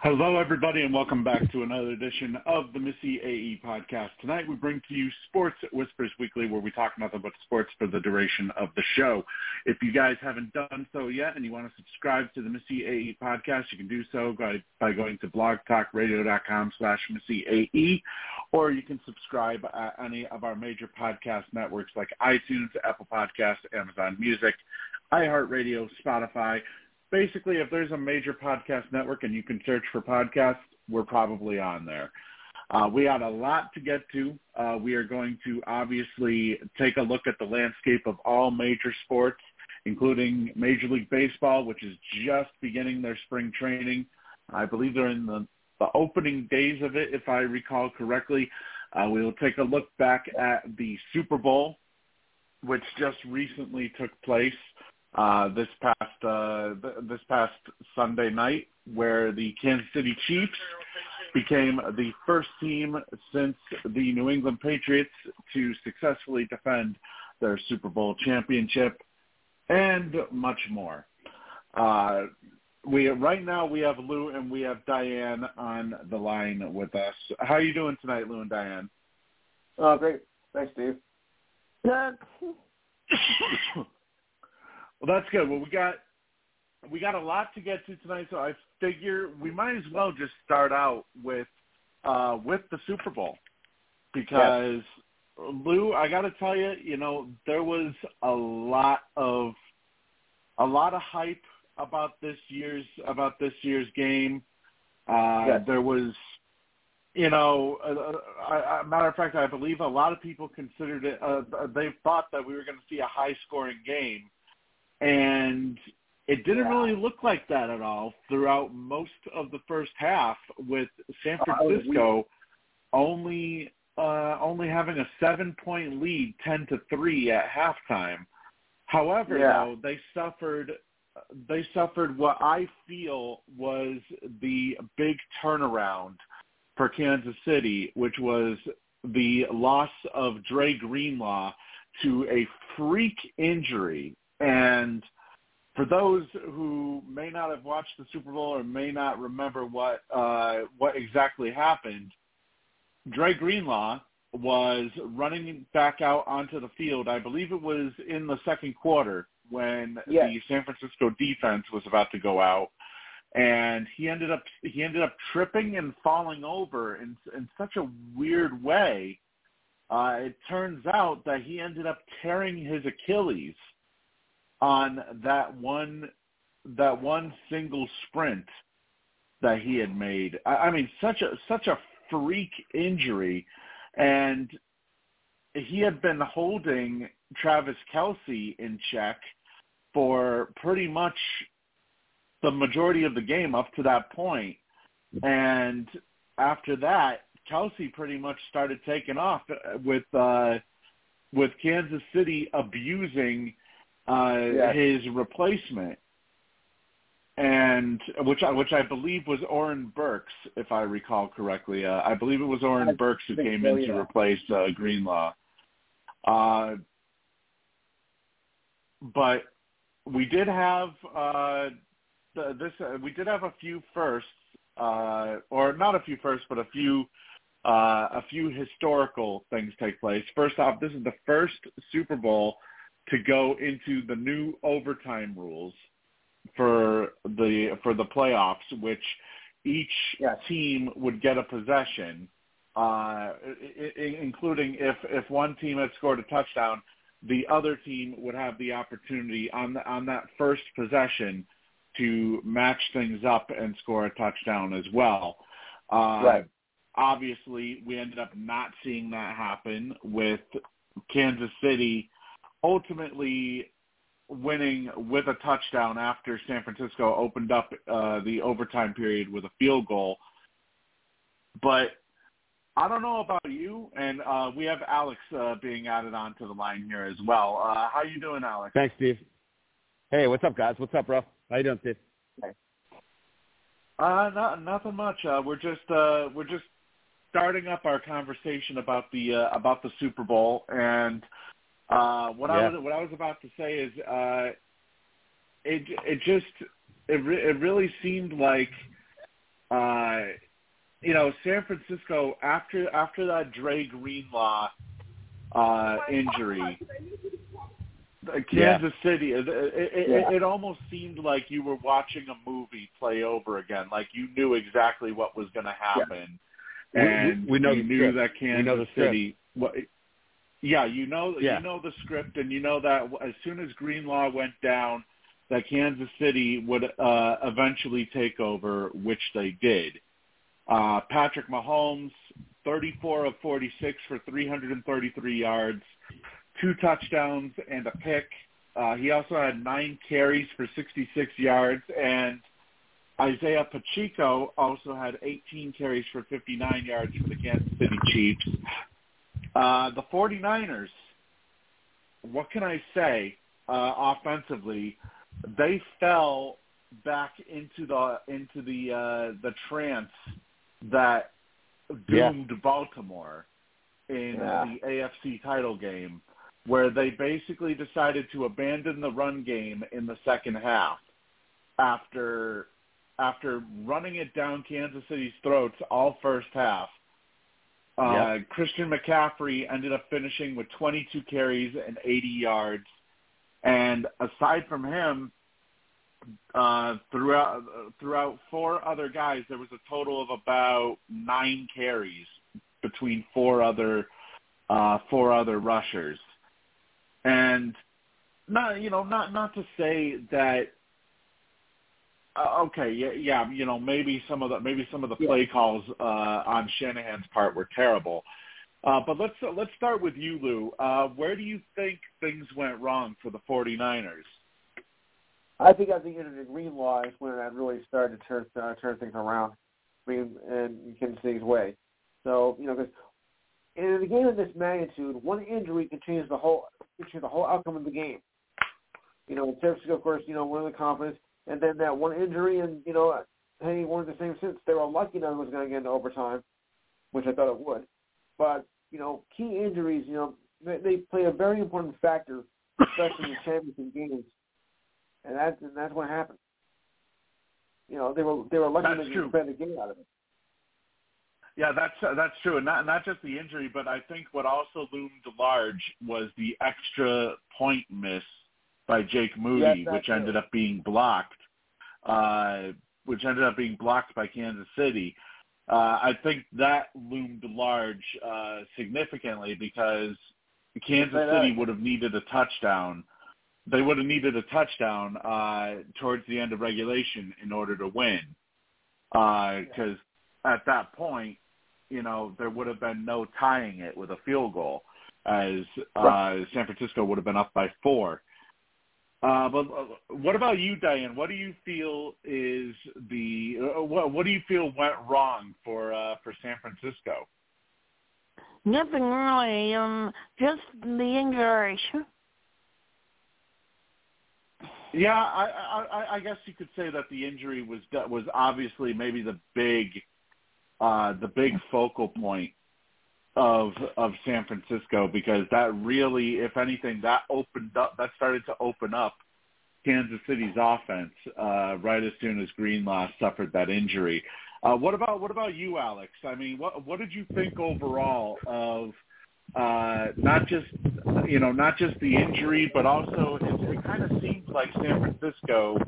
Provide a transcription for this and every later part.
Hello, everybody, and welcome back to another edition of the Missy AE podcast. Tonight, we bring to you Sports Whispers Weekly, where we talk nothing but sports for the duration of the show. If you guys haven't done so yet and you want to subscribe to the Missy AE podcast, you can do so by, by going to blogtalkradio.com slash Missy AE, or you can subscribe at any of our major podcast networks like iTunes, Apple Podcasts, Amazon Music, iHeartRadio, Spotify, basically, if there's a major podcast network and you can search for podcasts, we're probably on there. Uh, we had a lot to get to. Uh, we are going to obviously take a look at the landscape of all major sports, including Major League Baseball, which is just beginning their spring training. I believe they're in the, the opening days of it, if I recall correctly. Uh, we will take a look back at the Super Bowl, which just recently took place uh, this past uh, this past Sunday night, where the Kansas City Chiefs became the first team since the New England Patriots to successfully defend their Super Bowl championship, and much more. Uh, we right now we have Lou and we have Diane on the line with us. How are you doing tonight, Lou and Diane? Oh, great. Thanks, Steve. Well, that's good. Well, we got we got a lot to get to tonight, so I figure we might as well just start out with uh, with the Super Bowl because yes. Lou, I got to tell you, you know, there was a lot of a lot of hype about this year's about this year's game. Uh, yes. There was, you know, a, a, a matter of fact, I believe a lot of people considered it. Uh, they thought that we were going to see a high-scoring game and it didn't yeah. really look like that at all throughout most of the first half with San Francisco oh, only uh, only having a seven point lead, ten to three at halftime. However, yeah. though they suffered they suffered what I feel was the big turnaround for Kansas City, which was the loss of Dre Greenlaw to a freak injury and for those who may not have watched the Super Bowl or may not remember what uh, what exactly happened, Dre Greenlaw was running back out onto the field. I believe it was in the second quarter when yes. the San Francisco defense was about to go out, and he ended up he ended up tripping and falling over in in such a weird way. Uh, it turns out that he ended up tearing his Achilles on that one that one single sprint that he had made. I, I mean, such a such a freak injury, and he had been holding Travis Kelce in check for pretty much the majority of the game up to that point. And after that, Kelce pretty much started taking off with uh, with Kansas City abusing uh, yes. his replacement, and which I, which I believe was Oren Burks, if I recall correctly. Uh, I believe it was Oren I Burks who came so, in yeah. to replace uh, Greenlaw. Uh, but we did have uh, the, this. Uh, we did have a few firsts, uh, or not a few firsts, but a few uh, a few historical things take place. First off, this is the first Super Bowl to go into the new overtime rules for the for the playoffs, which each yes. team would get a possession, uh, I- including if if one team had scored a touchdown, the other team would have the opportunity on the, on that first possession to match things up and score a touchdown as well. Uh, right. Obviously, we ended up not seeing that happen with Kansas City ultimately winning with a touchdown after San Francisco opened up uh, the overtime period with a field goal. But I don't know about you, and uh, we have Alex uh, being added onto the line here as well. Uh, how you doing, Alex? Thanks, Steve. Hey, what's up, guys? What's up, bro? How you doing, Steve? Hey. Uh, not nothing much. Uh, we're just uh, we're just starting up our conversation about the uh, about the Super Bowl, and uh, what Yeah. I was what I was about to say is uh, it it just it re- it really seemed like uh, you know San Francisco after after that Dre Greenlaw uh, injury. Kansas City, it, it, it, Yeah. it almost seemed like you were watching a movie play over again. Like you knew exactly what was going to happen, We- we- and we know you knew that Kansas. City. What, yeah, you know, Yeah. you know the script, and you know that as soon as Greenlaw went down, that Kansas City would uh, eventually take over, which they did. Uh, Patrick Mahomes, 34 of 46 for 333 yards, two touchdowns and a pick. Uh, he also had nine carries for 66 yards, and Isaiah Pacheco also had 18 carries for 59 yards for the Kansas City Chiefs. Uh, the 49ers, what can I say uh, offensively? They fell back into the into the uh, the trance that Yeah. doomed Baltimore in Yeah. the AFC title game, where they basically decided to abandon the run game in the second half after after running it down Kansas City's throats all first half. Uh, Yeah. Christian McCaffrey ended up finishing with 22 carries and 80 yards. And aside from him, uh, throughout throughout four other guys, there was a total of about nine carries between four other uh, four other rushers. And not you know not not to say that uh, okay yeah yeah you know maybe some of the maybe some of the play calls uh, on Shanahan's part were terrible. Uh, but let's uh, let's start with you, Lou. Uh, where do you think things went wrong for the 49ers? I think at the end of the Greenlaw is when that really started to turn uh, turn things around. I mean, and in City's way. So you know, because in a game of this magnitude, one injury can change the whole can change the whole outcome of the game. You know, San Francisco, of course, you know, won the confidence, and then that one injury, and you know, hey, of the same since they were lucky it was going to get into overtime, which I thought it would. But you know, key injuries, you know, they, they play a very important factor, especially in championship games and that's and that's what happened. You know, they were they were lucky That's to true. defend the game out of it. Yeah, that's uh, that's true, and not not just the injury, but I think what also loomed large was the extra point miss by Jake Moody, Yes, which ended up being blocked, uh, which ended up being blocked by Kansas City. Uh, I think that loomed large uh, significantly because Kansas City would have needed a touchdown. They would have needed a touchdown uh, towards the end of regulation in order to win, because at that point, you know, there would have been no tying it with a field goal, as uh, San Francisco would have been up by four. Uh, but uh, what about you, Diane? What do you feel is the uh, what? What do you feel went wrong for uh, for San Francisco? Nothing really. Um, just the injuries. Yeah, I, I, I- I guess you could say that the injury was was obviously maybe the big uh, the big focal point of of San Francisco because that really, if anything, that opened up that started to open up Kansas City's offense uh, right as soon as Greenlaw suffered that injury. Uh, what about what about you, Alex? I mean, what what did you think overall of uh, not just you know not just the injury, but also it, it kind of seemed like San Francisco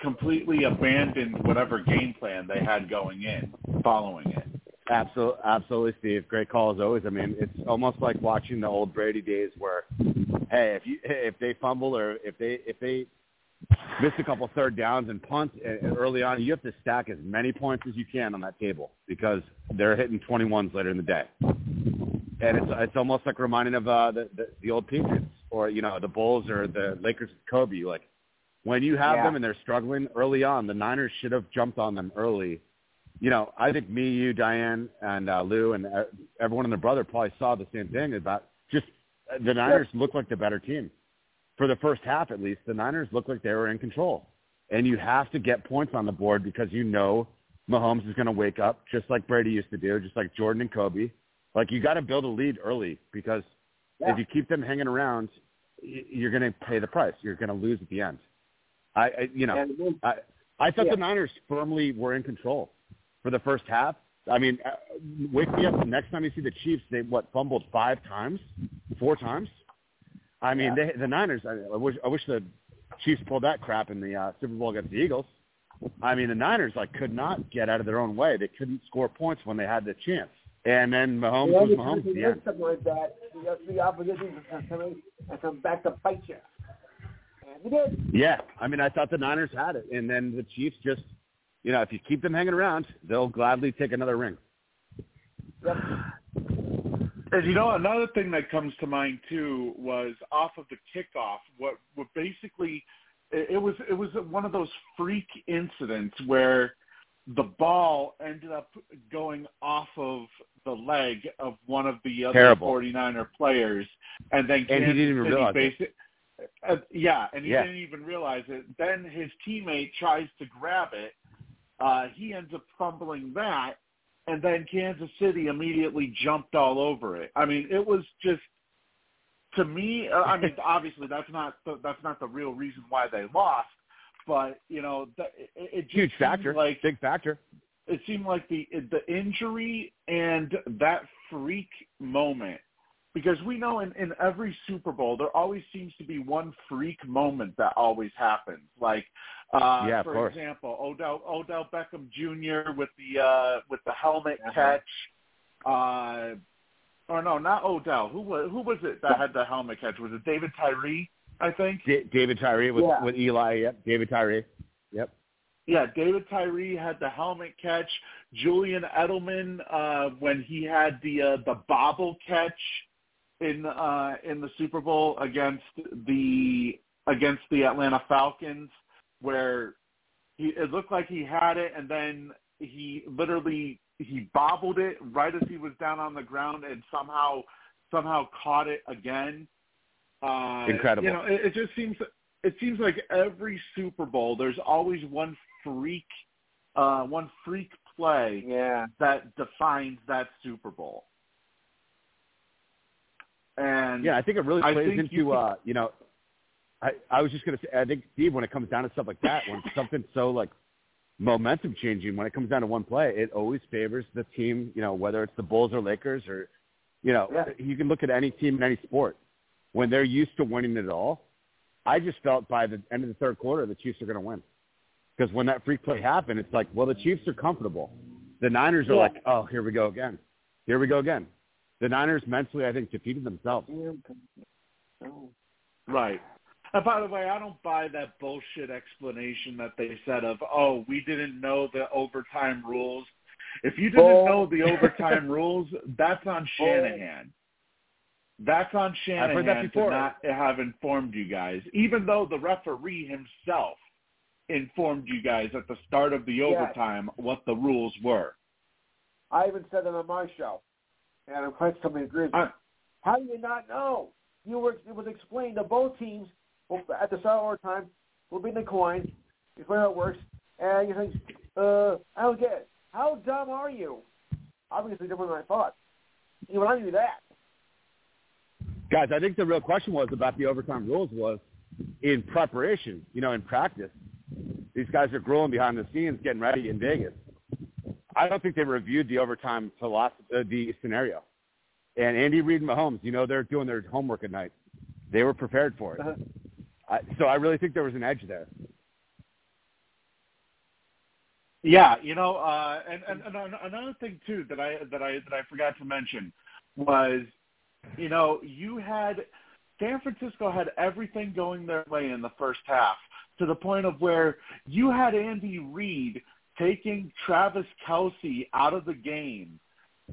completely abandoned whatever game plan they had going in following it. Absolutely, absolutely, Steve. Great call as always. I mean, it's almost like watching the old Brady days where, hey, if you if they fumble or if they if they miss a couple third downs and punt uh, early on, you have to stack as many points as you can on that table because they're hitting 21s later in the day. And it's it's almost like reminding of uh, the, the the old Patriots or you know the Bulls or the Lakers with Kobe. Like when you have Yeah. them and they're struggling early on, the Niners should have jumped on them early you know, I think me, you, Diane, and uh, Lou, and uh, everyone and their brother probably saw the same thing about just uh, the Niners look like the better team. for the first half at least, the Niners looked like they were in control. And you have to get points on the board because you know Mahomes is going to wake up just like Brady used to do, just like Jordan and Kobe. Like you got to build a lead early because Yeah. if you keep them hanging around, you're going to pay the price. You're going to lose at the end. I, I you know, I I thought Yeah. the Niners firmly were in control for the first half. I mean, uh, wake me up the next time you see the Chiefs. They what fumbled five times, four times. I mean, Yeah. they, the Niners. I, I wish I wish the Chiefs pulled that crap in the uh, Super Bowl against the Eagles. I mean, the Niners like could not get out of their own way. They couldn't score points when they had the chance. And then Mahomes Yeah, was Mahomes at the end. something like that, the, the opposition can come in and come back to bite you. And they did. Yeah, I mean, I thought the Niners had it, and then the Chiefs just, you know, if you keep them hanging around, they'll gladly take another ring. Yep. And you know, another thing that comes to mind too was off of the kickoff. What what basically it, was it was one of those freak incidents where the ball ended up going off of the leg of one of the other Terrible. 49er players, and then And he didn't even realize it. uh, yeah, and he Yeah. didn't even realize it. Then his teammate tries to grab it. Uh, he ends up fumbling that, and then Kansas City immediately jumped all over it. I mean, it was just to me. Uh, I mean, obviously that's not the, that's not the real reason why they lost, but you know, the, it, it just Huge factor, Like big factor. it seemed like the the injury and that freak moment because we know in, in every Super Bowl there always seems to be one freak moment that always happens. Like uh Yeah, for course. example, Odell Odell Beckham Jr. with the uh with the helmet Uh-huh. catch. Uh or no, not Odell. Who was who was it that had the helmet catch? Was it David Tyree, I think? D- David Tyree with Yeah. with Eli. Yep, David Tyree. Yep. Yeah, David Tyree had the helmet catch. Julian Edelman, uh, when he had the uh, the bobble catch in uh, in the Super Bowl against the against the Atlanta Falcons, where he it looked like he had it, and then he literally he bobbled it right as he was down on the ground, and somehow somehow caught it again. Uh, Incredible. You know, it, it just seems it seems like every Super Bowl there's always one freak uh one freak play Yeah. that defines that Super Bowl. And Yeah, I think it really plays into you uh, you know, I I was just gonna say I think Steve when it comes down to stuff like that, when something's so like momentum changing, when it comes down to one play, it always favors the team. You know, whether it's the Bulls or Lakers or, you know, Yeah. you can look at any team in any sport when they're used to winning it all. I just felt by the end of the third quarter the Chiefs are going to win because when that freak play happened, it's like, well, the Chiefs are comfortable. The Niners are Yeah. like, oh, here we go again. Here we go again. The Niners mentally, I think, defeated themselves. Right. And by the way, I don't buy that bullshit explanation that they said of, oh, we didn't know the overtime rules. If you didn't know the overtime rules, that's on Shanahan. That's on I've heard that Shanahan to not have informed you guys, even though the referee himself informed you guys at the start of the overtime what the rules were. I even said it on my show, and I'm glad somebody agrees. How do you not know? You were it was explained to both teams well, at the start of our time. We'll be in the coin. You Explain how it works. And you think, uh, I don't get it. How dumb are you? Obviously different than I thought. You Even I knew that. Guys, I think the real question was about the overtime rules was in preparation, you know, in practice. These guys are growing behind the scenes, getting ready in Vegas. I don't think they reviewed the overtime philosophy, uh, the scenario. And Andy Reid and Mahomes, you know, they're doing their homework at night. They were prepared for it. Uh-huh. I, so I really think there was an edge there. Yeah, you know, uh, and, and, and another thing too that I that I that I forgot to mention was, you know, you had San Francisco had everything going their way in the first half to the point of where you had Andy Reid taking Travis Kelce out of the game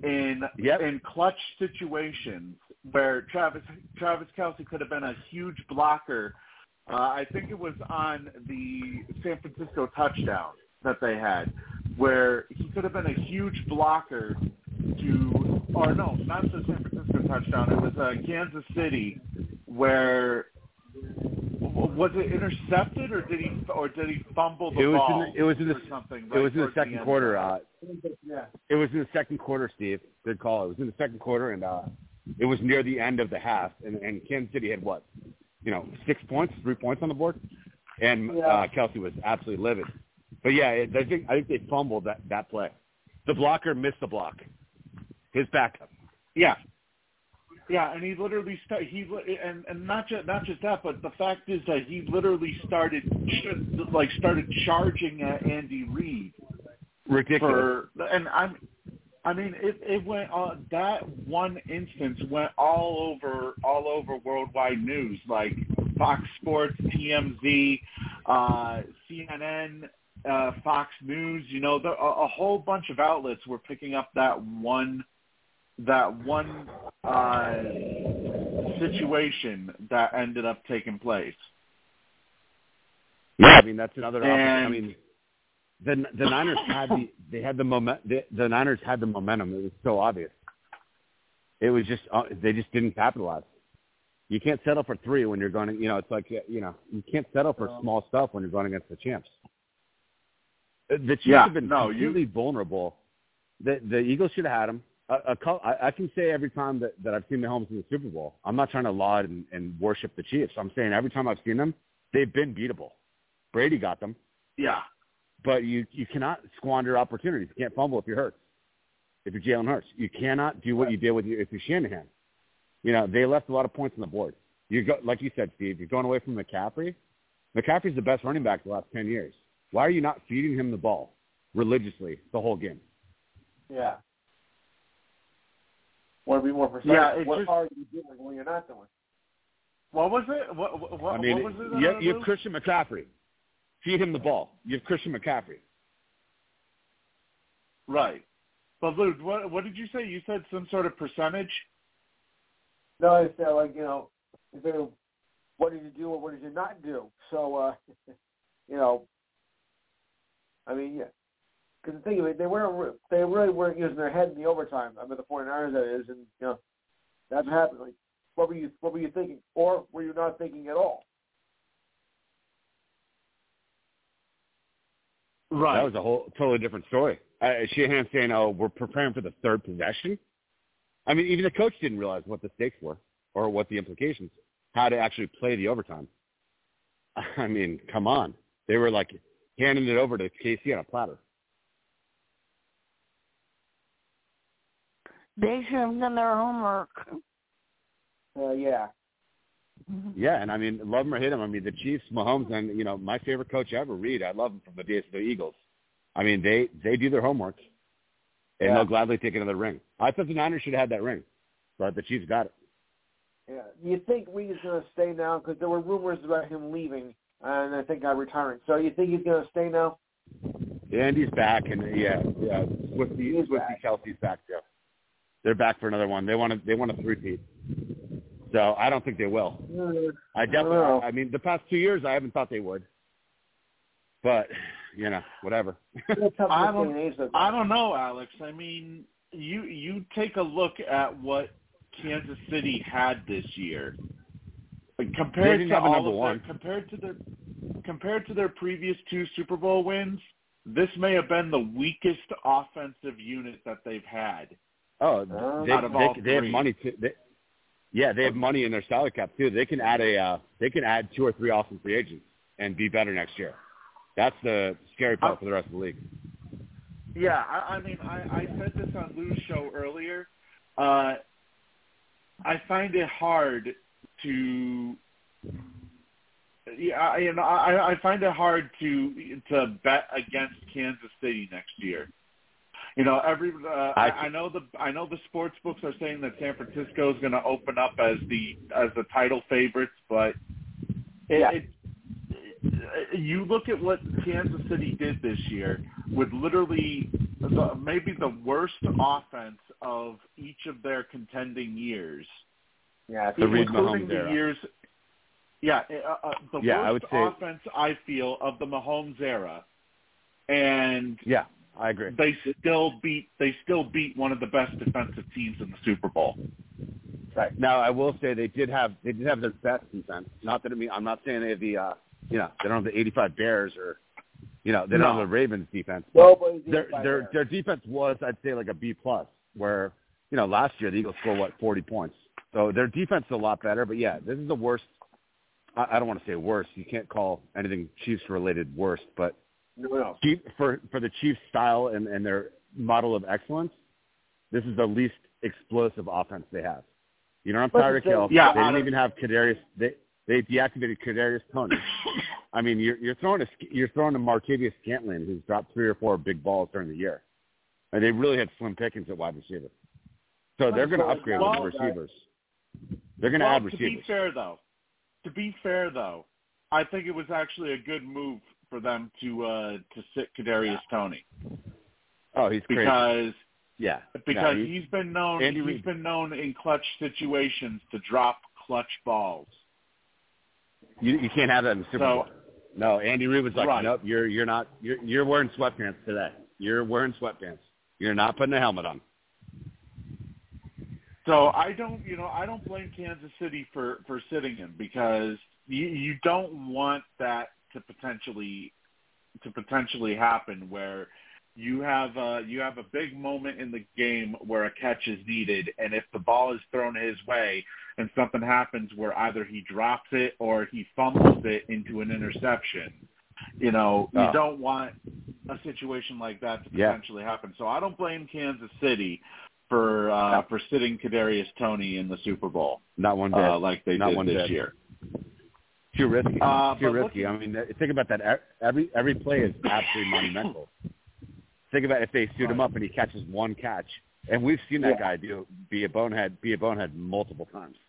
in Yep. in clutch situations where Travis Travis Kelce could have been a huge blocker. Uh, I think it was on the San Francisco touchdown that they had, where he could have been a huge blocker to, or no, not the San Francisco touchdown. It was uh, Kansas City, where was it intercepted or did he or did he fumble the it was ball? In the, it was in the or something. it was in the second end quarter. Uh, Yeah. it was in the second quarter, Steve. Good call. It was in the second quarter, and uh, it was near the end of the half. And, and Kansas City had what, you know, six points, three points on the board, and Yeah. uh, Kelce was absolutely livid. But yeah, it, I think I think they fumbled that that play. The blocker missed the block. His backup. Yeah. Yeah, and he literally sta- he and and not just not just that, but the fact is that he literally started like started charging at Andy Reid Ridiculous. for and I'm I mean it it went uh, that one instance went all over all over worldwide news like Fox Sports, TMZ, uh CNN, uh Fox News, you know, the, a, a whole bunch of outlets were picking up that one that one uh situation that ended up taking place. Yeah, I mean that's another. option. I mean, the the Niners had the they had the moment. The, the Niners had the momentum. It was so obvious. It was just uh, they just didn't capitalize. You can't settle for three when you're going. To, you know, it's like you know you can't settle for small stuff when you're going against the champs. Uh, The Chiefs Yeah, have been no, you- completely vulnerable. The the Eagles should have had them. A, a, I, I can say every time that, that I've seen the Mahomes in the Super Bowl, I'm not trying to laud and, and worship the Chiefs. I'm saying every time I've seen them, they've been beatable. Brady got them, Yeah. But you you cannot squander opportunities. You can't fumble if you're hurt. If you're Jalen Hurts, you cannot do what you did with your if you're Shanahan. You know they left a lot of points on the board. You go like you said, Steve. You're going away from McCaffrey. McCaffrey's the best running back the last ten years. Why are you not feeding him the ball religiously the whole game? Yeah. Want to be more precise? Yeah, what just- are you doing when you're not doing? What was it? What what, what I mean, what was it? you, uh, you have Christian McCaffrey. Feed him the ball. You have Christian McCaffrey. Right. But Lou, what what did you say? You said some sort of percentage. No, I said like you know, if they, what did you do or what did you not do? So, uh, you know, I mean, yeah. Because the thing of it, they weren't, they really weren't using their head in the overtime. I mean, the 49ers that is, and you know, that's what happened. Like, what were you what were you thinking, or were you not thinking at all? Right. That was a whole totally different story. Uh, Shanahan saying, "Oh, we're preparing for the third possession." I mean, even the coach didn't realize what the stakes were or what the implications, how to actually play the overtime. I mean, come on, they were like handing it over to KC on a platter. They should have done their homework. Uh, yeah. Mm-hmm. Yeah, and I mean, love him or hate him. I mean, the Chiefs, Mahomes, and you know, my favorite coach ever, Reid. I love him from the days of the Eagles. I mean, they they do their homework, and Yeah. they'll gladly take another ring. I thought the Niners should have had that ring, but the Chiefs got it. Yeah. You think Reid is going to stay now? Because there were rumors about him leaving, and I think not retiring. So you think he's going to stay now? Yeah, Andy's back, and yeah, yeah, Swifty, He is Swifty back. Kelce's back too. They're back for another one. They want to they want a three-peat. So I don't think they will. I definitely. know. I mean, the past two years, I haven't thought they would. But you know, whatever. I don't- say an age like I don't know, Alex. I mean, you you take a look at what Kansas City had this year. Compared to have all number of one. Their, compared to their compared to their previous two Super Bowl wins, this may have been the weakest offensive unit that they've had. Oh, Uh, they, Out of all they, they have money too. They, yeah, they have money in their salary cap too. They can add a uh, they can add two or three awesome free agents and be better next year. That's the scary part Uh, for the rest of the league. Yeah, I, I mean, I, I said this on Lou's show earlier. Uh, I find it hard to, yeah, I, you know, I, I find it hard to to bet against Kansas City next year. You know, every uh, I, I- I know the I know the sports books are saying that San Francisco is going to open up as the as the title favorites, but it, Yeah. it, you look at what Kansas City did this year with literally the, maybe the worst offense of each of their contending years, Yeah, The including Mahomes the years. Yeah, uh, uh, the Yeah, I worst would say- offense I feel of the Mahomes era, and Yeah, I agree. they still beat they still beat one of the best defensive teams in the Super Bowl. Right. Now I will say they did have they did have their best defense. Not that I mean I'm not saying they have the uh you know they don't have the 85 Bears or you know they don't have the Ravens defense. Nobody's Their their their defense was I'd say like a B plus where you know last year the Eagles scored what 40 points. So their defense is a lot better. But yeah, this is the worst. I, I don't want to say worst. You can't call anything Chiefs related worst, but No, no. Chief, for for the Chiefs' style and, and their model of excellence, this is the least explosive offense they have. You have But Tyreek the- Hill. Yeah, they didn't even have Kadarius. They they deactivated Kadarius Toney. I mean, you're you're throwing a you're throwing a Martavius Scantling who's dropped three or four big balls during the year, and they really had slim pickings at wide receiver. So they're going to upgrade Well, with the receivers. They're going to well, add to be fair though, to be fair though, I think it was actually a good move for them to uh to sit Kadarius Toney Oh, he's crazy. because yeah, because No, he- he's been known Andy he's Reid. been known in clutch situations to drop clutch balls. You you can't have that in the Super So- Bowl. No, Andy Reid was like, Right. nope, you're you're not you're you're wearing sweatpants today. You're wearing sweatpants. You're not putting a helmet on. So I don't, you know, I don't blame Kansas City for for sitting him because you you don't want that to potentially to potentially happen where you have uh you have a big moment in the game where a catch is needed and if the ball is thrown his way and something happens where either he drops it or he fumbles it into an interception you know you don't want a situation like that to Yeah. potentially happen so i don't blame kansas city for uh for sitting kadarius toney in the super bowl Not one bit. uh like they Not did one this bit. year Too risky. Uh, Too risky. I mean, think about that. Every every play is absolutely monumental. Think about if they suit him up and he catches one catch, and we've seen that Yeah. guy do be a bonehead, be a bonehead multiple times.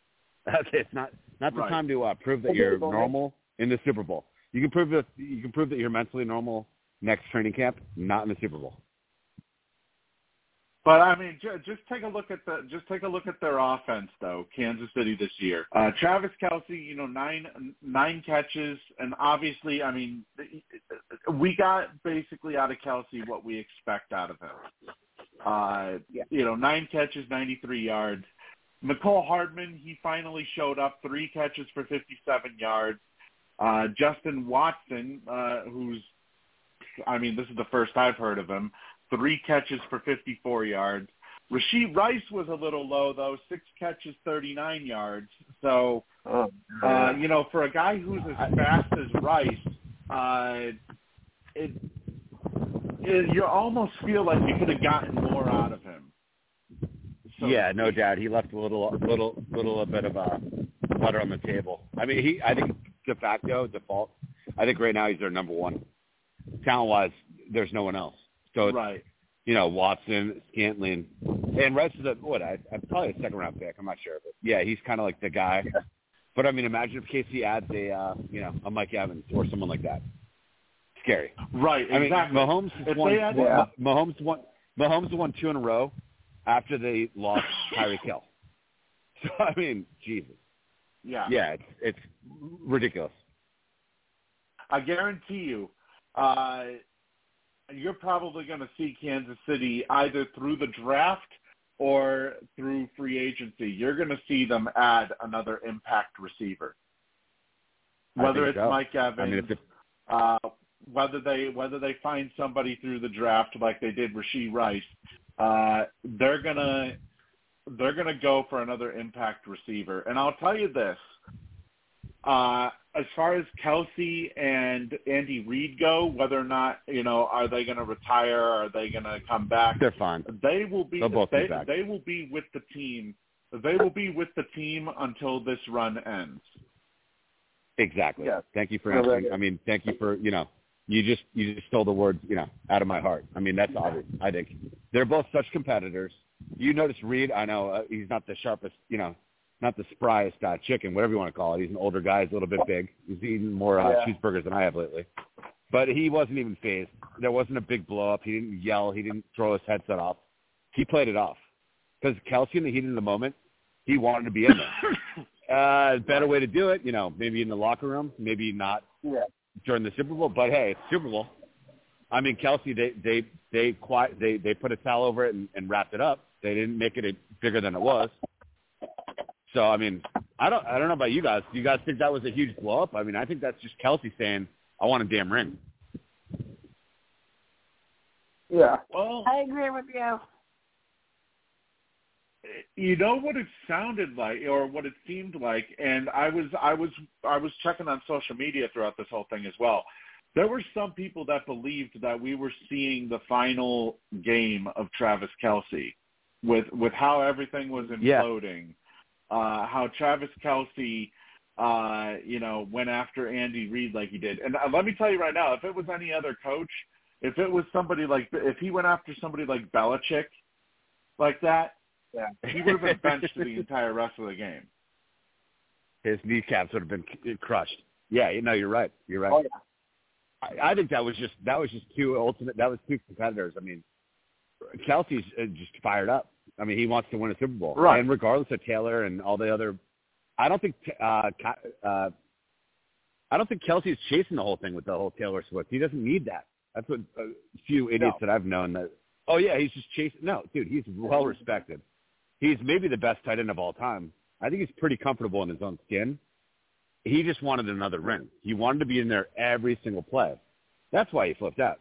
Okay, it's not not the Right. time to uh, prove that you're normal in the Super Bowl. You can prove that you can prove that you're mentally normal next training camp, not in the Super Bowl. But I mean, ju- just take a look at the just take a look at their offense, though. Kansas City this year. Uh, Travis Kelce, you know, nine nine catches, and obviously, I mean, we got basically out of Kelce what we expect out of him. Uh, Yeah. You know, nine catches, ninety three yards. Mecole Hardman, he finally showed up, three catches for fifty seven yards. Uh, Justin Watson, uh, who's, I mean, this is the first I've heard of him three catches for 54 yards. Rashee Rice was a little low though, six catches, 39 yards. So, Oh, uh, you know, for a guy who's as fast as Rice, uh, it, it you almost feel like you could have gotten more out of him. So yeah, no doubt. He left a little, little, little bit of uh, butter on the table. I mean, he. I think de facto, default. I think right now he's their number one. Talent wise, there's no one else. So it's, Right. you know, Watson, Scantling, and Rice is a what? I, I'm probably a second round pick. I'm not sure, but yeah, he's kind of like the guy. But I mean, imagine if KC adds a, uh, you know, a Mike Evans or someone like that. Scary. Right. I mean. Mahomes has If won. had- Yeah. Mahomes won. Mahomes won two in a row after they lost Tyreek Hill. So I mean, Jesus. yeah. Yeah, it's it's ridiculous. I guarantee you, uh, you're probably going to see Kansas City either through the draft or through free agency. You're going to see them add another impact receiver, whether it's so. Mike Evans, I mean, it, uh, whether they whether they find somebody through the draft like they did Rashee Rice. Uh, they're gonna they're gonna go for another impact receiver, and I'll tell you this. Uh, as far as Kelce and Andy Reid go, whether or not you know, are they going to retire? Are they going to come back? they're fine. They will be. They'll both be back. they will be with the team. They will be with the team until this run ends. Exactly. Yeah. Thank you for No, answering. that- I mean, thank you for you know, you just you just stole the words you know out of my heart. I mean, that's obvious. I think they're both such competitors. You notice Reid. I know uh, he's not the sharpest, you know, not the spryest uh, chicken, whatever you want to call it. He's an older guy. He's a little bit big. He's eaten more uh, Yeah. cheeseburgers than I have lately. But he wasn't even fazed. There wasn't a big blow up. He didn't yell. He didn't throw his headset off. He played it off because Kelce in the heat of the moment, he wanted to be in there. Uh, better way to do it, you know, maybe in the locker room, maybe not Yeah. during the Super Bowl. But hey, it's Super Bowl. I mean, Kelce, they they they quiet, they they put a towel over it and, and wrapped it up. They didn't make it a, bigger than it was. So I mean, I don't I don't know about you guys. Do you guys think that was a huge blow up? I mean, I think that's just Kelce saying, "I want a damn ring." Yeah. Well, I agree with you. you know what it sounded like or what it seemed like and i was i was i was checking on social media throughout this whole thing as well there were some people that believed that we were seeing the final game of travis kelce with with how everything was Yeah. Imploding uh how travis kelce uh you know went after andy reid like he did and uh, let me tell you right now if it was any other coach if it was somebody like if he went after somebody like Belichick like that Yeah. he would have been benched the entire rest of the game. His kneecaps would have been crushed. Yeah, you know, you're right. You're right. Oh yeah. I, I think that was just that was just two ultimate. That was two competitors. I mean, Kelce's uh, just fired up. I mean, he wants to win a Super Bowl, Right. And regardless of Taylor and all the other, I don't think uh, uh, I don't think Kelce's chasing the whole thing with the whole Taylor Swift. He doesn't need that. That's what a few idiots No. that I've known that. Oh yeah, he's just chasing. No, dude, he's well respected. He's maybe the best tight end of all time. I think he's pretty comfortable in his own skin. He just wanted another ring. He wanted to be in there every single play. That's why he flipped out.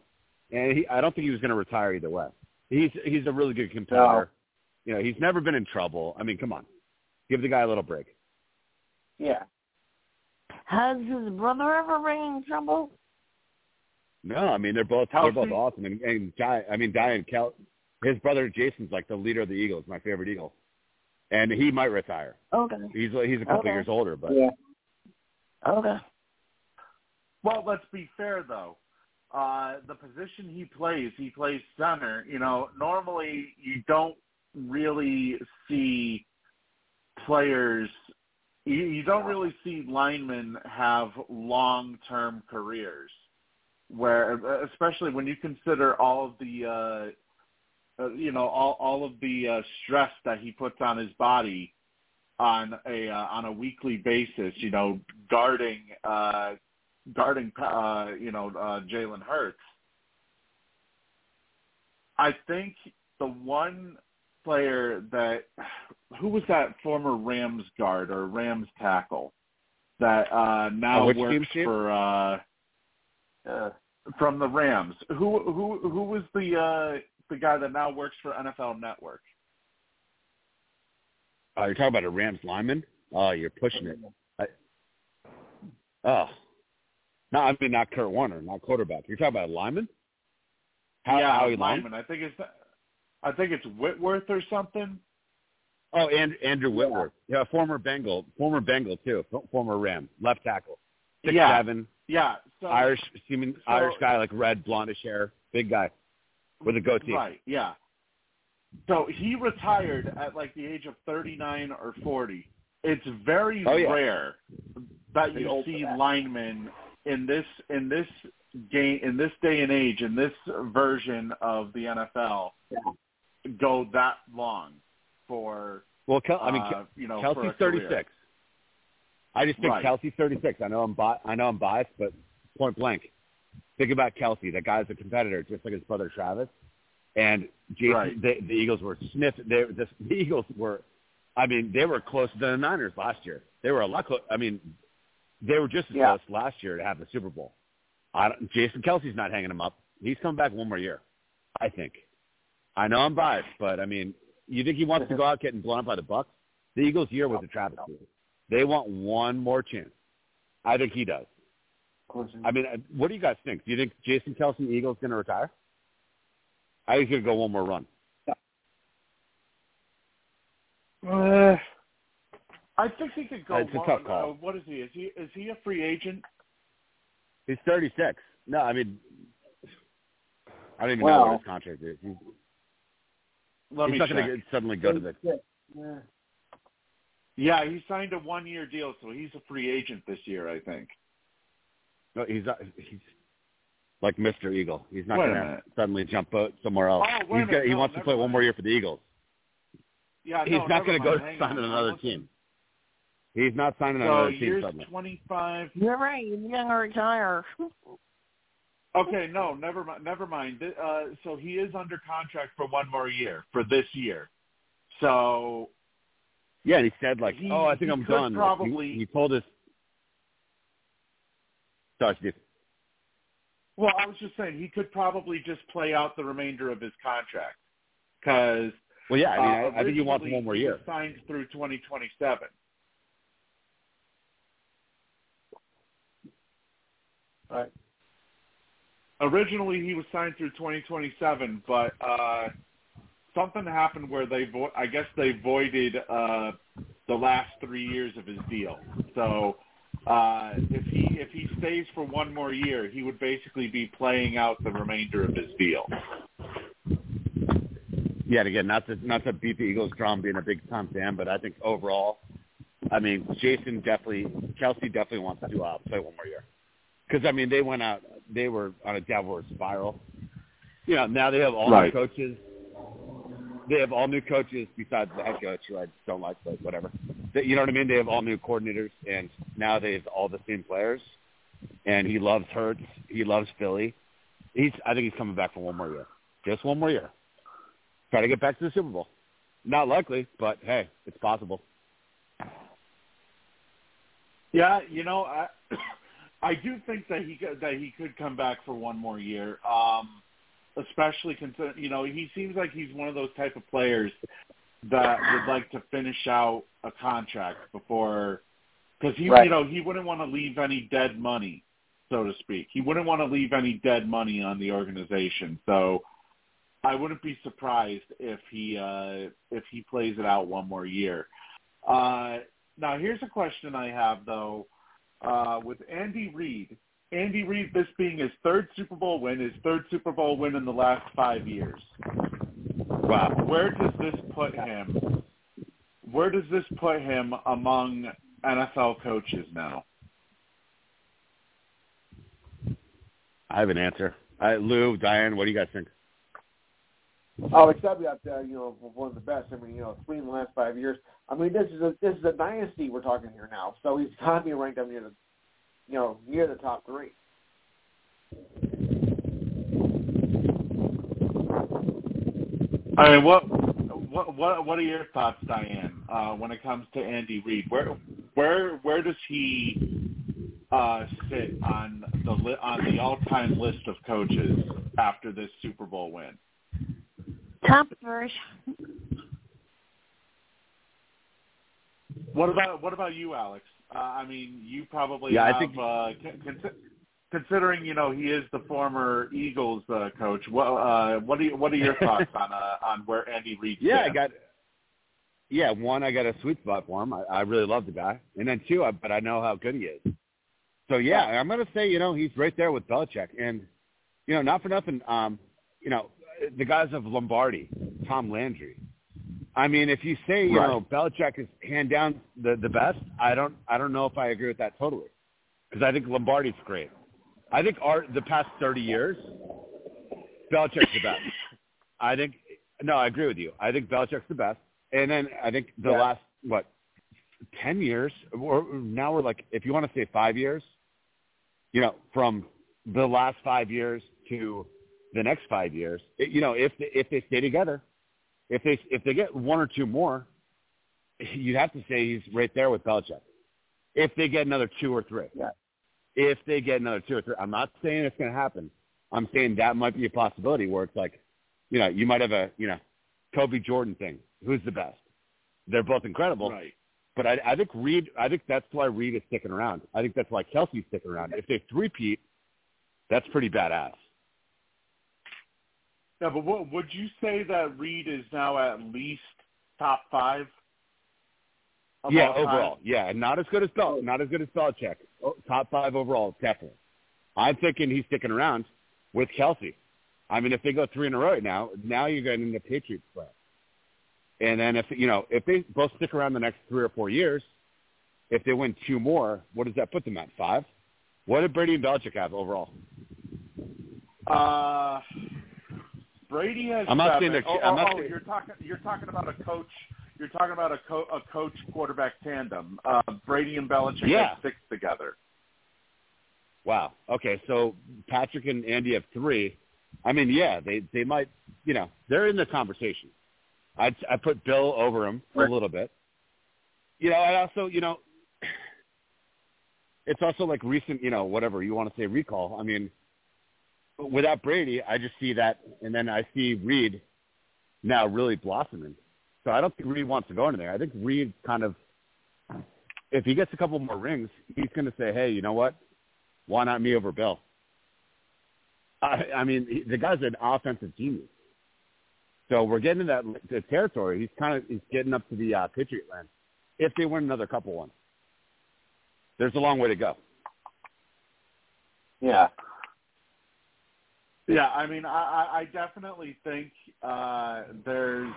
And he, I don't think he was going to retire either way. He's he's a really good competitor. You know, he's never been in trouble. I mean, come on, give the guy a little break. Yeah. Has his brother ever been in trouble? No, I mean they're both they're both Kelce? awesome. And, and Di, I mean Diane Kel, his brother Jason's like the leader of the Eagles, my favorite Eagle, and he might retire. Okay. He's he's a couple Okay. years older, but Yeah. Okay. Well, let's be fair though. Uh, the position he plays, he plays center. You know, normally you don't really see players. You, you don't really see linemen have long-term careers, where especially when you consider all of the, uh, uh, you know, all all of the uh, stress that he puts on his body on a uh, on a weekly basis. You know, guarding. Uh, guarding, uh, you know, uh, Jalen Hurts. I think the one player that who was that former Rams guard or Rams tackle that uh, now Oh, which team, works for uh, Uh, from the Rams. Who who who was the uh, the guy that now works for NFL Network? oh, you're talking about a Rams lineman. Oh, you're pushing it. I, oh, no, I mean not Kurt Warner, not quarterback. You're talking about a lineman. How, yeah, Howie Long? lineman. I think it's I think it's Whitworth or something. Oh, and Andrew Whitworth, yeah, former Bengal, former Bengal too, former Ram, left tackle, six Yeah. seven, Yeah, so Irish, seeming so- Irish guy, like red, blondish hair, big guy with a goatee. Right, yeah. So he retired at like the age of 39 or 40. It's very Oh, yeah. rare that you see that. linemen in this in this game in this day and age in this version of the NFL go that long for Well, Kel- I mean, uh, you know Kelce's for a career. 36. I just think Right. Kelce's 36. I know I'm bi- I know I'm biased, but point blank, think about Kelce. That guy's a competitor, just like his brother Travis. And Jason, Right. the, the Eagles were sniffed. They, the, the Eagles were, I mean, they were closer than the Niners last year. They were a lot close. I mean, they were just as Yeah. close last year to have the Super Bowl. I don't, Jason Kelce's not hanging him up. He's coming back one more year, I think. I know I'm biased, but I mean, you think he wants to go out getting blown up by the Bucks? The Eagles' year was a travesty. They want one more chance. I think he does. I mean, what do you guys think? Do you think Jason Kelce, the Eagles, going to retire? I think he's going to go one more run. Uh, I think he could go. It's a one- tough call. uh, what is he? Is he is he a free agent? He's 36. No, I mean, I don't even know what his contract is. He's, Let he's me not going to suddenly go to the. Yeah. Yeah, he signed a one-year deal, so he's a free agent this year, I think. No, he's not, he's like Mr. Eagle. He's not going to suddenly jump out somewhere else. Oh, wait a he's minute. got, he No, wants to never play one more year for the Eagles. Yeah, He's no, not going to go sign on. on another team. He's not signing So another team years suddenly. 25. You're right. He's gonna retire. Okay, no, never mind. Never mind. Uh, so he is under contract for one more year for this year. So Yeah, and he said like, He- "Oh, I think I'm could done." Like, he, he told us. Sorry, Steve. Well, I was just saying he could probably just play out the remainder of his contract because Well, yeah, I mean, uh, I, I think he wants one more year. was signed through 2027. Right. Originally, he was signed through 2027, but uh, something happened where they, vo- I guess, they voided uh, the last three years of his deal. So, uh, if he if he stays for one more year, he would basically be playing out the remainder of his deal. Yeah, and again, not to not to beat the Eagles drum being a big time fan, but I think overall, I mean, Jason definitely, Kelce definitely wants to uh, play one more year. Because I mean, they went out, they were on a downward spiral. You know, now they have all Right. new coaches. They have all new coaches besides the head coach, who I don't like, but whatever. They, you know what I mean? They have all new coordinators, and now they have all the same players. And he loves Hurts. He loves Philly. He's, I think he's coming back for one more year, just one more year. Try to get back to the Super Bowl. Not likely, but hey, it's possible. Yeah, you know, I I do think that he could, that he could come back for one more year. Um, especially consider, you know, he seems like he's one of those type of players that would like to finish out a contract before because he, Right. you know, he wouldn't want to leave any dead money, so to speak. He wouldn't want to leave any dead money on the organization. So I wouldn't be surprised if he uh, if he plays it out one more year. Uh, now, here's a question I have though uh, with Andy Reid. Andy Reid, this being his third Super Bowl win, his third Super Bowl win in the last five years. Wow. Where does this put him? Where does this put him among NFL coaches now? I have an answer. Uh, Lou, Diane, what do you guys think? Oh, to be up there, you know, one of the best. I mean, you know, three in the last five years. I mean, this is a this is a dynasty we're talking here now. So he's got to be ranked up near the, you know, near the top three. I mean, what what what what are your thoughts, Diane, uh, when it comes to Andy Reid? Where where where does he uh, sit on the on the all time list of coaches after this Super Bowl win? Top first. What about what about you, Alex? Uh, I mean, you probably Yeah, I think- uh, con- con- considering you know he is the former Eagles uh, coach, what uh, what are you, what are your thoughts on uh, on where Andy Reid? Yeah, I got. Yeah, one, I got a sweet spot for him. I, I really love the guy, and then two, I, but I know how good he is. So yeah, I'm gonna say you know he's right there with Belichick, and you know not for nothing, um, you know the guys of Lombardi, Tom Landry. I mean, if you say you Right. know Belichick is hand down the the best, I don't I don't know if I agree with that totally, because I think Lombardi's great. I think our the past 30 years, Belichick's the best. I think no, I agree with you. I think Belichick's the best, and then I think the Yeah. last what 10 years, or now we're like if you want to say five years, you know, from the last five years to the next five years, you know, if if they stay together, if they if they get one or two more, you'd have to say he's right there with Belichick. If they get another two or three, Yeah. If they get another two or three, I'm not saying it's going to happen. I'm saying that might be a possibility where it's like, you know, you might have a you know, Kobe Jordan thing. Who's the best? They're both incredible, right. but I, I think Reid. I think that's why Reid is sticking around. I think that's why Kelce's sticking around. If they three-peat, that's pretty badass. Yeah, but what, would you say that Reid is now at least top five? yeah, all time? overall, yeah, not as good as Bel, not as good as Belichick. Oh, top five overall, definitely. I'm thinking he's sticking around with Kelce. I mean, if they go three in a row right now, now you're getting into Patriots play. And then if you know if they both stick around the next three or four years, if they win two more, what does that put them at? Five. What did Brady and Belichick have overall? Uh, Brady has. I'm not seven. saying they're- Oh, I'm oh, not oh, saying- you're talking. You're talking about a coach. You're talking about a, co- a coach quarterback tandem. Uh, Brady and Belichick Yeah. have six together. Wow. Okay, so Patrick and Andy have three. I mean, yeah, they they might, you know, they're in the conversation. I I put Bill over him a Right. little bit. you know, I also, you know, it's also like recent, you know, whatever you want to say recall. I mean, without Brady, I just see that, and then I see Reid now really blossoming. So I don't think Reid wants to go in there. I think Reid kind of, if he gets a couple more rings, he's going to say, hey, you know what? Why not me over Bill? I, I mean, the guy's an offensive genius. So we're getting to that territory. He's kind of he's getting up to the uh, Patriot land. If they win another couple ones, there's a long way to go. Yeah. Yeah, I mean, I, I definitely think uh, there's,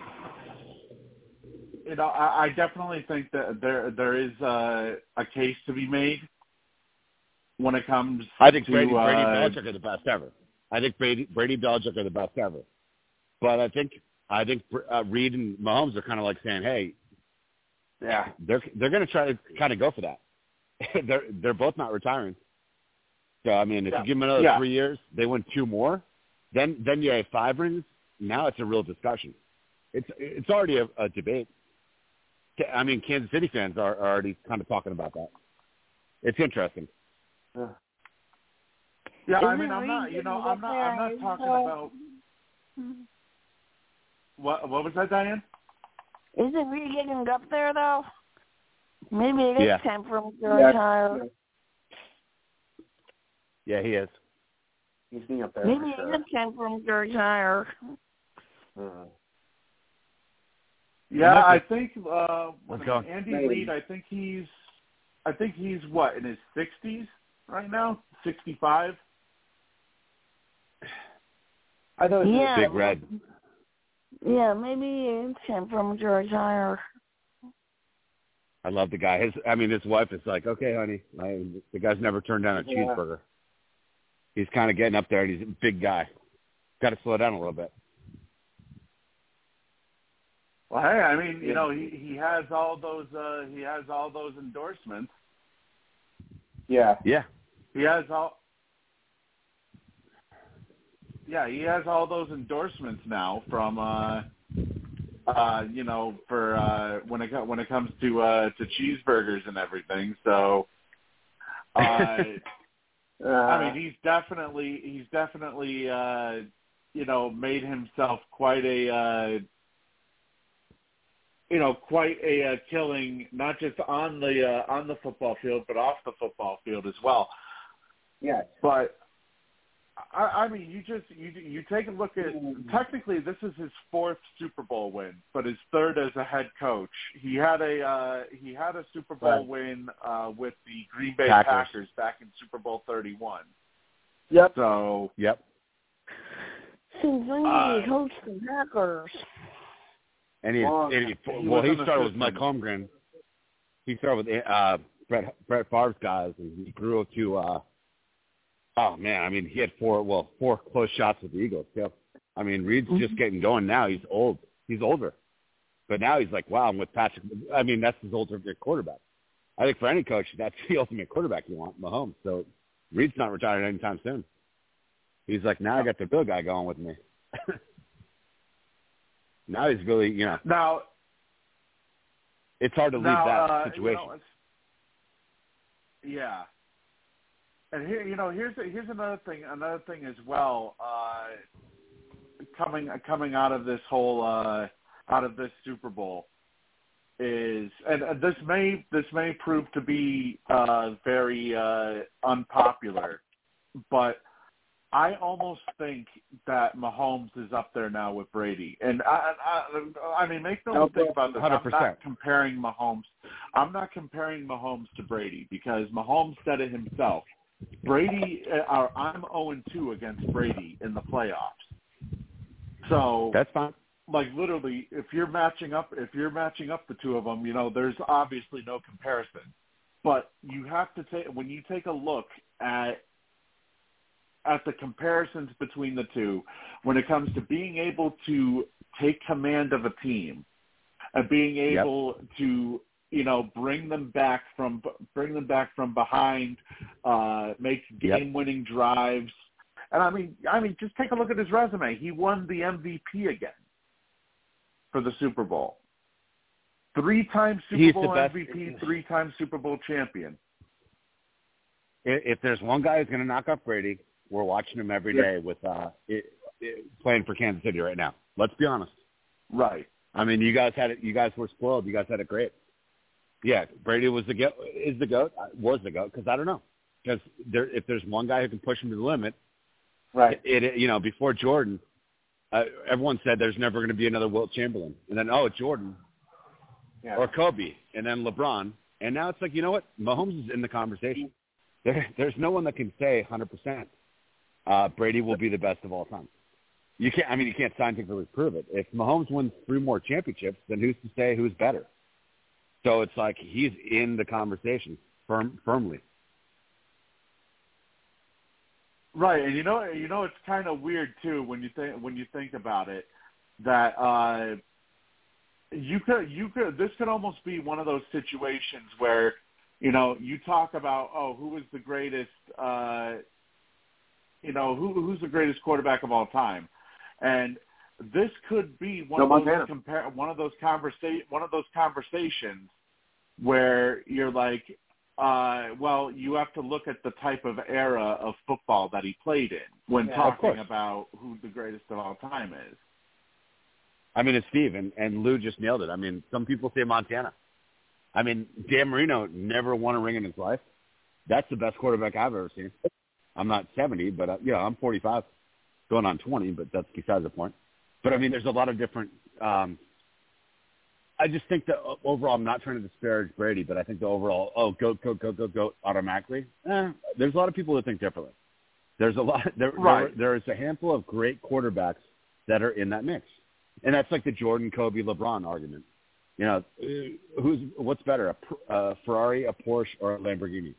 you know, I, I definitely think that there there is a, a case to be made when it comes. I think to, Brady, Brady uh, Belichick are the best ever. I think Brady Brady Belichick are the best ever. But I think I think uh, Reid and Mahomes are kind of like saying, "Hey, yeah, they're they're going to try to kind of go for that. they're they're both not retiring. So I mean, if Yeah. you give them another Yeah. three years, they win two more, then then you have five rings. Now it's a real discussion. It's it's already a, a debate. I mean, Kansas City fans are, are already kind of talking about that. It's interesting. Yeah, Yeah, I mean, I'm not, you know, I'm not, I'm not talking about what. What was that, Diane? Isn't Reid getting up there though? Maybe it is Yeah. time for him to Yeah. retire. Yeah, he is. He's being up there Maybe for it sure. is time for him to retire. Uh, Yeah, I think uh, Andy Maybe. Reid. I think he's, I think he's what in his 60s right now, 65. I thought it was Yeah. Big Red. Yeah, maybe it's time for him to. I love the guy. His, I mean, his wife is like, okay, honey, I, the guy's never turned down a Yeah. cheeseburger. He's kind of getting up there, and he's a big guy. Got to slow down a little bit. Well, hey, I mean, you know, he he has all those uh he has all those endorsements. Yeah. Yeah, He has all. Yeah, he has all those endorsements now from uh uh you know for uh when it co- when it comes to uh to cheeseburgers and everything. So uh Uh, I mean, he's definitely he's definitely uh, you know made himself quite a uh, you know quite a uh, killing, not just on the uh, on the football field, but off the football field as well. yes. But I, I mean, you just you you take a look at technically this is his fourth Super Bowl win, but his third as a head coach. He had a uh, he had a Super Bowl Right. win uh, with the Green Bay Packers. Packers back in Super Bowl thirty one. Yep. So yep. Since when Uh, did he coach the Packers? And he, Long- and he, he well, he started with. Mike Holmgren. He started with uh, Brett Brett Favre's guys, and he grew up to. uh Oh man, I mean, he had four well four close shots with the Eagles. Yep. I mean, Reid's just getting going now. He's old. He's older, but now he's like, wow, I'm with Patrick. I mean, that's his ultimate quarterback. I think for any coach, that's the ultimate quarterback you want, Mahomes. So Reid's not retiring anytime soon. He's like, now I got the Bill guy going with me. now he's really, you know, now it's hard to leave now, that uh, situation. You know, yeah. And here, you know, here's here's another thing. Another thing as well. Uh, coming coming out of this whole uh, out of this Super Bowl is, and this may this may prove to be uh, very uh, unpopular, but I almost think that Mahomes is up there now with Brady. And I, I, I mean, make no mistake about this. I'm 100%. not comparing Mahomes. I'm not comparing Mahomes to Brady because Mahomes said it himself. Brady, uh, I'm 0 2 against Brady in the playoffs. So That's fine. like literally if you're matching up if you're matching up the two of them you know there's obviously no comparison but you have to take when you take a look at at the comparisons between the two when it comes to being able to take command of a team and being Yep. able to you know bring them back from bring them back from behind uh make game winning drives and I mean, I mean, just take a look at his resume. He won the MVP again for the Super Bowl. Three-time Super He's Bowl the MVP, three-time Super Bowl champion. If there's one guy who's going to knock off Brady, we're watching him every day with uh, it, it, playing for Kansas City right now. Let's be honest. Right. I mean, you guys had it. You guys were spoiled. You guys had it great. Yeah, Brady was the goat. Is the goat? Was the goat? Because I don't know. Because there, if there's one guy who can push him to the limit, Right. it, it you know before Jordan, uh, everyone said there's never going to be another Wilt Chamberlain, and then oh Jordan Yeah. or Kobe, and then LeBron, and now it's like you know what? Mahomes is in the conversation. There, there's no one that can say 100% uh, Brady will be the best of all time. You can't. I mean, you can't scientifically prove it. If Mahomes wins three more championships, then who's to say who's better? So it's like he's in the conversation firm, firmly. Right, and you know, you know, it's kind of weird too when you think when you think about it that uh, you could you could this could almost be one of those situations where you know you talk about oh who was the greatest uh, you know who who's the greatest quarterback of all time, and this could be one Joe of those compare one of those conversa- one of those conversations where you're like uh, well, you have to look at the type of era of football that he played in when Yeah, talking about who the greatest of all time is. I mean, it's Steve and, and Lou just nailed it. I mean, some people say Montana. I mean, Dan Marino never won a ring in his life. That's the best quarterback I've ever seen. I'm not 70, but uh, yeah, I'm 45, going on 20, but that's besides the point. But I mean, there's a lot of different. Um, I just think that uh, overall, I'm not trying to disparage Brady, but I think the overall, oh, go, go, go, go, go, automatically. Eh, there's a lot of people that think differently. There's a lot. There, Right. there, there's a handful of great quarterbacks that are in that mix, and that's like the Jordan, Kobe, LeBron argument. You know, uh, who's what's better, a, a Ferrari, a Porsche, or a Lamborghini?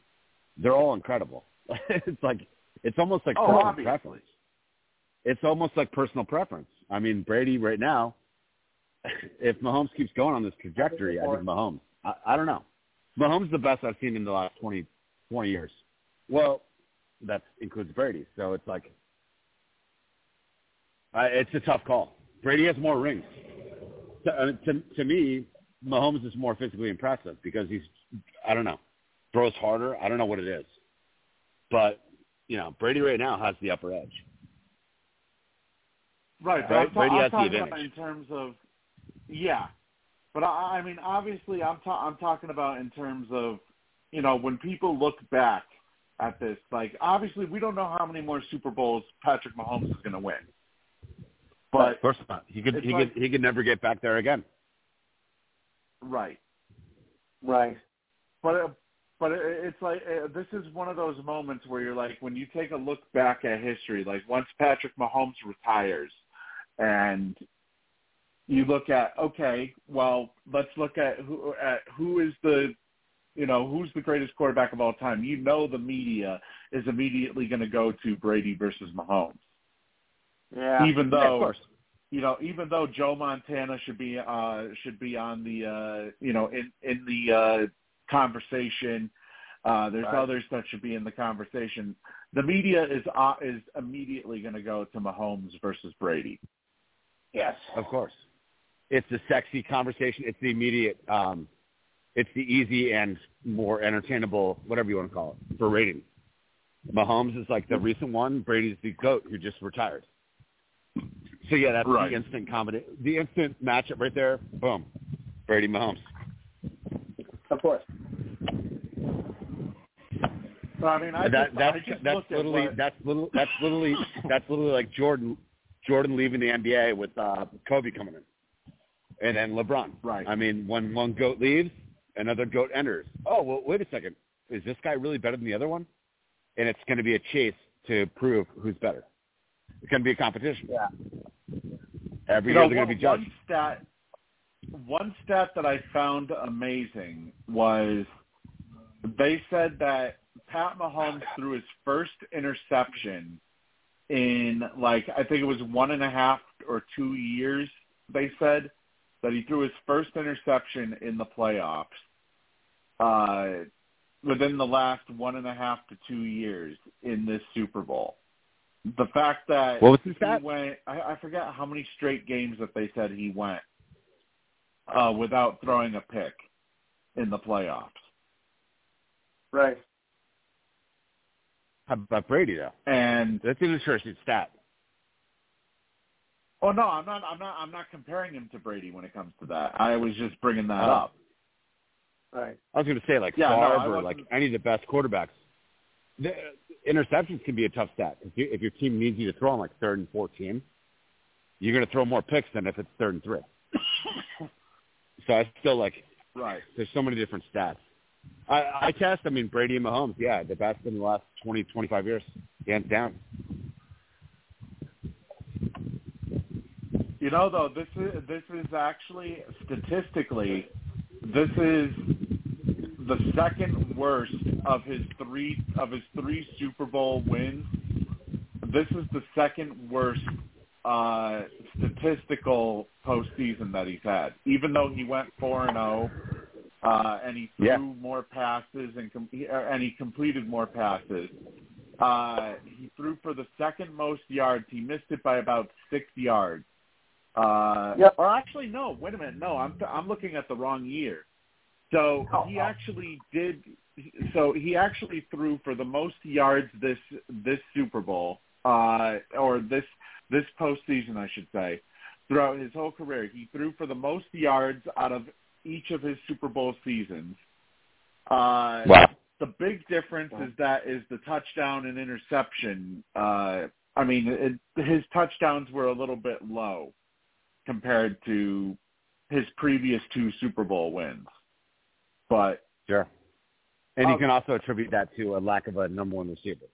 They're all incredible. it's like it's almost like Oh, personal obviously. preference. It's almost like personal preference. I mean, Brady right now, if Mahomes keeps going on this trajectory, I think Mahomes. I, I don't know. Mahomes is the best I've seen in the last 20, 20 years. Well, that includes Brady. So it's like, uh, it's a tough call. Brady has more rings. To, uh, to, to me, Mahomes is more physically impressive because he's, I don't know, throws harder. I don't know what it is. But, you know, Brady right now has the upper edge. Right, but Right, I'm, ta- I'm has the talking about in terms of yeah, but I, I mean obviously I'm ta- I'm talking about in terms of you know when people look back at this, like obviously we don't know how many more Super Bowls Patrick Mahomes is going to win, but of course not. He could, he like- could, he could never get back there again. right, Right. but uh, but it's like uh, this is one of those moments where you're like when you take a look back at history, like once Patrick Mahomes retires, and you look at okay, well let's look at who at who is the you know who's the greatest quarterback of all time. You know the media is immediately going to go to Brady versus Mahomes, Yeah. even Yeah, of though course. you know, even though Joe Montana should be uh should be on the uh you know in in the uh conversation, uh there's Right. others that should be in the conversation. The media is uh, is immediately going to go to Mahomes versus Brady. Yes. Of course. It's a sexy conversation. It's the immediate, um, it's the easy and more entertainable, whatever you want to call it, for ratings. Mahomes is like the recent one. Brady's the GOAT who just retired. So yeah, that's Right. the instant comedy, the instant matchup right there. Boom. Brady Mahomes. Of course. But I mean, I that, just, that's I just that's literally that's little that's literally that's literally like Jordan Jordan leaving the NBA with uh, Kobe coming in, and then LeBron. Right. I mean, when one goat leaves, another goat enters. Oh well, wait a second. Is this guy really better than the other one? And it's going to be a chase to prove who's better. It's going to be a competition. Yeah. Every You year know, they're going to be judged. one stat, one stat that I found amazing was they said that Pat Mahomes threw his first interception in like I think it was one and a half or two years. They said that he threw his first interception in the playoffs uh, within the last one and a half to two years in this Super Bowl. The fact that What was he stat? went, I, I forget how many straight games that they said he went. uh, without throwing a pick in the playoffs. Right. How about Brady though? And That's an interesting stat. oh no, I'm not. I'm not. I'm not comparing him to Brady when it comes to that. I was just bringing that Oh. up. Right. I was going to say like Yeah, Favre I or like any of the best quarterbacks. The, interceptions can be a tough stat. If, you, if your team needs you to throw on like third and fourteen, you're going to throw more picks than if it's third and three. so I still like Right. there's so many different stats. I, I test. I mean Brady and Mahomes. Yeah, the best in the last 20, 25 years, hands down. You know, though, this is this is actually statistically, this is the second worst of his three of his three Super Bowl wins. This is the second worst uh, statistical postseason that he's had. Even though he went four and zero, uh, and he threw Yeah. more passes and com- he- uh, and he completed more passes. Uh, he threw for the second most yards. He missed it by about six yards. Uh, Yep. Or actually, no. Wait a minute. No, I'm I'm looking at the wrong year. So Oh, he oh. actually did. So he actually threw for the most yards this this Super Bowl, uh, or this this postseason, I should say. Throughout his whole career, he threw for the most yards out of each of his Super Bowl seasons. Uh, Wow. the big difference is that is the touchdown and interception. Uh, I mean, it, his touchdowns were a little bit low compared to his previous two Super Bowl wins. But Sure. And you Um, can also attribute that to a lack of a number one receiver.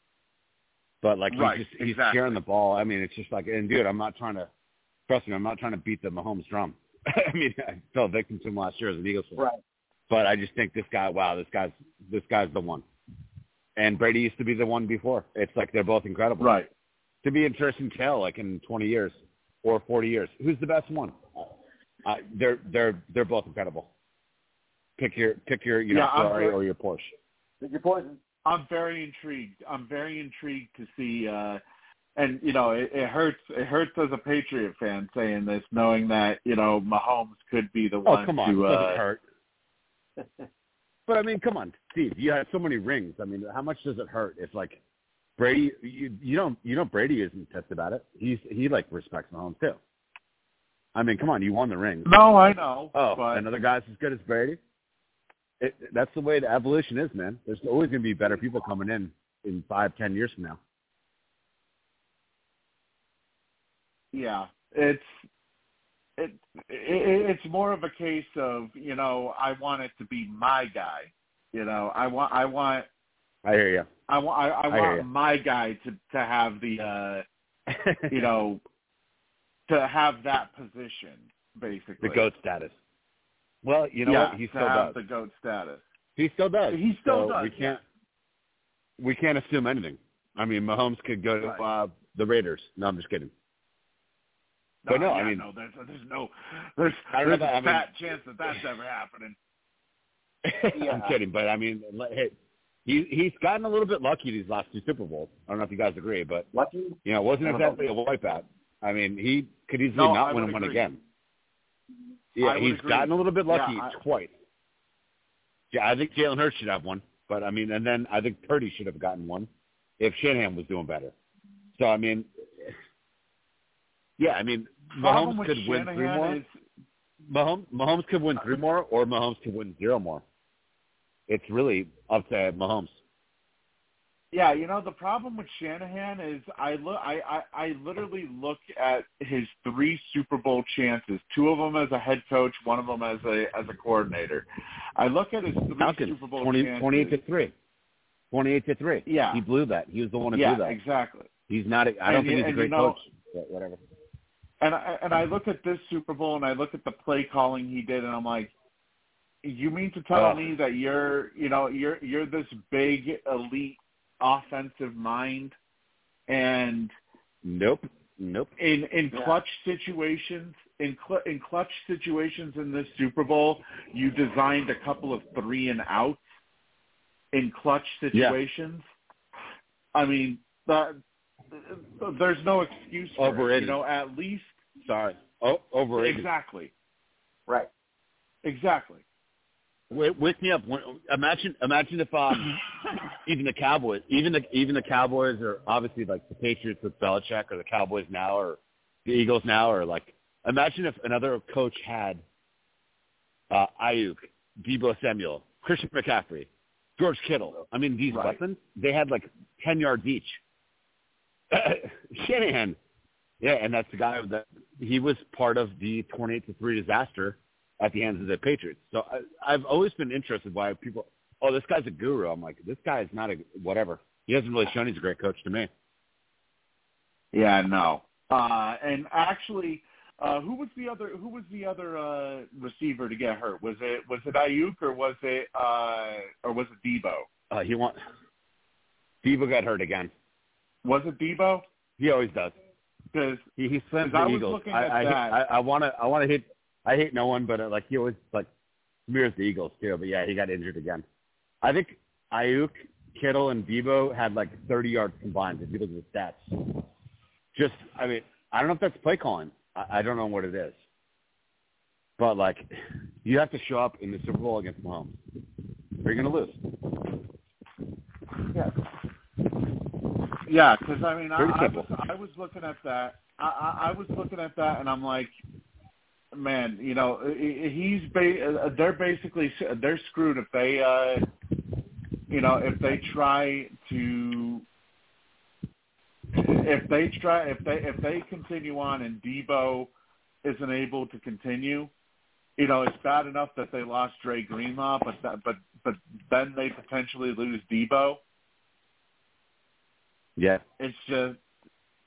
But like he's Right, just he's exactly. sharing the ball. I mean, it's just like and dude, I'm not trying to trust me, I'm not trying to beat the Mahomes drum. I mean, I fell victim to him last year as an Eagles fan. Right. But I just think this guy, wow, this guy's this guy's the one. And Brady used to be the one before. It's like they're both incredible. right, To be interesting tell, like in 20 years or 40 years, who's the best one? Uh, they're they're they're both incredible. Pick your pick your you know Yeah, I'm Ferrari very- or your Porsche. Pick your poison. I'm very intrigued. I'm very intrigued to see. Uh, and you know, it, it hurts. It hurts as a Patriot fan saying this, knowing that you know Mahomes could be the Oh, one come on. to. It doesn't Uh, hurt. But I mean, come on, Steve. You have so many rings. I mean, how much does it hurt if like Brady? You, you don't you know Brady isn't pissed about it. He's he like respects Mahomes too. I mean, come on, you won the ring. no, I know. Oh, but another guy's as good as Brady. It, that's the way the evolution is, man. There's always going to be better people coming in in five, ten years from now. Yeah, it's it, it it's more of a case of you know I want it to be my guy. You know, I want I want I hear you. I want I, I I want my guy to to have the uh you know to have that position basically. the goat status. Well, you know yeah, what? He still does. the goat status. He still does. He still So does. We can't. We can't assume anything. I mean, Mahomes could go to Right. uh, the Raiders. No, I'm just kidding. But no, I mean- no, there's there's no there's I don't know there's about- I a mean- fat chance that that's ever happening. Yeah. I'm kidding, but I mean, hey, he he's gotten a little bit lucky these last two Super Bowls. I don't know if you guys agree, but Lucky. you know, it wasn't exactly a wipeout. I mean, he could easily No, not I win one again. Yeah, he's agree. gotten a little bit lucky Yeah, I- twice. Yeah, I think Jalen Hurts should have one, but I mean, and then I think Purdy should have gotten one if Shanahan was doing better. So I mean, yeah, I mean, Problem Mahomes could win three more. is Mahomes, Mahomes could win three more, or Mahomes could win zero more. It's really up to Mahomes. Yeah, you know the problem with Shanahan is I look I, I I literally look at his three Super Bowl chances, two of them as a head coach, one of them as a as a coordinator. I look at his three Falcons, Super Bowl 20, chances. 28 to three. 28 to three. Yeah. He blew that. He was the one who yeah, blew that. exactly. He's not. A, I don't And think he's a great you know- coach. But whatever. And I, and I mm-hmm. look at this Super Bowl and I look at the play calling he did, and I'm like, you mean to tell me that you're you know you're you're this big elite offensive mind, and Nope. Nope. in in Yeah. clutch situations in cl- in clutch situations in this Super Bowl, you designed a couple of three and outs in clutch situations. I mean, that, there's no excuse for it. You know, at least Sorry. Oh, overrated. exactly. Right. Exactly. Wake, wake me up. When, imagine, imagine if um, even the Cowboys, even the even the Cowboys, are obviously like the Patriots with Belichick, or the Cowboys now, or the Eagles now, or like, imagine if another coach had uh, Aiyuk, Deebo Samuel, Christian McCaffrey, George Kittle. I mean, these Right. weapons, they had like ten yards each. Shanahan, yeah, and that's the guy that he was part of the twenty-eight to three disaster at the hands of the Patriots. So I, I've always been interested why people, oh, this guy's a guru. I'm like, this guy is not a whatever. He hasn't really shown he's a great coach to me. Yeah, no. Uh, and actually, uh, who was the other? Who was the other uh, receiver to get hurt? Was it was it Aiyuk or was it uh, or was it Deebo? Uh, he want Deebo got hurt again. Was it Deebo? He always does. Because He he slams 'Cause I the was Eagles. looking I at I, that. I I want to I want to hit I hate no one, but uh, like he always like smears the Eagles too. But yeah, he got injured again. I think Aiyuk, Kittle, and Deebo had like 30 yards combined. If you look at the stats, just I mean I don't know if that's play calling. I, I don't know what it is, but like you have to show up in the Super Bowl against Mahomes, or you're gonna lose. Yeah. Yeah, because I mean, I, I was I was looking at that. I, I, I was looking at that, and I'm like, man, you know, he's ba- uh, they're basically they're screwed if they, uh, you know, if they try to. If they try, if they if they continue on and Deebo isn't able to continue, you know, it's bad enough that they lost Dre Greenlaw, but that, but but then they potentially lose Deebo. Yeah, It's just,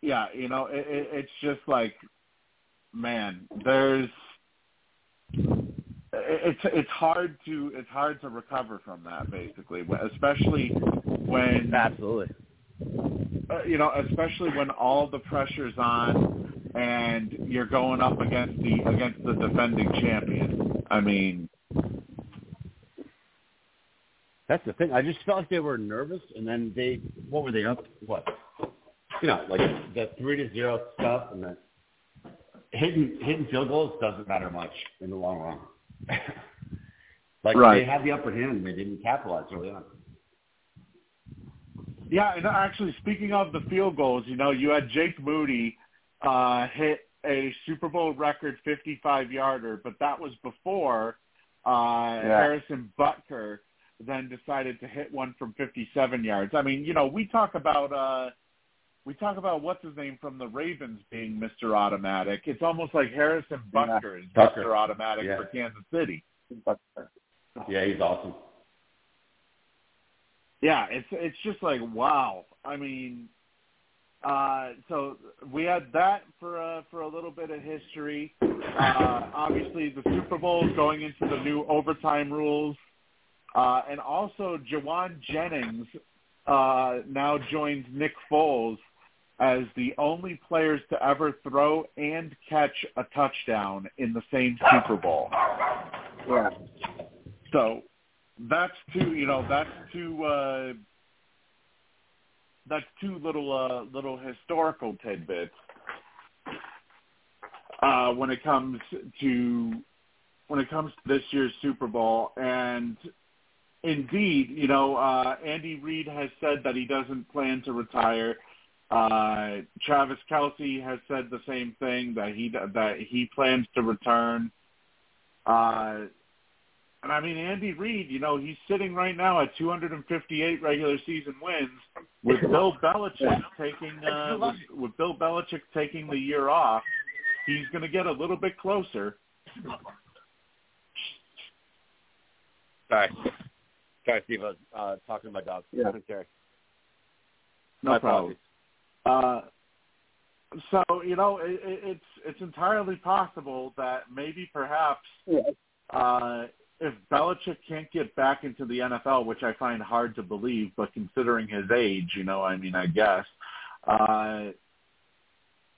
yeah, you know, it, it, it's just like, man, there's, it- it's it's hard to it's hard to recover from that basically, especially when absolutely. uh, you know, especially when all the pressure's on and you're going up against the against the defending champion. I mean, That's the thing. I just felt like they were nervous, and then they what were they up? What? You know, like the three to zero stuff, and then hitting hitting field goals doesn't matter much in the long run. like Right. they had the upper hand, and they didn't capitalize early on. Yeah, and actually, speaking of the field goals, you know, you had Jake Moody uh, hit a Super Bowl record 55-yarder, but that was before uh, Harrison Butker then decided to hit one from 57 yards. I mean, you know, we talk about uh, we talk about what's his name from the Ravens being Mr. Automatic. It's almost like Harrison Yeah. Is Butker. Mr. Automatic Yeah. for Kansas City. Yeah, he's awesome. Yeah, it's it's just like wow. I mean, uh, so we had that for a, for a little bit of history. Uh, obviously, the Super Bowl going into the new overtime rules, uh, and also Jauan Jennings uh, now joins Nick Foles as the only players to ever throw and catch a touchdown in the same Super Bowl. yeah. So that's two. You know, that's two. Uh, that's two little uh, little historical tidbits uh, when it comes to when it comes to this year's Super Bowl. And indeed, you know, uh, Andy Reid has said that he doesn't plan to retire. Uh, Travis Kelce has said the same thing that he that he plans to return. Uh, and I mean, Andy Reid, you know, he's sitting right now at 258 regular season wins with Bill Belichick taking uh, with, with Bill Belichick taking the year off. He's going to get a little bit closer. Sorry, sorry, Steve. I was uh, talking to my dog. Yeah. Sorry. No My problem. Uh, so you know, it, it, it's it's entirely possible that maybe perhaps Yeah. uh, if Belichick can't get back into the NFL, which I find hard to believe, but considering his age, you know, I mean, I guess uh,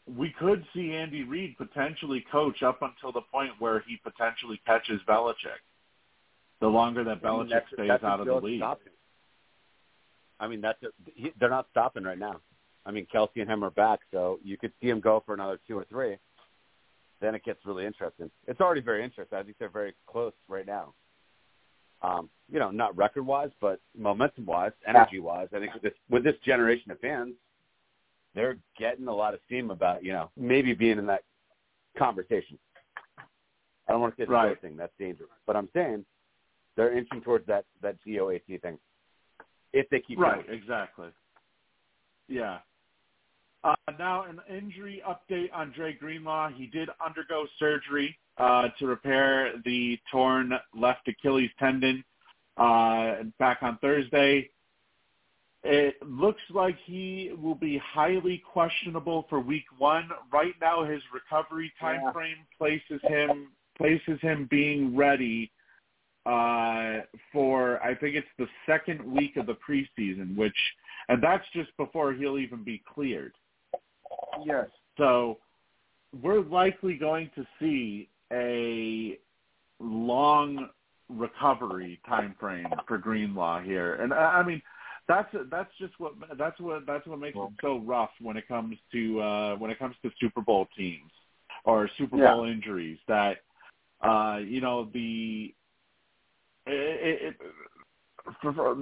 we could see Andy Reid potentially coach up until the point where he potentially catches Belichick. The longer that I mean, Belichick that's- stays that's out of the league. stopping. I mean, that's a, he, they're not stopping right now. I mean, Kelce and him are back, so you could see him go for another two or three. then it gets really interesting. It's already very interesting. I think they're very close right now. Um, you know, not record wise, but momentum wise, energy wise. I think with this with this generation of fans, they're getting a lot of steam about, you know, maybe being in that conversation. I don't want to say the Right. thing, that's dangerous. But I'm saying they're inching towards that that GOAT thing. If they keep Right, going. exactly. Yeah. Uh, now, an injury update on Dre Greenlaw. He did undergo surgery uh, to repair the torn left Achilles tendon uh, back on Thursday. It looks like he will be highly questionable for Week One. Right now, his recovery time Yeah. frame places him places him being ready uh, for I think it's the second week of the preseason, which and that's just before he'll even be cleared. Yes. So we're likely going to see a long recovery time frame for Greenlaw here, and I I mean that's that's just what that's what that's what makes it so rough when it comes to uh, when it comes to Super Bowl teams or Super Yeah. Bowl injuries. That uh, you know the it,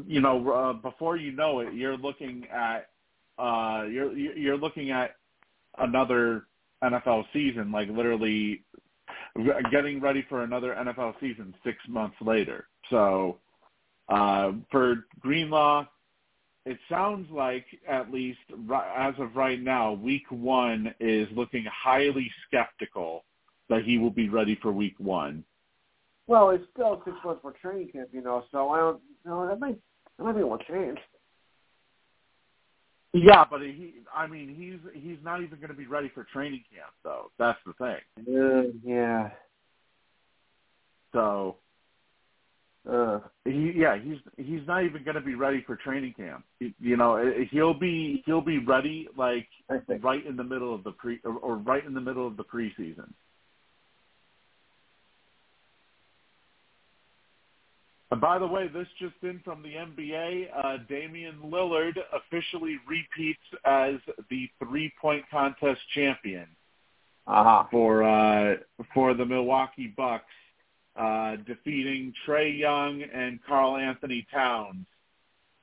you know uh, before you know it, you're looking at uh, you're you're looking at another NFL season, like literally getting ready for another NFL season six months later. So uh, for Greenlaw, it sounds like at least as of right now, Week One is looking highly skeptical that he will be ready for Week One. Well, it's still six months for training camp, you know. So I don't. You know, that might that might be to change. Yeah, but he, I mean, he's he's not even going to be ready for training camp, though. That's the thing. Uh, yeah. So Uh, he, yeah, he's he's not even going to be ready for training camp. He- You know, he'll be he'll be ready like right in the middle of the pre or, or right in the middle of the preseason. By the way, this just in from the NBA, uh, Damian Lillard officially repeats as the three-point contest champion Uh-huh. for uh, for the Milwaukee Bucks, uh, defeating Trae Young and Karl-Anthony Towns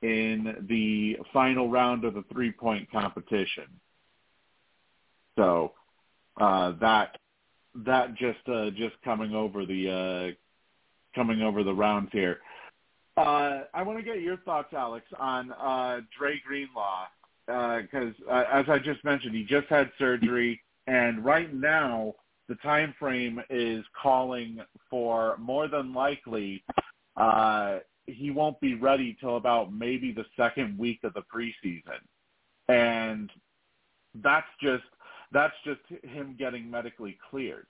in the final round of the three-point competition. So uh, that that just uh, just coming over the uh, coming over the rounds here. Uh, I want to get your thoughts, Alex, on uh, Dre Greenlaw because, uh, as I just mentioned, he just had surgery, and right now the time frame is calling for more than likely uh, he won't be ready till about maybe the second week of the preseason, and that's just that's just him getting medically cleared.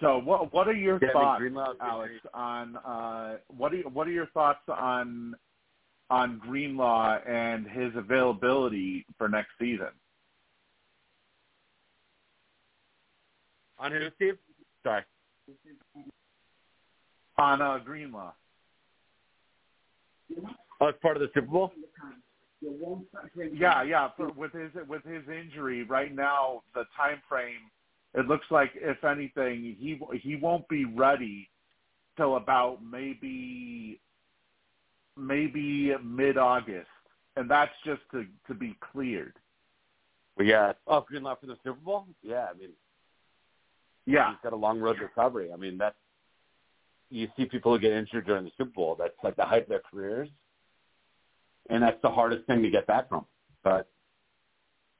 So what what are your Yeah, thoughts, Greenlaw's Alex, on uh, what are what are your thoughts on on Greenlaw and his availability for next season? On who, Steve? Sorry. On uh, Greenlaw. Oh, it's part of the Super Bowl? Yeah, yeah. For, with his with his injury right now, the time frame it looks like if anything he he won't be ready till about maybe maybe mid August, and that's just to to be cleared. Well, yeah. Oh, Greenlaw for the Super Bowl? Yeah, I mean, Yeah, he's got a long road to recovery. I mean, that's you see people who get injured during the Super Bowl. That's like the height of their careers, and that's the hardest thing to get back from. But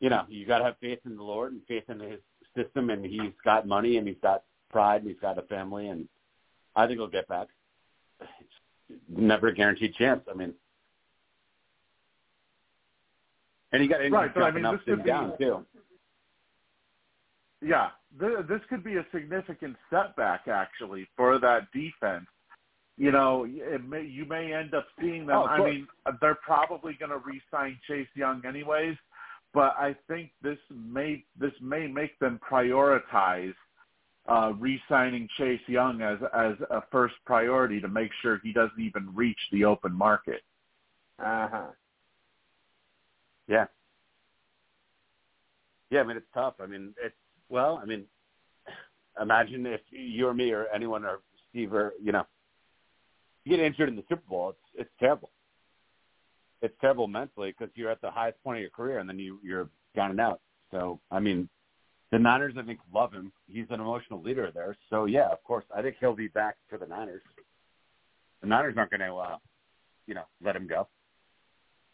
you know, you got to have faith in the Lord and faith in His system, and He's got money and He's got pride and He's got a family, and I think he'll get back. It's never a guaranteed chance. I mean, and he got injured Right, but I mean, up this could be- too. yeah. Th- This could be a significant setback actually for that defense. You know, it may, you may end up seeing them. Oh, I mean, they're probably going to re-sign Chase Young anyways, but I think this may this may make them prioritize uh, re-signing Chase Young as as a first priority to make sure he doesn't even reach the open market. Uh-huh. Yeah. Yeah, I mean it's tough. I mean it's Well, I mean, imagine if you or me or anyone or Steve or you know, you get injured in the Super Bowl. It's it's terrible. It's terrible mentally because you're at the highest point of your career and then you you're down and out. So I mean, the Niners I think love him. He's an emotional leader there. So yeah, of course, I think he'll be back for the Niners. The Niners aren't going to, uh, you know, let him go.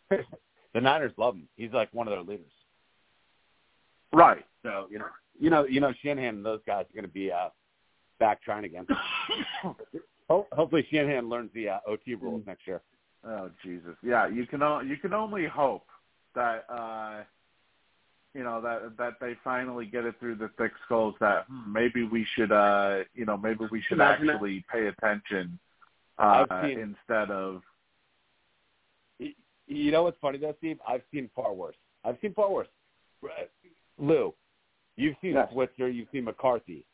the Niners love him. He's like one of their leaders. Right. So you know, you know, you know, Shanahan and those guys are going to be uh, back trying again. Hopefully, Shanahan learns the uh, OT rules next year. Oh Jesus! Yeah, you can o- you can only hope that uh, you know that that they finally get it through the thick skulls that hmm, maybe we should uh, you know maybe we should Imagine that. actually pay attention uh, seen- instead of You know what's funny though, Steve? I've seen far worse. I've seen far worse. Lou, you've seen Yes. Switzer, you've seen McCarthy,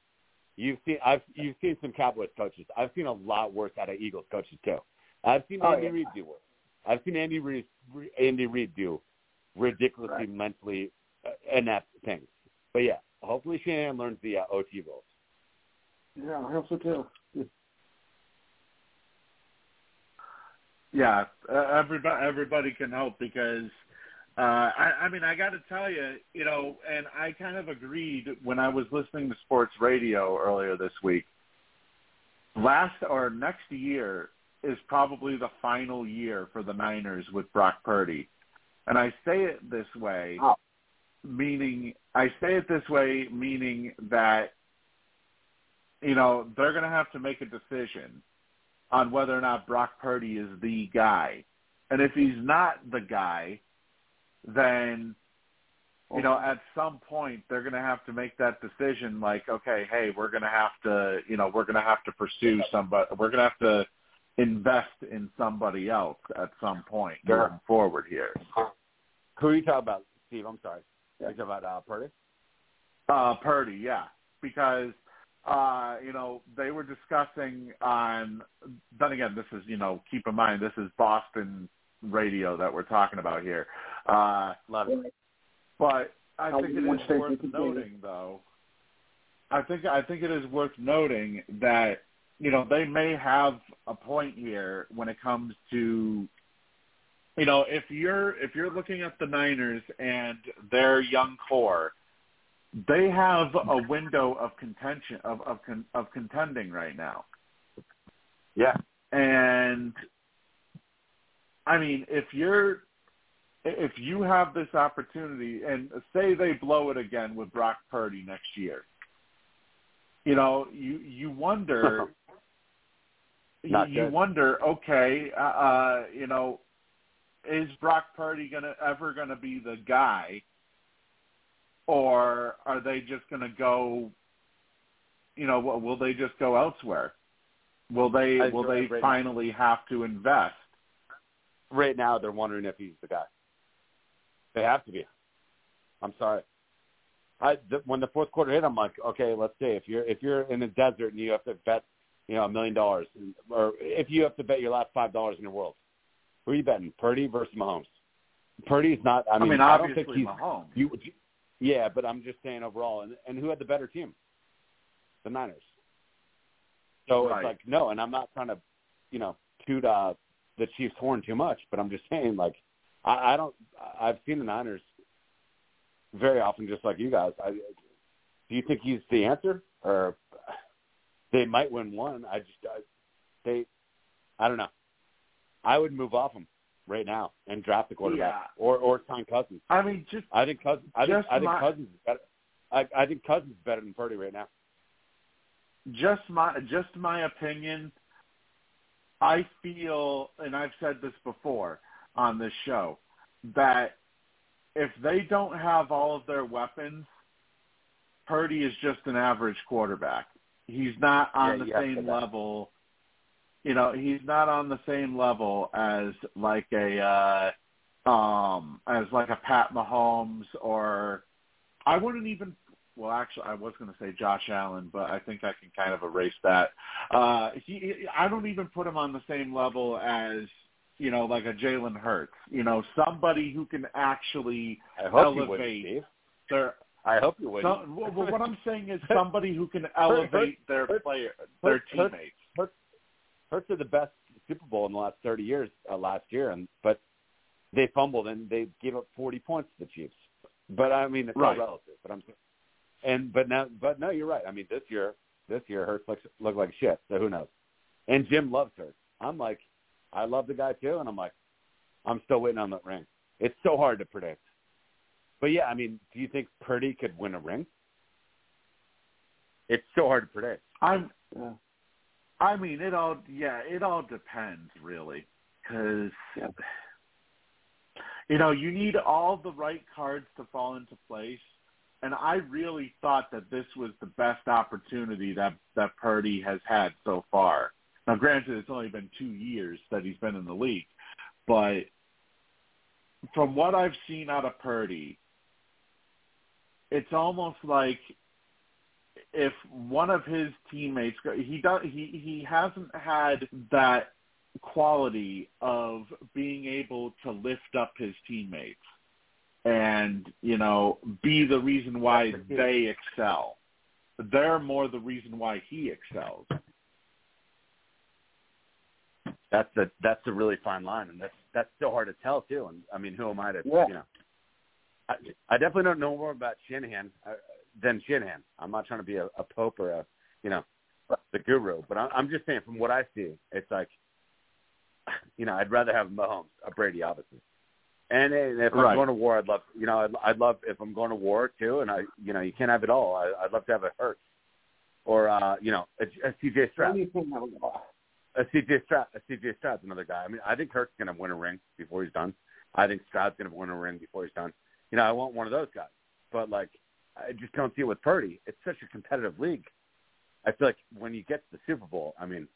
you've seen I've you've seen some Cowboys coaches. I've seen a lot worse out of Eagles coaches too. I've seen Oh, Andy yeah. Reid do worse. I've seen Andy Reid Andy Reid do ridiculously Right. mentally uh, inept things. But yeah, hopefully Shanahan learns the uh, OT rules. Yeah, I hope so too. yeah uh, everybody everybody can hope because uh I, I mean I got to tell you you know and I kind of agreed when I was listening to sports radio earlier this week last or next year is probably the final year for the Niners with Brock Purdy and I say it this way Oh. meaning I say it this way meaning that you know they're going to have to make a decision on whether or not Brock Purdy is the guy. And if he's not the guy, then you know at some point they're going to have to make that decision like okay, hey, we're going to have to, you know, we're going to have to pursue somebody. We're going to have to invest in somebody else at some point Sure. moving forward here. Who are you talking about, Steve? I'm sorry. Are you talking about uh, Purdy? Uh, Purdy, yeah, because uh, you know they were discussing on. Then again, this is you know keep in mind this is Boston radio that we're talking about here. Uh, Love it. but I How think it much worth is. noting, though. I think I think it is worth noting that you know they may have a point here when it comes to you know if you're if you're looking at the Niners and their young core, they have a window of contention of of of contending right now. Yeah. And I mean, if you're if you have this opportunity and say they blow it again with Brock Purdy next year, you know, you you wonder Not you good. wonder, okay, uh, uh, you know, is Brock Purdy gonna ever gonna be the guy, or are they just gonna go? You know, will will they just go elsewhere? Will they I will they right- finally have to invest? Right now, they're wondering if he's the guy. They have to be. I'm sorry. I th- when the fourth quarter hit, I'm like, okay, let's see. If you're if you're in the desert and you have to bet, you know, a million dollars, or if you have to bet your last five dollars in the world, who are you betting? Purdy versus Mahomes. Purdy's not. I I mean, mean, I don't think he's. Mahomes. You, yeah, but I'm just saying overall, and, and who had the better team? The Niners. So Right. it's like no, and I'm not trying to, you know, toot uh, the Chiefs' horn too much, but I'm just saying like I, I don't. I've seen the Niners very often, just like you guys. I, do you think he's the answer, or they might win one? I just I, they. I don't know. I would move off him right now and draft the quarterback, Yeah. or or sign Cousins. I mean, just I think Cousins. I think, I think my- Cousins is better. I, I think Cousins is better than Purdy right now. just my just my opinion. I feel, and I've said this before on this show, that if they don't have all of their weapons, Purdy is just an average quarterback. He's not on Yeah, the you have to same level. You know, he's not on the same level as like a uh um as like a Pat Mahomes or I wouldn't even well, actually, I was going to say Josh Allen, but I think I can kind of erase that. Uh, he, I don't even put him on the same level as you know, like a Jalen Hurts. You know, somebody who can actually I hope you would, elevate their I hope you win. So, well, what I'm saying is somebody who can elevate their player, their teammates. Hurts, Hurts are the best Super Bowl in the last 30 years uh, last year, and but they fumbled and they gave up 40 points to the Chiefs. But I mean, it's Right. all relative. But I'm and but now, but no, you're right. I mean, this year, this year Hurts looks look like shit. So who knows? And Jim loves Hurts. I'm like, I love the guy too, and I'm like, I'm still waiting on that ring. It's so hard to predict. But yeah, I mean, do you think Purdy could win a ring? It's so hard to predict. I'm. Yeah. I mean, it all. Yeah, it all depends, really, because Yeah. you know you need all the right cards to fall into place. And I really thought that this was the best opportunity that that Purdy has had so far. Now, granted, it's only been two years that he's been in the league, but from what I've seen out of Purdy, it's almost like if one of his teammates he does he he hasn't had that quality of being able to lift up his teammates and you know be the reason why That's the key. they excel they're more the reason why he excels That's the that's the really fine line, and that's that's so hard to tell too. And I mean, who am I to Yeah. you know? I, I definitely don't know more about Shanahan uh, than Shanahan. I'm not trying to be a, a pope or a you know the guru, but I'm, I'm just saying from what I see, it's like you know I'd rather have Mahomes, a Brady, obviously. And if I'm going to war, I'd love you know I'd, I'd love if I'm going to war too, and I you know you can't have it all. I, I'd love to have a Hurts or uh, you know a, a CJ Stroud. Anything that would- A CJ Stroud, a CJ Stroud's another guy. I mean, I think Hurts going to win a ring before he's done. I think Stroud's going to win a ring before he's done. You know, I want one of those guys. But like, I just don't see it with Purdy. It's such a competitive league. I feel like when you get to the Super Bowl, I mean,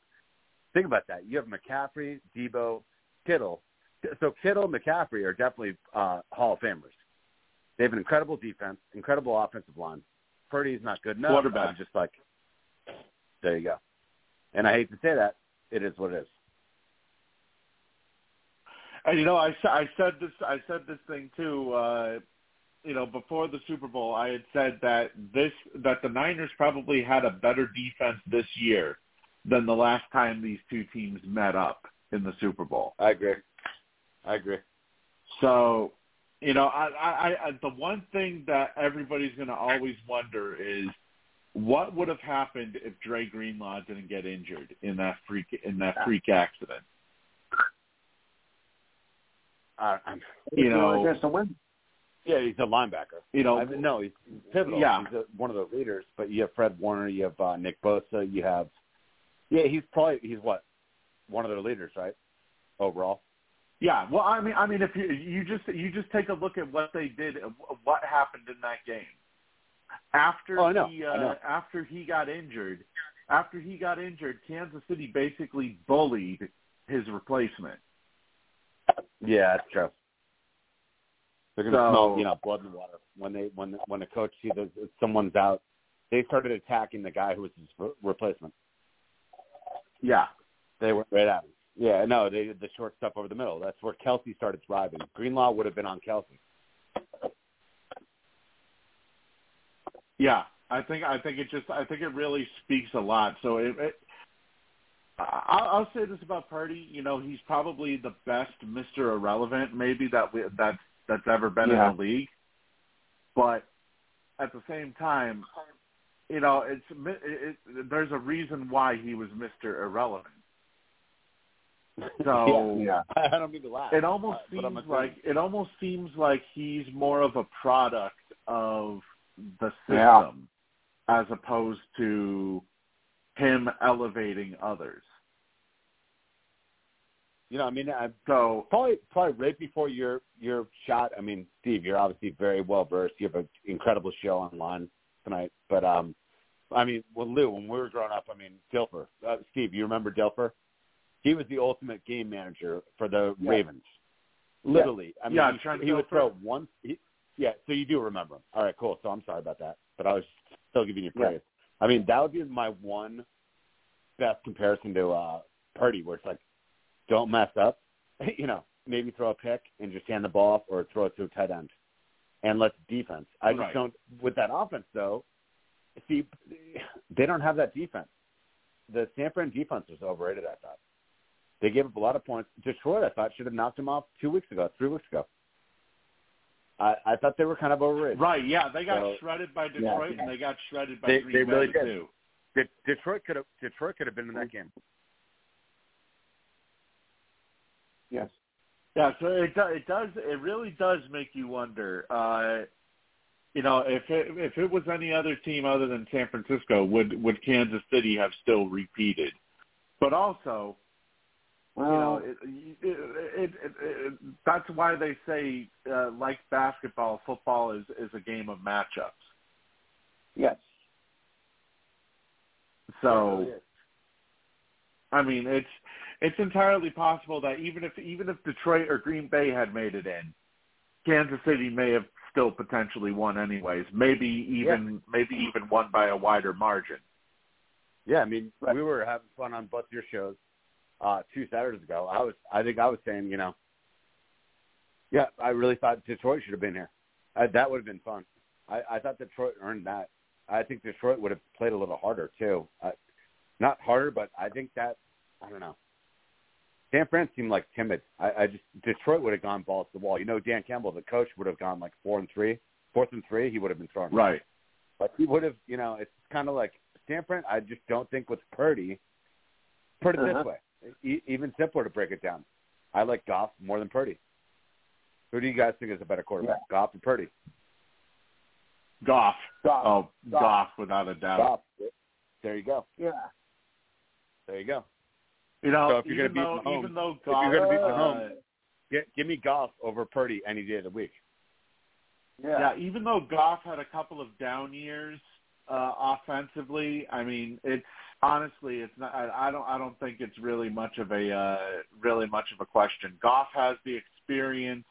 think about that. You have McCaffrey, Deebo, Kittle. So Kittle and McCaffrey are definitely uh, Hall of Famers. They have an incredible defense, incredible offensive line. Purdy's not good enough. Quarterback. I'm just like, there you go. And I hate to say that, it is what it is. And you know, I I said this I said this thing too. Uh, you know, before the Super Bowl, I had said that this that the Niners probably had a better defense this year than the last time these two teams met up in the Super Bowl. I agree. I agree. So, you know, I, I, I the one thing that everybody's going to always wonder is what would have happened if Dre Greenlaw didn't get injured in that freak in that freak accident. Uh, I'm, You know, there's a win. yeah, he's a linebacker. you know, I mean, no, he's pivotal. Yeah. He's a, one of the leaders. But you have Fred Warner, you have uh, Nick Bosa, you have yeah, he's probably he's what one of their leaders, right? Overall. Yeah, well, I mean, I mean, if you you just you just take a look at what they did, what happened in that game after Oh, he uh, after he got injured. After he got injured, Kansas City basically bullied his replacement. Yeah, that's true. They're gonna So- smell, you know, blood and water when they when when a coach sees that someone's out. They started attacking the guy who was his re- replacement. Yeah, They went right at him. Yeah, no, they did the short stuff over the middle. That's where Kelce started thriving. Greenlaw would have been on Kelce. yeah. I think I think it just I think it really speaks a lot. So it, it I'll, I'll say this about Purdy. You know, he's probably the best Mister Irrelevant maybe that we, that that's ever been Yeah. in the league. But at the same time, you know, it's it, it, there's a reason why he was Mister Irrelevant. So Yeah. I don't mean to laugh. it almost Uh, seems like it almost seems like he's more of a product of the system Yeah. as opposed to him elevating others. You know, I mean, I So probably probably right before your your shot. I mean, Steve, you're obviously very well versed. You have an incredible show online tonight. But um, I mean, well, Lou, when we were growing up, I mean, Dilfer, uh, Steve, you remember Dilfer? He was the ultimate game manager for the Yeah. Ravens. Literally, I mean, Yeah, he, Trent he would throw one. He, yeah, so you do remember him. All right, cool. So I'm sorry about that, but I was still giving you Yeah. praise. I mean, that would be my one best comparison to uh Purdy, where it's like, don't mess up, you know, maybe throw a pick and just hand the ball off or throw it to a tight end. and less defense. I just Right. don't with that offense though. See, they don't have that defense. The San Fran defense was overrated. I thought they gave up a lot of points. Detroit, I thought, should have knocked them off two weeks ago, three weeks ago. I, I thought they were kind of overrated. Right, yeah, they got So- shredded by Yeah. Detroit and they got shredded by They- Green they Bay really did. too. De- Detroit could have Detroit could have been in that game. Yes. Yeah, so it do, it does it really does make you wonder. Uh, you know, if it if it was any other team other than San Francisco, would would Kansas City have still repeated? But also, Well, you know, it, it, it, it, it, that's why they say, uh, like basketball, football is is a game of matchups. yes. So, I mean, it's it's entirely possible that even if even if Detroit or Green Bay had made it in, Kansas City may have still potentially won anyways. Maybe even maybe even won by a wider margin. Yeah, I mean, we were having fun on both your shows uh, two Saturdays ago. I was, I think, I was saying, you know, yeah, I really thought Detroit should have been here. I, that would have been fun. I, I thought Detroit earned that. I think Detroit would have played a little harder too. Uh, not harder, but I think that I don't know. San Fran seemed like timid. I, I just Detroit would have gone balls to the wall. You know, Dan Campbell, the coach, would have gone like four and three, fourth and three. He would have been thrown. Right. But he would have, you know, it's kind of like San Fran. I just don't think with Purdy. Put it Uh-huh. this way, e- even simpler to break it down. I like Goff more than Purdy. Who do you guys think is a better quarterback, Goff or Purdy? Goff. Goff. Oh, Goff. Goff, without a doubt. Goff. There you go. Yeah. There you go. You know, So if you're even gonna though beat Mahomes- even though if you're gonna beat uh, Get, give me Goff over Purdy any day of the week. Yeah. yeah, even though Goff had a couple of down years uh, offensively, I mean, it's honestly, it's not. I, I don't. I don't think it's really much of a uh, really much of a question. Goff has the experience.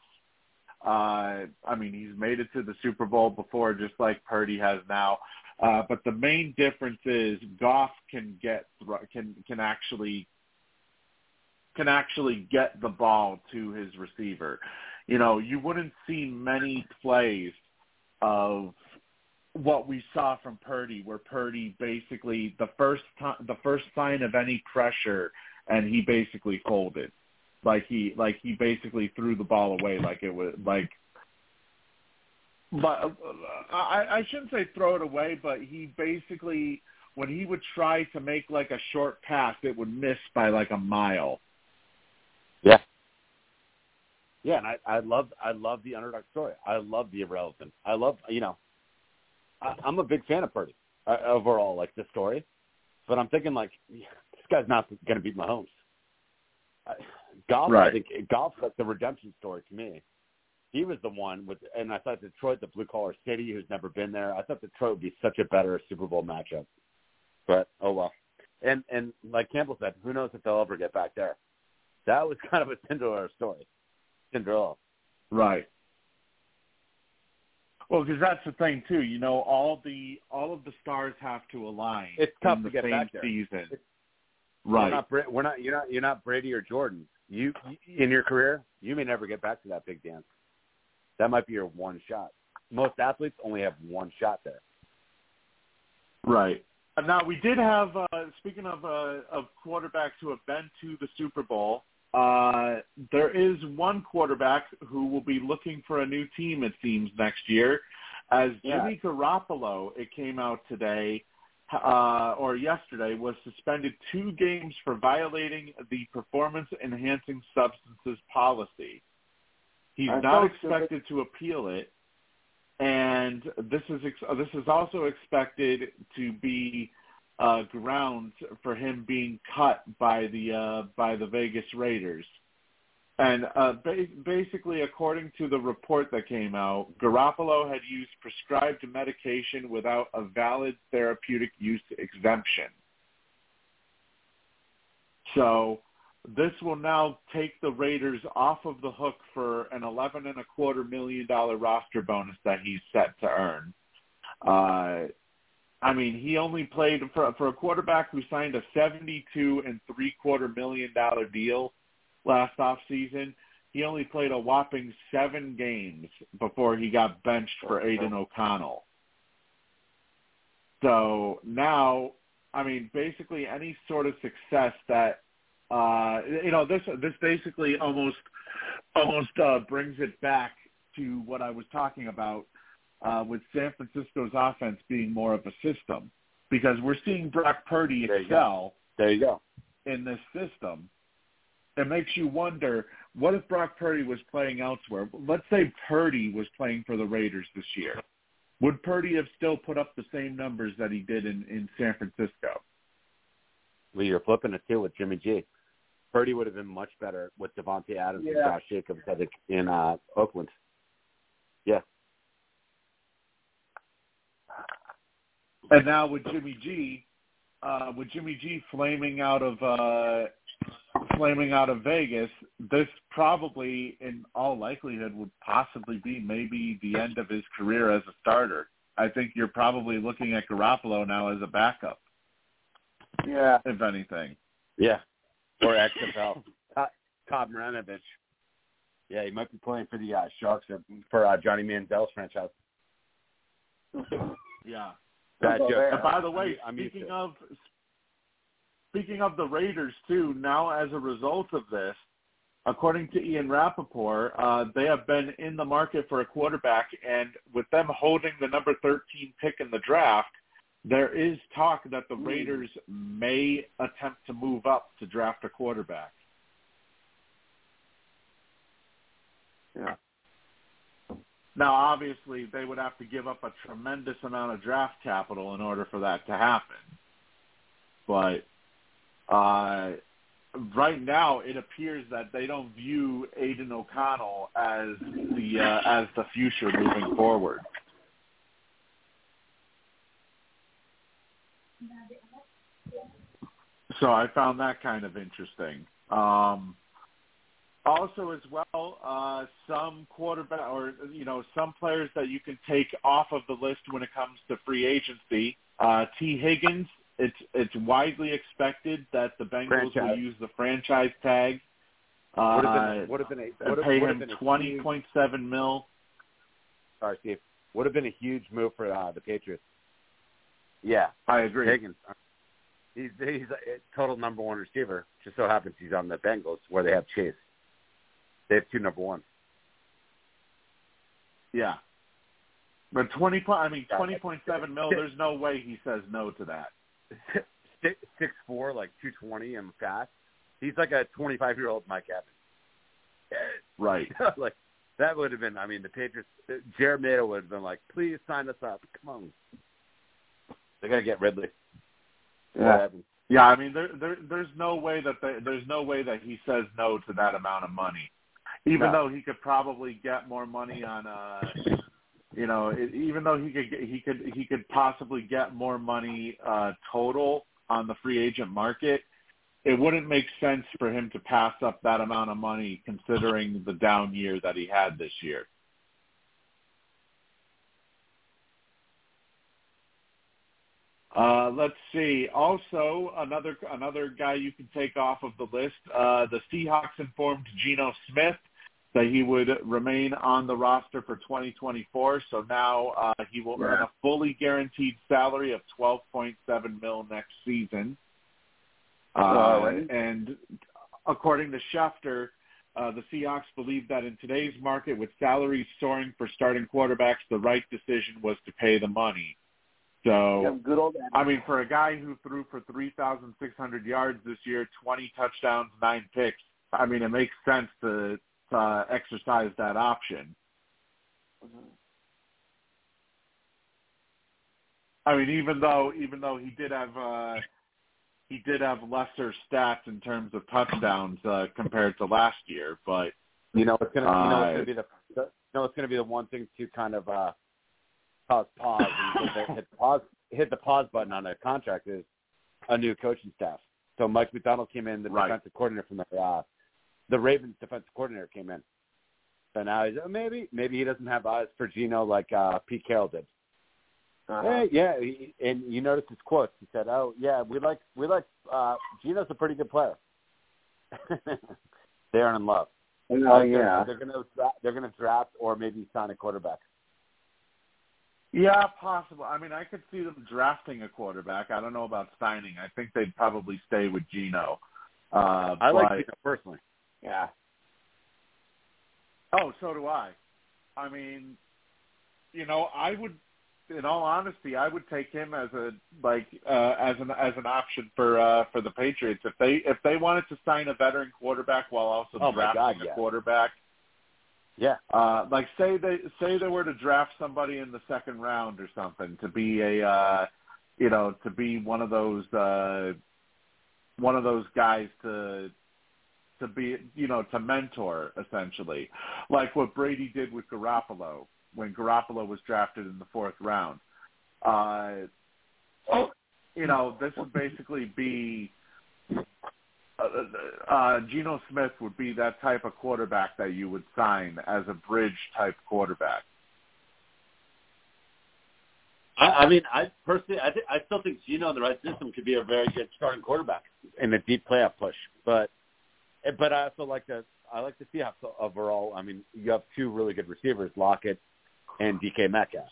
Uh, I mean, he's made it to the Super Bowl before, just like Purdy has now. Uh, but the main difference is Goff can get thr- can can actually can actually get the ball to his receiver. You know, you wouldn't see many plays of what we saw from Purdy, where Purdy basically the first time, the first sign of any pressure, and he basically folded, like he like he basically threw the ball away, like it was like. But uh, I, I shouldn't say throw it away, but he basically when he would try to make like a short pass, it would miss by like a mile. Yeah. Yeah, and I, I love I love the underdog story. I love the irrelevant. I love you know, I, I'm a big fan of Purdy uh, overall, like the story. But I'm thinking like this guy's not going to beat Mahomes. I, Goff, I think Goff like the redemption story to me. He was the one with, and I thought Detroit, the blue collar city, who's never been there. I thought Detroit would be such a better Super Bowl matchup. But oh well. And and like Campbell said, who knows if they'll ever get back there. That was kind of a Cinderella story. Cinderella. Right. Well, because that's the thing too. You know, all the all of the stars have to align. It's tough in to the get same back there. season. It's- We're right. not, Bra- we're not. You're not. You're not Brady or Jordan. You in your career, you may never get back to that big dance. That might be your one shot. Most athletes only have one shot there. Right. Uh, Now we did have. Uh, speaking of uh, of quarterbacks who have been to the Super Bowl, uh, there is one quarterback who will be looking for a new team. It seems next year, as Yeah. Jimmy Garoppolo. It came out today uh, or yesterday was suspended two games for violating the performance enhancing substances policy. He's I not expected to appeal it and this is ex- this is also expected to be uh, grounds for him being cut by the uh, by the Vegas Raiders. And uh, ba- basically, according to the report that came out, Garoppolo had used prescribed medication without a valid therapeutic use exemption. So this will now take the Raiders off of the hook for an eleven and a quarter million dollar roster bonus that he's set to earn. Uh, I mean, he only played for for a quarterback who signed a seventy-two and three quarter million dollar deal last off season. he only played a whopping seven games before he got benched for Aidan O'Connell. So now, I mean, basically any sort of success that uh, you know this this basically almost almost uh, brings it back to what I was talking about uh, with San Francisco's offense being more of a system because we're seeing Brock Purdy There you excel There you go. in this system. It makes you wonder what if Brock Purdy was playing elsewhere? Let's say Purdy was playing for the Raiders this year. Would Purdy have still put up the same numbers that he did in, in San Francisco? Well, you're flipping it too with Jimmy G. Purdy would have been much better with Davante Adams and Josh Jacobs in uh, Oakland. Yeah. And now with Jimmy G, uh, with Jimmy G flaming out of uh, flaming out of Vegas, this probably, in all likelihood, would possibly be maybe the end of his career as a starter. I think you're probably looking at Garoppolo now as a backup, Yeah. if anything. Yeah. Or XFL. Todd Todd Marinovich. Yeah, he might be playing for the uh, Sharks or for uh, Johnny Manziel's franchise. Yeah. That there. And by the way, I'm speaking of speaking of the Raiders too, now as a result of this, according to Ian Rapoport, uh, they have been in the market for a quarterback, and with them holding the number 13 pick in the draft, there is talk that the Raiders may attempt to move up to draft a quarterback. Yeah. Now, obviously, they would have to give up a tremendous amount of draft capital in order for that to happen. But uh, right now, it appears that they don't view Aidan O'Connell as the uh, as the future moving forward. So I found that kind of interesting. Um, also, as well, uh, some quarterback or you know some players that you can take off of the list when it comes to free agency. Uh, Tee Higgins. It's it's widely expected that the Bengals will use the franchise tag. Would have Uh, been, would have been a, and would have, pay would have him been a twenty huge, point seven mil. sorry, Steve. Would have been a huge move for uh, the Patriots. Yeah, I agree. Higgins. He's he's a total number one receiver. Just so happens he's on the Bengals where they have Chase. They have two number ones. Yeah. But twenty point, I mean twenty point seven mil. There's no way he says no to that. Six six four, like two twenty, and fast. He's like a twenty five year old Mike Evans. Right. like that would have been. I mean, the Patriots. Uh, Jerod Mayo would have been like, "Please sign us up. Come on." They gotta get Ridley. Yeah. Yeah, I mean there there there's no way that they, there's no way that he says no to that amount of money. Even No. though he could probably get more money on uh you know, it, even though he could he could he could possibly get more money uh total on the free agent market, it wouldn't make sense for him to pass up that amount of money considering the down year that he had this year. Uh, let's see. Also, another another guy you can take off of the list. Uh, the Seahawks informed Geno Smith that he would remain on the roster for 2024. So now uh, he will earn a fully guaranteed salary of 12.7 mil next season. Uh, and according to Schefter, uh, the Seahawks believe that in today's market, with salaries soaring for starting quarterbacks, the right decision was to pay the money. So. Good old I mean, for a guy who threw for 3,600 yards this year, 20 touchdowns, nine picks, I mean, it makes sense to uh, exercise that option. I mean, even though even though he did have uh, he did have lesser stats in terms of touchdowns uh, compared to last year, but You know, it's gonna. you know, Uh, it's gonna be the. the you know, it's gonna be the one thing to kind of uh, cause pause and hit the, hit the pause hit the pause button on a contract is a new coaching staff. So Mike Macdonald came in, the Right. defensive coordinator from the uh, the Ravens defensive coordinator came in. So now he's oh, maybe maybe he doesn't have eyes for Geno like uh, Pete Carroll did. Uh-huh. Hey, yeah, he, and you notice his quotes. He said, "Oh, yeah, we like we like uh, Geno's a pretty good player. they aren't in love." Oh yeah. They're gonna dra- they're gonna draft or maybe sign a quarterback. Yeah, possible. I mean, I could see them drafting a quarterback. I don't know about signing. I think they'd probably stay with Geno. Uh, I like but- Geno personally. Yeah. Oh, so do I. I mean, you know, I would, in all honesty, I would take him as a like uh, as an as an option for uh, for the Patriots if they if they wanted to sign a veteran quarterback while also Oh, drafting God, a yeah. quarterback. Yeah. Uh, like say they say they were to draft somebody in the second round or something to be a uh, you know to be one of those uh, one of those guys to to be you know to mentor essentially like what Brady did with Garoppolo when Garoppolo was drafted in the fourth round. Uh, you know this would basically be uh, uh, Geno Smith would be that type of quarterback that you would sign as a bridge type quarterback. I, I mean, I personally, I, th- I still think Geno in the right system could be a very good starting quarterback. in a deep playoff push. But but I also like to I like to see how so overall. I mean, you have two really good receivers, Lockett and DK Metcalf.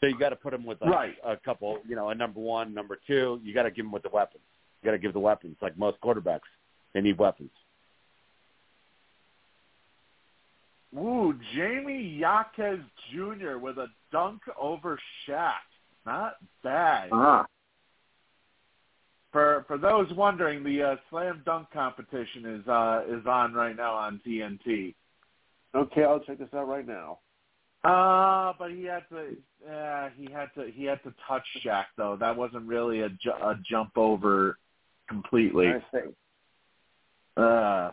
So you got to put them with like Right. a couple, you know, a number one, number two. You got to give them with the weapons. You got to give the weapons. Like most quarterbacks, they need weapons. Ooh, Jaime Jaquez Jr. with a dunk over Shaq. Not bad. Ah. For for those wondering, the uh, slam dunk competition is uh, is on right now on TNT. Okay, I'll check this out right now. Uh, but he had to, uh, he had to, he had to touch Shaq though. That wasn't really a, ju- a jump over completely. I see. Uh,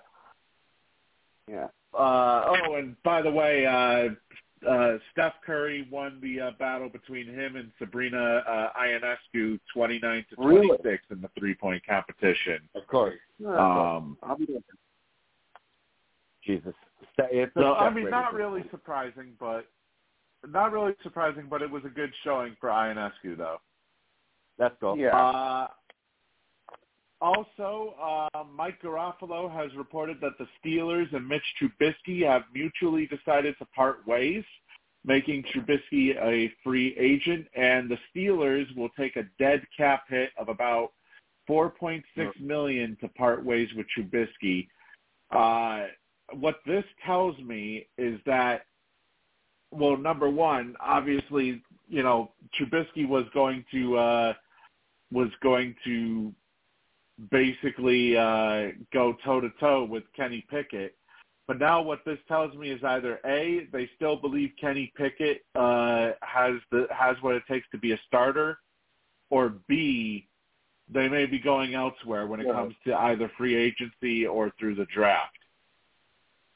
Yeah. uh, oh, and by the way, uh, uh, Steph Curry won the uh, battle between him and Sabrina uh, Ionescu, twenty nine to Really? twenty six in the three point competition. Of course, Um, I'll be there. Jesus. It's so I mean, not system. really surprising, but not really surprising, but it was a good showing for Ionescu though. That's cool. Yeah. Uh, also, uh, Mike Garafolo has reported that the Steelers and Mitch Trubisky have mutually decided to part ways, making Trubisky a free agent, and the Steelers will take a dead cap hit of about 4.6 million to part ways with Trubisky. Uh, what this tells me is that, well, number one, obviously, you know, Trubisky was going to uh, was going to basically uh, go toe to toe with Kenny Pickett. But now what this tells me is either A, they still believe Kenny Pickett uh, has the has what it takes to be a starter, or B, they may be going elsewhere when it Yeah. comes to either free agency or through the draft.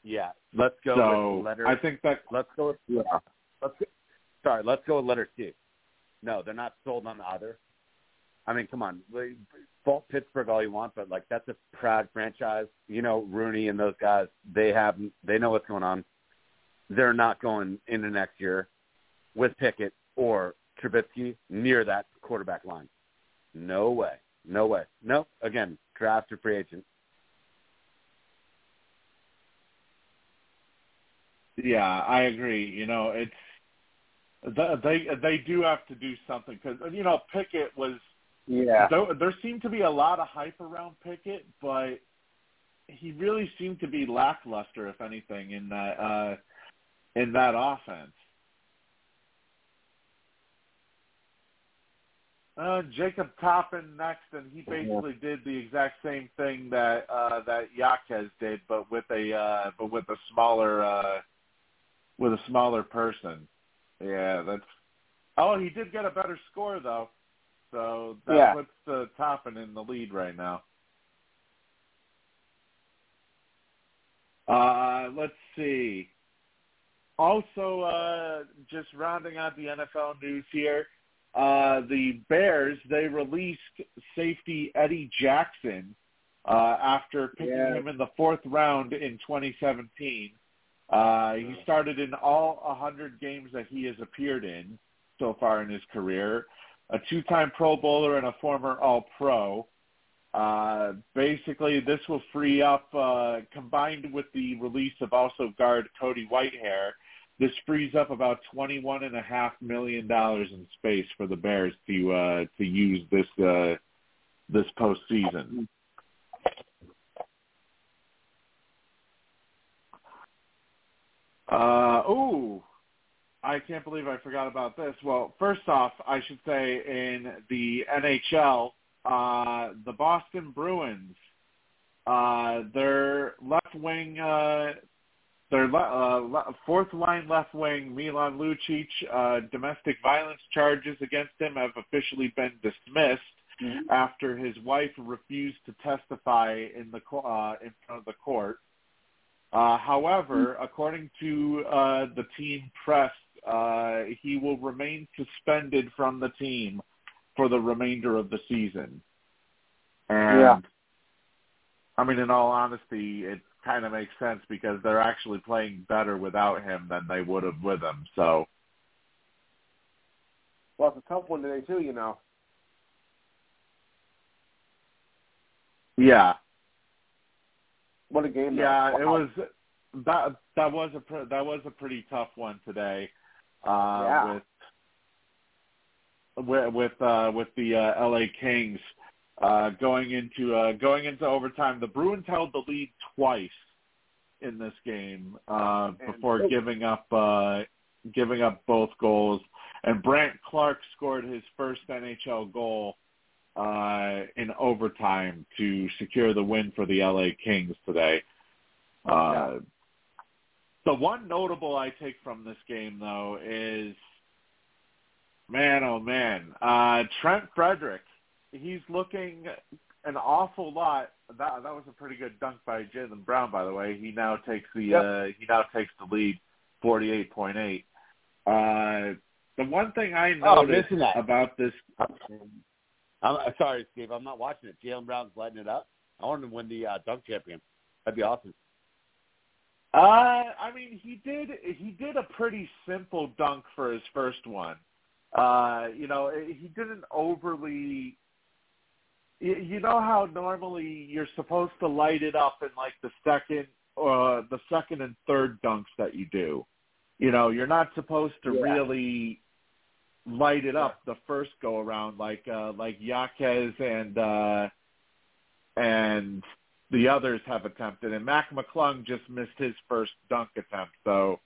Yeah. Let's go so with letter. I think that Let's go with Yeah. Let's go, sorry, let's go with letter C. No, they're not sold on either. I mean, come on, fault Pittsburgh all you want, but like that's a proud franchise. You know, Rooney and those guys, they have they know what's going on. They're not going into next year with Pickett or Trubisky near that quarterback line. No way, no way. No, again, draft or free agent. Yeah, I agree. You know, it's they they do have to do something because you know Pickett was Yeah. there, there seemed to be a lot of hype around Pickett, but he really seemed to be lackluster, if anything, in that uh, in that offense. Uh, Jacob Toppin next, and he basically did the exact same thing that uh, that Jaquez did, but with a uh, but with a smaller uh, with a smaller person. Yeah, that's. Oh, he did get a better score though, so that Yeah. puts uh, Toppin in the lead right now. Uh, let's see. Also, uh, just rounding out the NFL news here, uh, the Bears they released safety Eddie Jackson uh, after picking Yeah. him in the fourth round in 2017. Uh, he started in all 100 games that he has appeared in so far in his career. A two-time Pro Bowler and a former All-Pro. Uh, basically, this will free up, uh, combined with the release of also guard Cody Whitehair, this frees up about twenty-one and a half million dollars in space for the Bears to uh, to use this uh, this postseason. Uh, ooh, I can't believe I forgot about this. Well, first off, I should say in the NHL, uh, the Boston Bruins, uh, their left wing, uh, their le- uh, fourth line left wing, Milan Lucic, uh, domestic violence charges against him have officially been dismissed mm-hmm. after his wife refused to testify in the uh, in front of the court. Uh, however, mm-hmm. according to uh, the team press, uh, he will remain suspended from the team for the remainder of the season. And yeah. I mean, in all honesty, it kind of makes sense because they're actually playing better without him than they would have with him. So, well, it's a tough one today too, you know. Yeah. What a game! Yeah, it was that. That was a that was a pretty tough one today. Uh, yeah. With with uh, with the uh, LA Kings uh, going into uh, going into overtime, the Bruins held the lead twice in this game uh, before giving up uh, giving up both goals. And Brandt Clarke scored his first NHL goal uh, in overtime to secure the win for the LA Kings today. Uh, the one notable I take from this game, though, is man, oh man, uh, Trent Frederic. He's looking an awful lot. That that was a pretty good dunk by Jaylen Brown, by the way. He now takes the yep. uh, he now takes the lead, forty eight point eight. Uh, the one thing I Oh, noticed that. about this I'm sorry, Steve. I'm not watching it. Jaylen Brown's lighting it up. I want him to win the uh, dunk champion. That'd be awesome. Uh, I mean, he did he did a pretty simple dunk for his first one. Uh, you know, he didn't overly. You, you know how normally you're supposed to light it up in like the second, uh, the second and third dunks that you do. You know, you're not supposed to Yeah. really light it up the first go around like uh like Jaquez and uh and the others have attempted and Mac McClung just missed his first dunk attempt so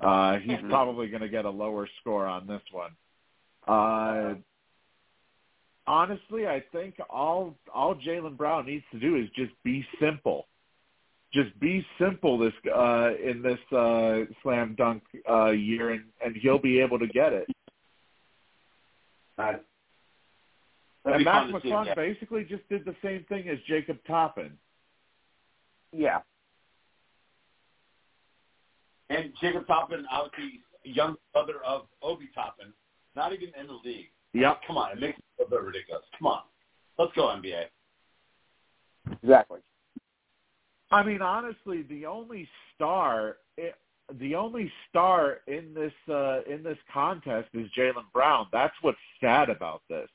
uh he's Mhm. probably going to get a lower score on this one. Uh honestly, I think all all Jaylen Brown needs to do is just be simple. Just be simple this uh in this uh slam dunk uh year and and he'll be able to get it. That'd And be Mac fun to see, McClung basically just did the same thing as Jacob Toppin. Yeah. And Jacob Toppin, obviously, young brother of Obi Toppin, not even in the league. Yep. Come on, it makes it a bit ridiculous. Come on, let's go NBA. Exactly. I mean, honestly, the only star, eh, the only star in this uh, in this contest is Jaylen Brown. That's what's sad about this.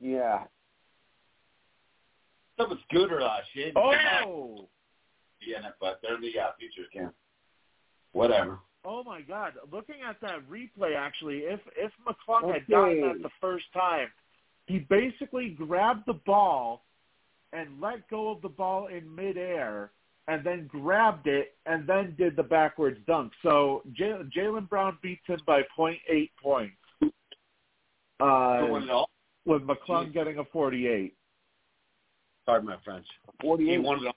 Yeah. That was Scooter uh, Shane. Oh, Yeah, but they're the uh, futures camp. Whatever. oh my God! Looking at that replay, actually, if if McClung had gotten that the first time, he basically grabbed the ball and let go of the ball in midair and then grabbed it and then did the backwards dunk. So Jay- Jaylen Brown beats him by point eight points. Uh, So win it all. with McClung getting a 48. Pardon my French. He 48. won it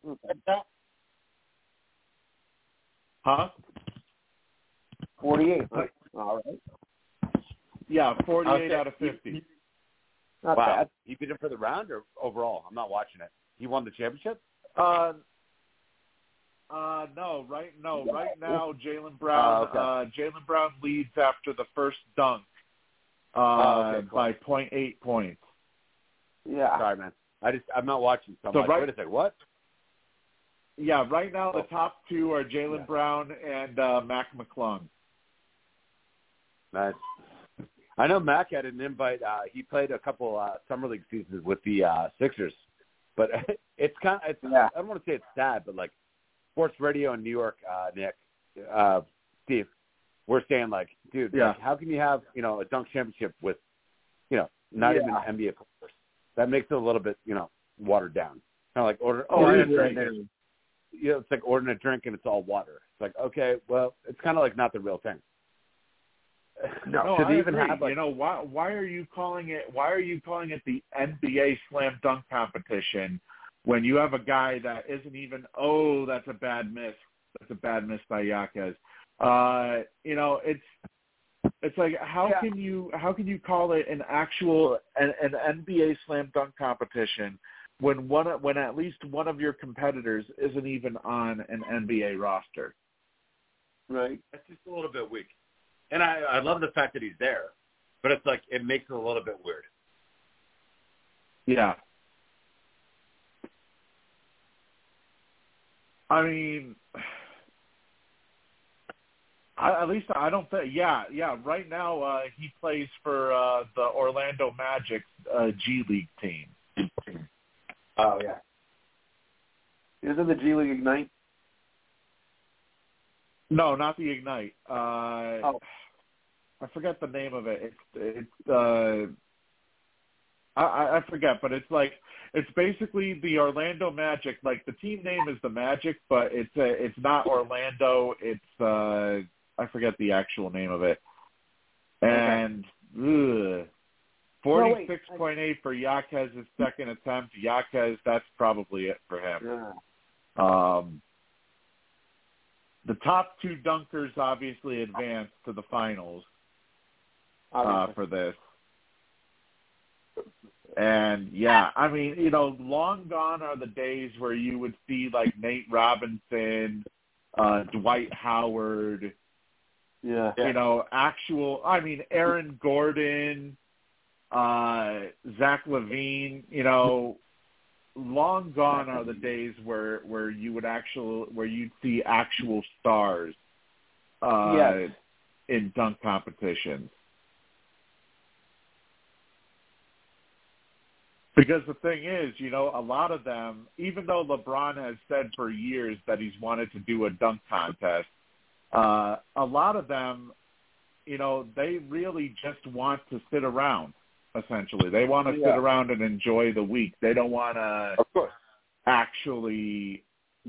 all. Huh? 48. Right? All right. Yeah, 48 out of 50. Not wow. bad. He beat him for the round or overall? I'm not watching it. He won the championship? Uh, uh, no, right, no, right now Jaylen Brown, Oh, okay. uh, Jaylen Brown leads after the first dunk, uh, Oh, okay, cool. by point eight points. Yeah. Sorry, man. I just I'm not watching. So So like, right- wait a second, what? Yeah, right now the Oh. top two are Jaylen Yeah. Brown and uh, Mac McClung. Nice. I know Mac had an invite. Uh, he played a couple uh, summer league seasons with the uh, Sixers But it's kind of it's Yeah. I don't want to say it's sad, but like sports radio in New York, uh, Nick, uh, Steve, we're saying like, dude, Yeah. like, how can you have you know a dunk championship with, you know, not Yeah. even NBA players? That makes it a little bit you know watered down. Kind of like order Oh, ordering it a drink. right and- you know, it's like ordering a drink and it's all water. It's like okay, well, it's kind of like not the real thing. No, Should I even agree. have like you know why? Why are you calling it? Why are you calling it the NBA slam dunk competition when you have a guy that isn't even? Oh, that's a bad miss. That's a bad miss by Jaquez. Uh, you know, it's it's like how Yeah. can you how can you call it an actual an, an NBA slam dunk competition when one when at least one of your competitors isn't even on an NBA roster? Right. That's just a little bit weak. And I, I love the fact that he's there, but it's like it makes it a little bit weird. Yeah. I mean, I, at least I don't think. Yeah, yeah. Right now, uh, he plays for uh, the Orlando Magic uh, G League team. Oh yeah. Isn't the G League Ignite? No, not the Ignite. Uh, Oh. I forget the name of it. It's it's. Uh, I- I, forget, but it's like it's basically the Orlando Magic. Like the team name is the Magic, but it's uh it's not Orlando. It's uh I forget the actual name of it. And forty six point eight for Jaquez's second attempt. Jaquez, that's probably it for him. Yeah. Um, the top two dunkers obviously advanced to the finals uh, for this. And yeah, I mean, you know, long gone are the days where you would see like Nate Robinson, uh, Dwight Howard, yeah. you know, actual. I mean, Aaron Gordon, uh, Zach LaVine. You know, long gone are the days where where you would actual where you'd see actual stars. Uh, Yes. in dunk competitions. Because the thing is, you know, a lot of them, even though LeBron has said for years that he's wanted to do a dunk contest, uh, a lot of them, you know, they really just want to sit around. Essentially, they want to Yeah. sit around and enjoy the week. They don't want to Of course. actually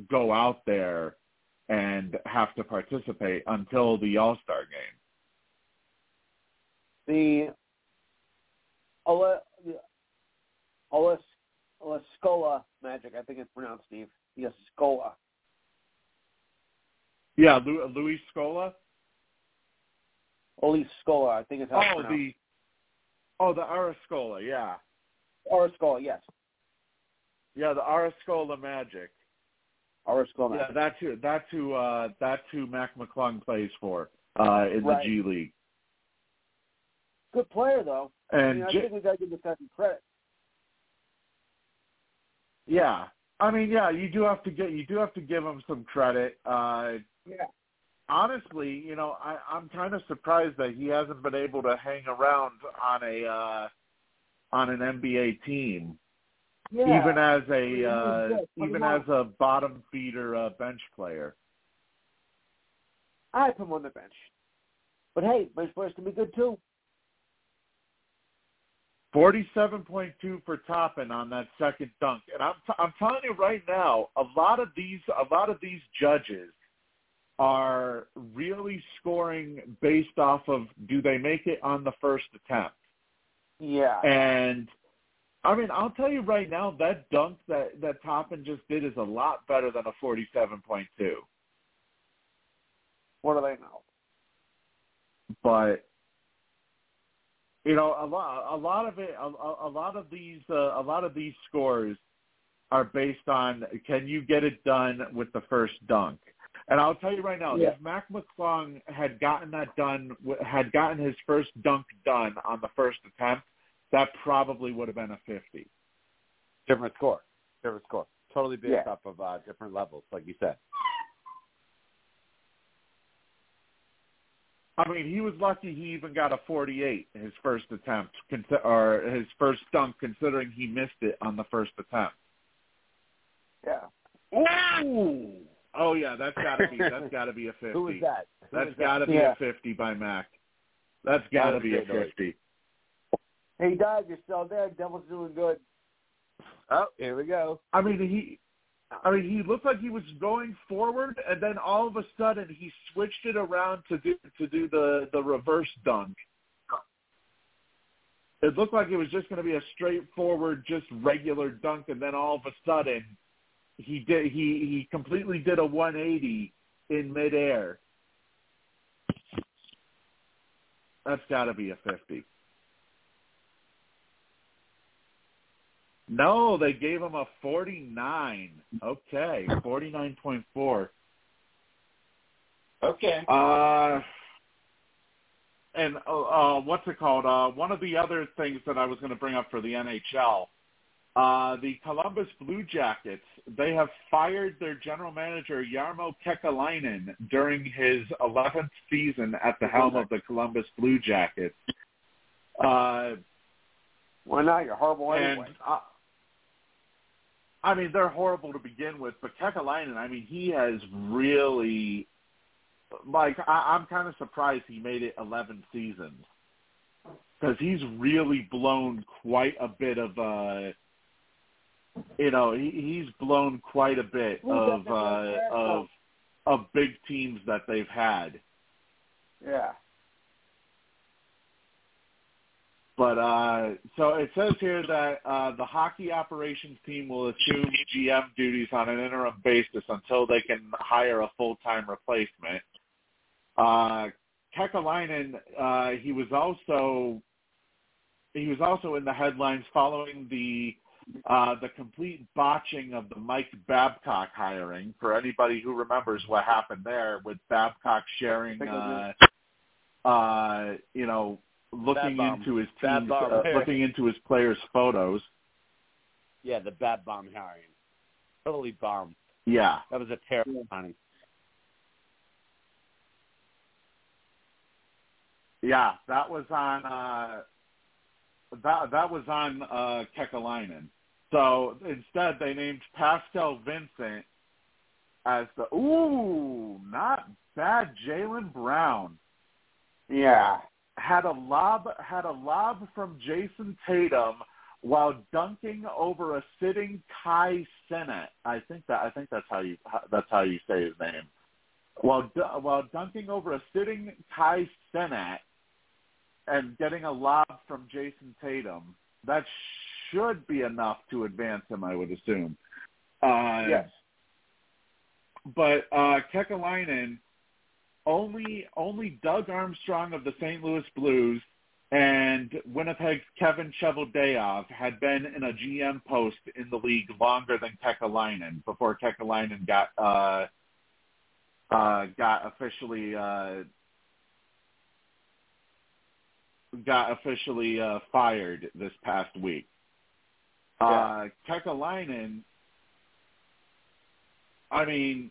go out there and have to participate until the All Star game. The Ola the Ola Olascola Magic, I think it's pronounced Steve. The Escola. Yeah, Lu- Luis Scola. Oli Scola, I think it's how Oh, the oh the Arascola. Yeah, Or Scola, yes. yeah, the Arascola Magic. Or Scola Yeah, Magic. that's who that's who uh, that's who Mac McClung plays for uh, in Right. the G League. Good player though. I And mean, I J- think we gotta give this guy some credit. yeah, I mean, yeah, you do have to get you do have to give him some credit. Uh, Yeah. honestly, you know, I, I'm kind of surprised that he hasn't been able to hang around on a uh, on an NBA team, Yeah. even as a mean, he was uh, even as a bottom feeder uh, bench player. I put him on the bench. But hey, bench players can be good too. Forty-seven point two for Toppin on that second dunk, and I'm t- I'm telling you right now, a lot of these a lot of these judges are really scoring based off of do they make it on the first attempt. Yeah. And I mean, I'll tell you right now, that dunk that that Toppin just did is a lot better than a forty-seven point two. what do they know? But you know, a lot a lot of it, a, a a lot of these uh, a lot of these scores are based on can you get it done with the first dunk. And I'll tell you right now, Yeah. if Mac McClung had gotten that done, had gotten his first dunk done on the first attempt, that probably would have been a 50. Different score. Different score. Totally based Yeah. off of uh, different levels, like you said. I mean, he was lucky he even got a 48 his first attempt, or his first dunk, considering he missed it on the first attempt. Yeah. Ooh. Oh yeah, that's gotta be that's gotta be a fifty. Who is that? Who That's is gotta be Yeah. a fifty by Mac. That's oh, gotta was be a fifty. Hey, Doug, you're still there. Devil's doing good. Oh, here we go. I mean he I mean he looked like he was going forward and then all of a sudden he switched it around to do to do the, the reverse dunk. It looked like it was just gonna be a straightforward, just regular dunk and then all of a sudden he did he, he completely did a one eighty in midair. That's gotta be a fifty. No, they gave him a 49. Okay, 49.4. Okay. Uh, and uh, uh, what's it called? Uh, one of the other things that I was going to bring up for the NHL, uh, the Columbus Blue Jackets, they have fired their general manager Jarmo Kekalainen during his 11th season at the helm of the Columbus Blue Jackets. Uh, Why not? You're horrible anyway. uh, I mean, they're horrible to begin with, but Kekalainen, I mean, he has really, like, I, I'm kind of surprised he made it 11 seasons because he's really blown quite a bit of, uh, you know, he, he's blown quite a bit of uh, of of big teams that they've had. Yeah. But uh, so it says here that uh, the hockey operations team will assume GM duties on an interim basis until they can hire a full-time replacement. Uh, Kekalainen, uh, he was also he was also in the headlines following the uh, the complete botching of the Mike Babcock hiring. For anybody who remembers what happened there with Babcock sharing, uh, uh, you know, looking into his Bad team's, uh, looking into his players' photos. Yeah, the bad bomb hiring. Totally bomb. Yeah, That was a terrible signing. yeah, that was on uh, that that was on uh, Kekalainen. So instead, they named Pascal Vincent as the ooh, not bad Jaylen Brown. Yeah. had a lob had a lob from Jayson Tatum while dunking over a sitting Kai Cenat. I think that I think that's how you that's how you say his name. While while dunking over a sitting Kai Cenat and getting a lob from Jayson Tatum, that should be enough to advance him, I would assume. Uh, Yes. but uh, Kekalainen, only only Doug Armstrong of the St. Louis Blues and Winnipeg's Kevin Cheveldayoff had been in a GM post in the league longer than Kekalainen before Kekalainen got uh, uh, got officially uh, got officially uh, fired this past week. Uh, Kekalainen, I mean,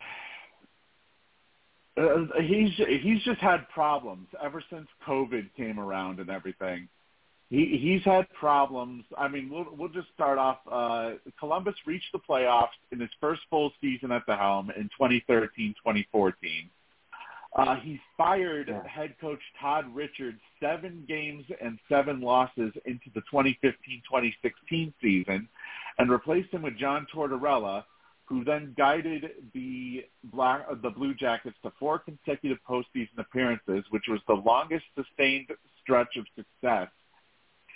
uh, he's he's just had problems ever since COVID came around and everything. He he's had problems. I mean, we'll we'll just start off. Uh, Columbus reached the playoffs in his first full season at the helm in 2013-2014. Uh, he fired Yeah. head coach Todd Richards seven games and seven losses into the 2015-2016 season, and replaced him with John Tortorella, who then guided the Black, uh, the Blue Jackets to four consecutive postseason appearances, which was the longest sustained stretch of success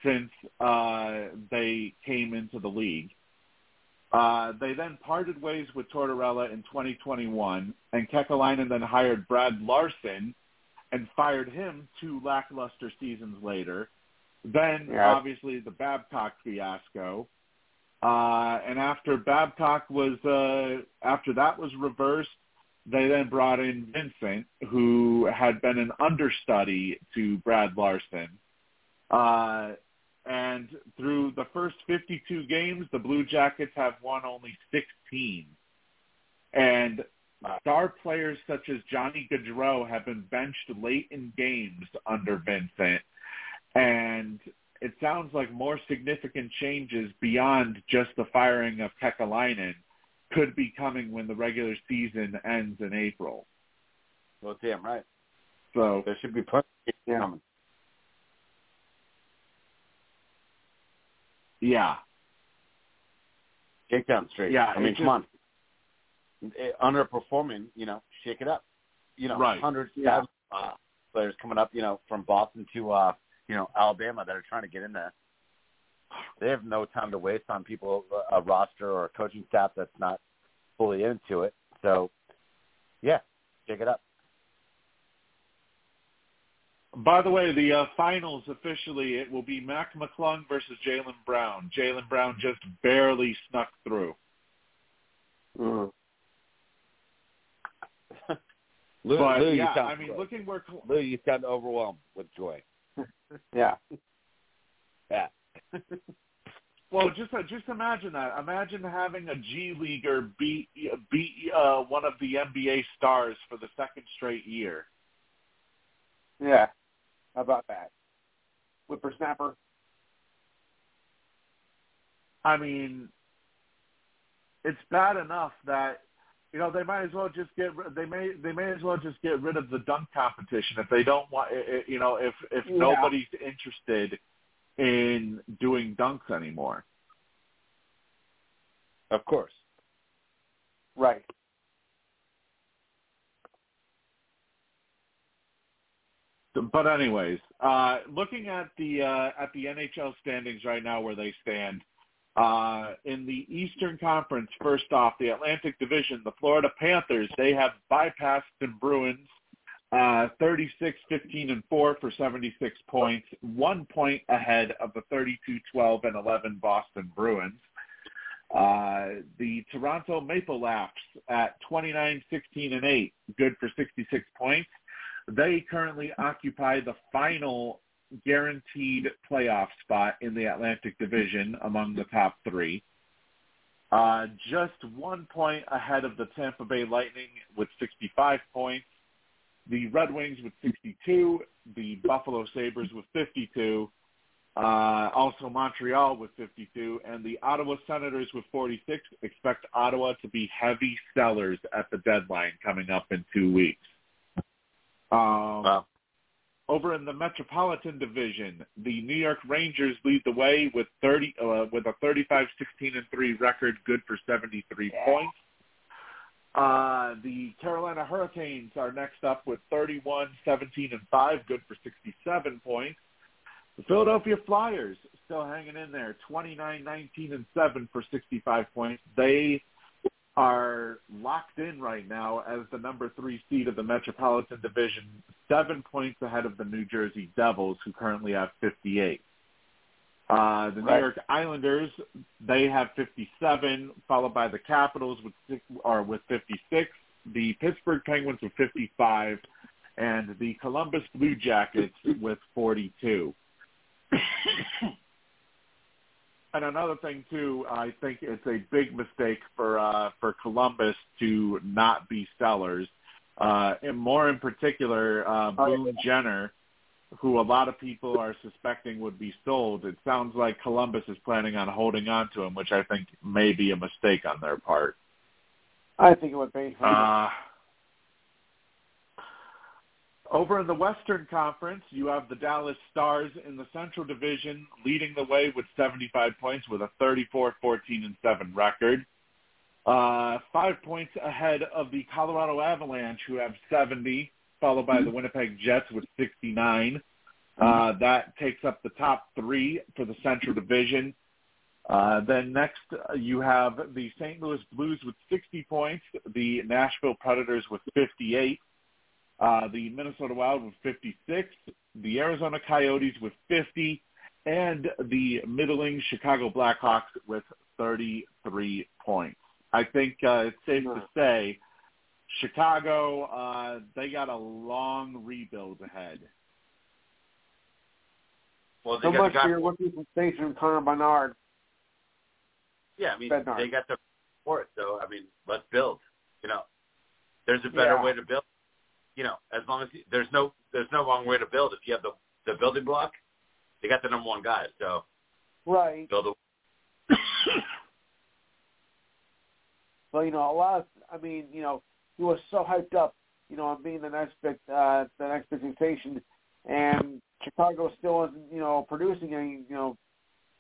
since uh, they came into the league. Uh, they then parted ways with Tortorella in 2021, and Kekalainen then hired Brad Larsen and fired him two lackluster seasons later. Then, Yeah. obviously, the Babcock fiasco. Uh, and after Babcock was, uh, after that was reversed, they then brought in Vincent, who had been an understudy to Brad Larsen. Uh, and through the first 52 games, the Blue Jackets have won only 16. And star players such as Johnny Gaudreau have been benched late in games under Vincent. And it sounds like more significant changes beyond just the firing of Kekalainen could be coming when the regular season ends in April. Well, damn right. So there should be plenty coming. Yeah, Shake down straight. Yeah, I mean, come on. Eh, Underperforming, you know, shake it up. You know, Right. hundreds Yeah. of uh, players coming up, you know, from Boston to uh, you know Alabama that are trying to get in there. They have no time to waste on people, a roster or a coaching staff that's not fully into it. So, yeah, shake it up. By the way, the uh, finals officially it will be Mac McClung versus Jaylen Brown. Jaylen Brown just barely snuck through. Mm. Lou, but Lou, yeah, sound I mean, looking where Col- Lou, you sound overwhelmed with joy. Yeah. Yeah. well, just uh, just imagine that. Imagine having a G leaguer beat beat uh, one of the NBA stars for the second straight year. Yeah. How about that? Whippersnapper. I mean, it's bad enough that you know they might as well just get they may they may as well just get rid of the dunk competition if they don't want you know if if Yeah. nobody's interested in doing dunks anymore. Of course. Right. But anyways, uh, looking at the uh, at the NHL standings right now, where they stand uh, in the Eastern Conference. First off, the Atlantic Division, the Florida Panthers they have bypassed the Bruins, uh, 36, 15, and four for 76 points, one point ahead of the 32, 12, and 11 Boston Bruins. Uh, the Toronto Maple Leafs at 29, 16, and 8, good for 66 points. They currently occupy the final guaranteed playoff spot in the Atlantic Division among the top three. Uh, just one point ahead of the Tampa Bay Lightning with 65 points, the Red Wings with 62, the Buffalo Sabres with 52, uh, also Montreal with 52, and the Ottawa Senators with 46. Expect Ottawa to be heavy sellers at the deadline coming up in two weeks. Um, Wow. Over in the Metropolitan Division, the New York Rangers lead the way with 30 uh, with a 35 16 and 3 record, good for 73 points. Uh, the Carolina Hurricanes are next up with 31 17 and 5, good for 67 points. The Philadelphia Flyers still hanging in there, 29 19 and 7 for 65 points. They are locked in right now as the number three seed of the Metropolitan Division, seven points ahead of the New Jersey Devils, who currently have 58. Uh, the New York Islanders, they have 57, followed by the Capitals with six, or with 56, the Pittsburgh Penguins with 55, and the Columbus Blue Jackets with 42. And another thing too, I think it's a big mistake for uh, for Columbus to not be sellers, uh, and more in particular, uh, Boone Jenner, who a lot of people are suspecting would be sold. It sounds like Columbus is planning on holding on to him, which I think may be a mistake on their part. I think it would be. Uh, over in the Western Conference, you have the Dallas Stars in the Central Division leading the way with 75 points with a 34, 14, and 7 record. Uh, five points ahead of the Colorado Avalanche, who have 70, followed by the Winnipeg Jets with 69. Uh, that takes up the top three for the Central Division. Uh, then next, uh, you have the St. Louis Blues with 60 points, the Nashville Predators with 58, uh, the Minnesota Wild with 56, the Arizona Coyotes with 50, and the middling Chicago Blackhawks with 33 points. I think uh, it's safe to say Chicago, uh, they got a long rebuild ahead. Well, they So got much the guy for your rookie sensation, Connor Bernard. Yeah, I mean Bedard. they got the support, so I mean let's build. You know, there's a better Yeah. way to build. You know, as long as you, there's no there's no wrong way to build. If you have the the building block, they got the number one guy. So right. build a But you know, a lot of I mean, you know, he was so hyped up, you know, on being the next big uh the next big sensation and Chicago still isn't, you know, producing any, you know,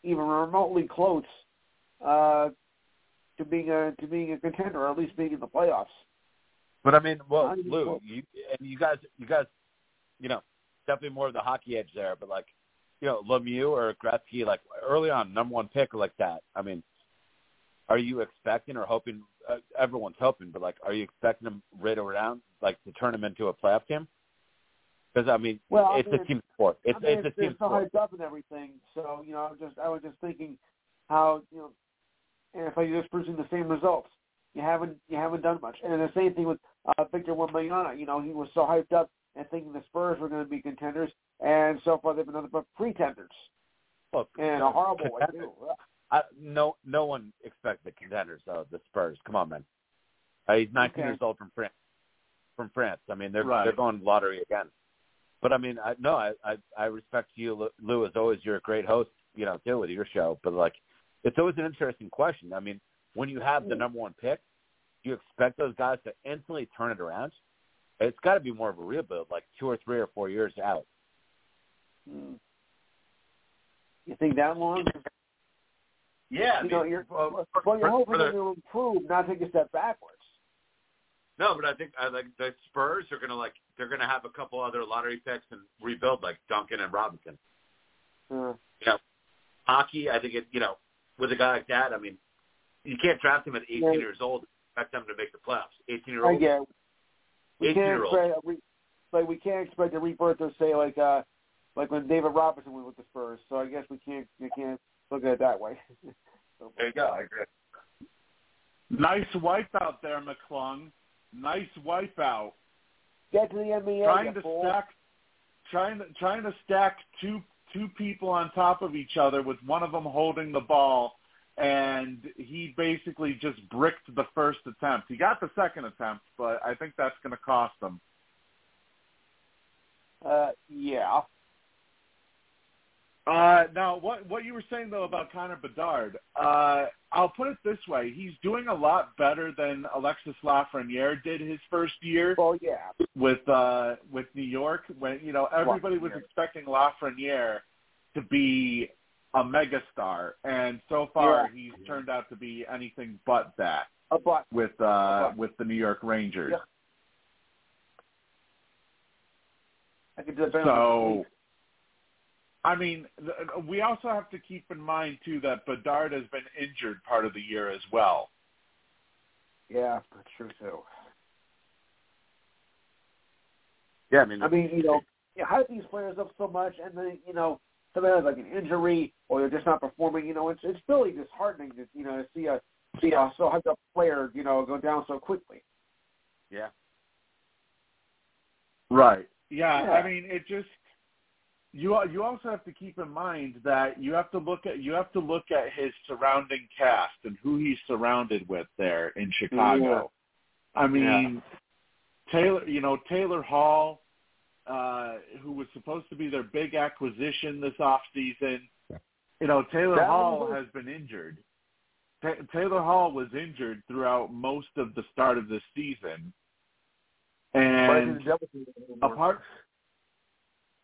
even remotely close uh to being a to being a contender or at least being in the playoffs. But I mean, well, Lou, you and you guys, you guys, you know, definitely more of the hockey edge there. But like, you know, Lemieux or Gretzky, like early on, number one pick like that. I mean, are you expecting or hoping? Uh, everyone's hoping, but like, are you expecting them right around, like to turn them into a playoff team? Because I mean, Well, I it's mean, a team sport. It's I mean, it's a team so sport. hyped up and everything. So you know, I was just I was just thinking how you know, and if you're just producing the same results, you haven't you haven't done much. And the same thing with uh, Victor Wembanyama. You know, he was so hyped up and thinking the Spurs were going to be contenders, and so far they've been nothing but pretenders Look, and a horrible way too. I, no, no one expects the contenders though. The Spurs. Come on, man. Uh, he's 19 Okay. years old from France. From France. I mean, they're Right. they're going lottery again. But I mean, I, no, I, I I respect you, Lou-. As always, you're a great host. You know, too with your show. But like, it's always an interesting question. I mean, when you have the number one pick, you expect those guys to instantly turn it around? It's got to be more of a rebuild, like two or three or four years out. Hmm. You think that long? Yeah, you know, you're well, well, you're hoping for the- them to improve, not take a step backwards. No, but I think I like the Spurs are gonna like they're gonna have a couple other lottery picks and rebuild like Duncan and Robinson. Uh, You know, hockey. I think it. You know, with a guy like that, I mean, you can't draft him at 18 Yeah. years old and expect them to make the playoffs. 18 year I old. get. it. We 18 can't year old. expect we, like we can't expect a rebirth of say like uh like when David Robinson went with the Spurs. So I guess we can't we can't look at it that way. There you go. I agree. Nice wipe out there, McClung. Nice wipe out. Get to the NBA. trying to fool. stack trying to trying to stack two two people on top of each other with one of them holding the ball and he basically just bricked the first attempt. He got the second attempt, but I think that's going to cost him. Uh, yeah. Uh, now, what what you were saying though about Connor Bedard, uh, I'll put it this way: he's doing a lot better than Alexis Lafreniere did his first year Well, yeah. with uh, with New York. When you know everybody was expecting Lafreniere to be a megastar, and so far Yeah. he's turned out to be anything but that A but. with uh, with the New York Rangers. Yeah. I could do it better. So, I mean, th- we also have to keep in mind too that Bedard has been injured part of the year as well. Yeah, that's true too. Yeah, I mean, I mean, you know, you hype these players up so much, and then you know somebody has like an injury or they're just not performing. You know, it's it's really disheartening to you know to see a see a so hyped up player you know go down so quickly. yeah. Right. Yeah, Yeah. I mean, it just you you also have to keep in mind that you have to look at you have to look at his surrounding cast and who he's surrounded with there in Chicago. I mean, Taylor, you know, Taylor Hall, uh, who was supposed to be their big acquisition this off season. You know, Taylor That Hall was- has been injured. Ta Taylor Hall was injured throughout most of the start of the season. And apart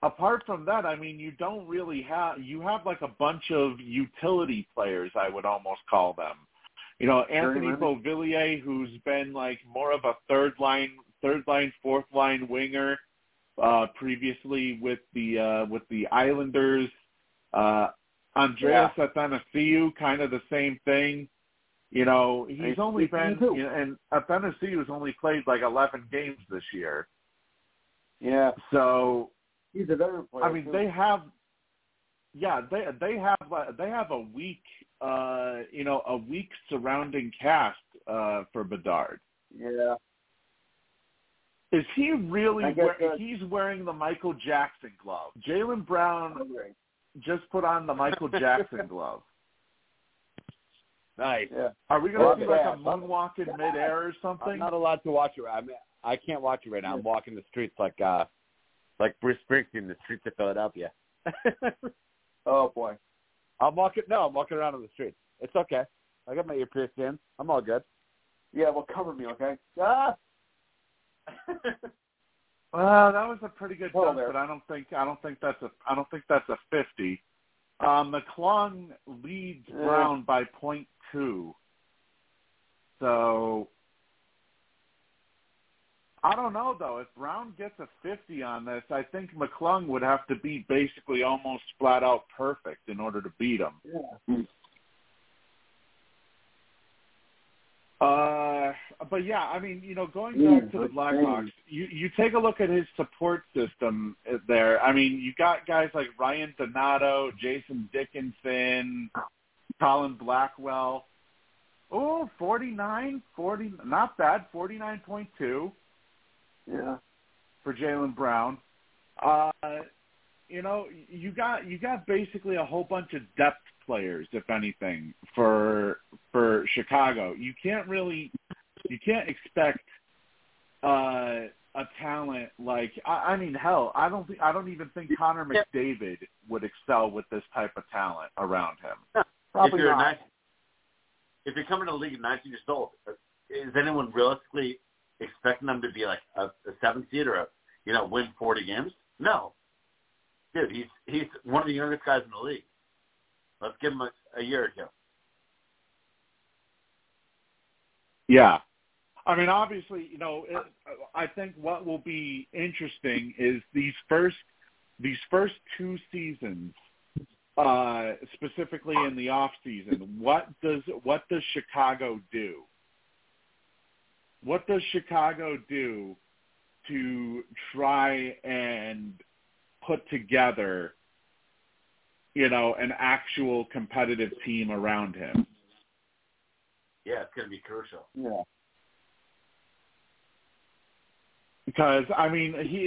apart from that, I mean, you don't really have you have like a bunch of utility players. I would almost call them. You know, Anthony Journeyman. Beauvillier, who's been like more of a third line, third line, fourth line winger, uh, previously with the uh, with the Islanders. Uh, Andreas Athanasiou, kind of the same thing. You know, he's He's- only been, you know, and Athanasiou has only played like 11 games this year. Yeah, So he's a veteran player. I mean, too. they have, yeah, they they have uh, they have a weak, uh, you know, a weak surrounding cast uh, for Bedard. yeah. Is he really? Wear, he's wearing the Michael Jackson glove. Jaylen Brown just put on the Michael Jackson glove. Nice. Yeah. Are we going to see like a moonwalk in midair or something? I'm not allowed to watch it. I mean, I can't watch it right now. I'm walking the streets like uh, like Bruce Springsteen, the streets of Philadelphia. Oh boy. I'm walking. No, I'm walking around on the street. It's okay. I got my ear pierced in. I'm all good. Yeah, well, cover me, okay? Ah. Well, that was a pretty good Hold dunk, there. but I don't think I don't think that's a I don't think that's a fifty. Um, McClung leads Yeah. Brown by point two. So I don't know though. If Brown gets a fifty on this, I think McClung would have to be basically almost flat out perfect in order to beat him. Yeah. Uh, but yeah, I mean, you know, going back to the Blackhawks, you you take a look at his support system uh, there. I mean, you got guys like Ryan Donato, Jason Dickinson, Colin Blackwell. Oh, 49, 40, not bad, 49.2 Yeah. for Jaylen Brown. Uh, you know, you got you got basically a whole bunch of depth players, if anything, for for Chicago. You can't really you can't expect uh, a talent like I, I mean, hell, I don't think I don't even think Connor McDavid would excel with this type of talent around him. Probably if you're not. nine, if you're coming to the league at 19 years old, is anyone realistically expecting them to be like a, a seven seed or a you know win 40 games? No, dude, he's he's one of the youngest guys in the league. Let's give him a, a year or two. Yeah. I mean, obviously, you know, it, I think what will be interesting is these first these first two seasons, uh, specifically in the off season. What does what does Chicago do? What does Chicago do to try and put together, you know, an actual competitive team around him? Yeah, it's going to be crucial. Yeah. Because I mean, he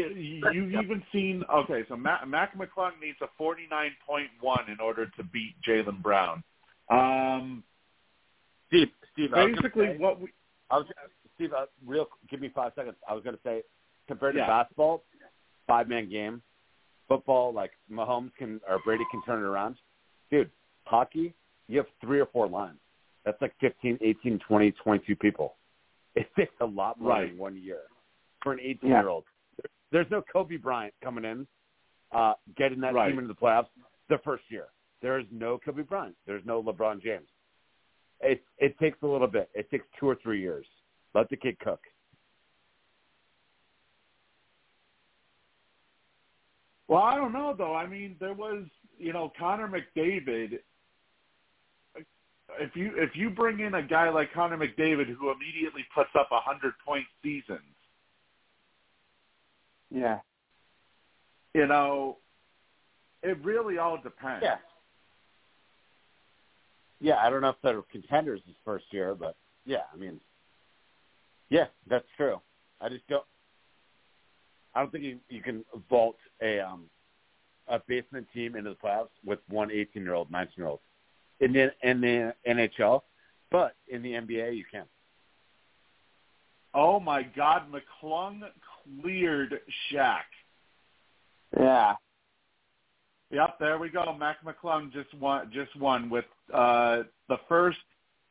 you've even seen okay. So Mac, Mac McClung needs a forty nine point one in order to beat Jaylen Brown. Um, Steve, Steve, I was gonna basically, say- what we I was Steve. Uh, real, give me five seconds. I was going to say, compared to basketball, five man game, football, like Mahomes can or Brady can turn it around. Dude, hockey, you have three or four lines. That's like 15, 18, 20, 22 people. It takes a lot more Right. than one year for an 18 year old. There's no Kobe Bryant coming in, uh, getting that Right. team into the playoffs the first year. There is no Kobe Bryant. There's no LeBron James. It it takes a little bit. It takes two or three years. Let the kid cook. well, I don't know though. I mean, there was you know Connor McDavid. If you if you bring in a guy like Connor McDavid who immediately puts up a hundred point seasons, Yeah. you know, it really all depends. Yeah. Yeah, I don't know if they're contenders his first year, but yeah, I mean, yeah, that's true. I just don't. I don't think you you can vault a um a basement team into the playoffs with one 18 year old, 19 year old in the in the NHL, but in the NBA you can. Oh my God, McClung cleared Shaq. Yeah. Yep, there we go. Mac McClung just won just won with uh the first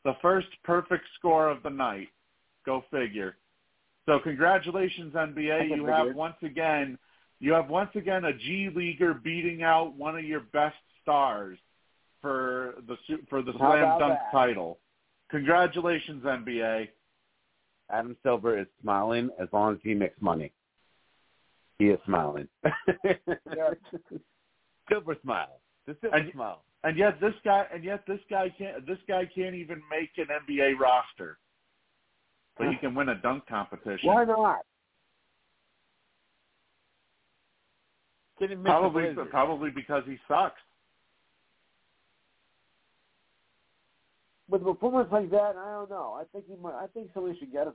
the first perfect score of the night. Go figure. So congratulations NBA. You have once again you have once again a G leaguer beating out one of your best stars for the for the How slam dunk that? title. Congratulations NBA. Adam Silver is smiling as long as he makes money. He is smiling. Silver smile. The silver And- smile. And yet this guy and yet this guy can't this guy can't even make an NBA roster. But he can win a dunk competition. Why not? Didn't Probably, probably because he sucks. With a performance like that, I don't know. I think he might. I think somebody should get him.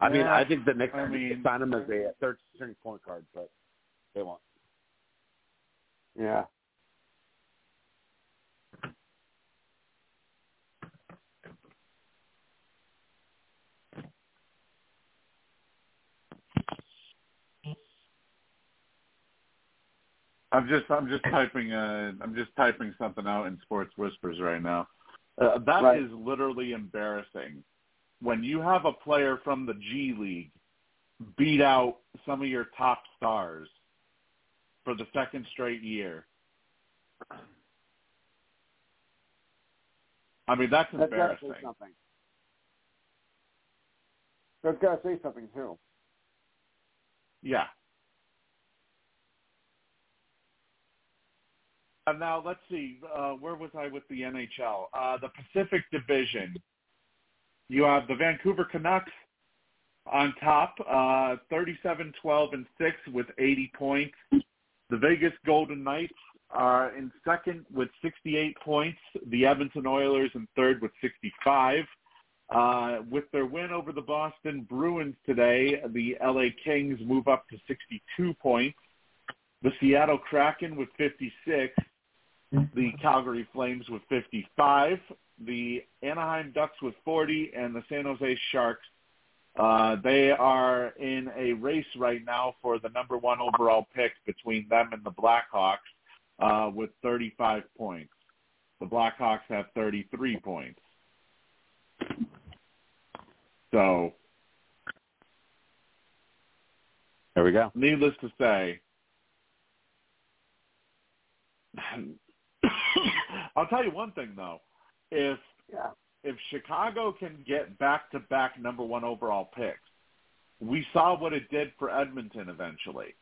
I mean, Yeah, I think the Knicks I should mean- sign him as a third string point guard, but they won't. Yeah. I'm just I'm just typing uh I'm just typing something out in Sports Whispers right now. Uh, that Right. is literally embarrassing. When you have a player from the G League beat out some of your top stars for the second straight year. I mean that's That's got to embarrassing. say something. That's got to say something too. Yeah. Now let's see. Uh, where was I with the NHL? Uh, the Pacific Division. You have the Vancouver Canucks on top, uh, 37, 12, and six with 80 points. The Vegas Golden Knights are in second with 68 points. The Edmonton Oilers in third with 65. Uh, with their win over the Boston Bruins today, the LA Kings move up to 62 points. The Seattle Kraken with 56. The Calgary Flames with 55. The Anaheim Ducks with 40. And the San Jose Sharks, uh, they are in a race right now for the number one overall pick between them and the Blackhawks uh, with 35 points. The Blackhawks have 33 points. So, There we go. needless to say, I'll tell you one thing though. If Yeah. if Chicago can get back-to-back number one overall picks, we saw what it did for Edmonton eventually.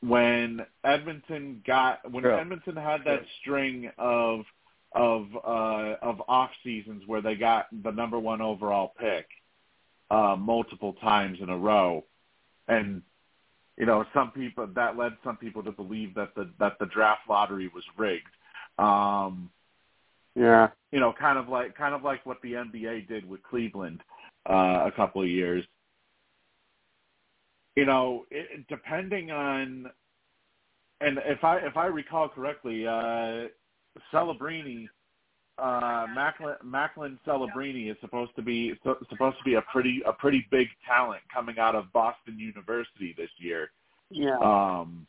When Edmonton got when True. Edmonton had that string of of uh, of off seasons where they got the number one overall pick uh, multiple times in a row, and you know some people that led some people to believe that the that the draft lottery was rigged. Um, Yeah. you know, kind of like kind of like what the NBA did with Cleveland uh, a couple of years. You know, it, depending on, and if I if I recall correctly, uh, Celebrini, uh, Macklin, Macklin Celebrini is supposed to be so, supposed to be a pretty a pretty big talent coming out of Boston University this year. Yeah. Um,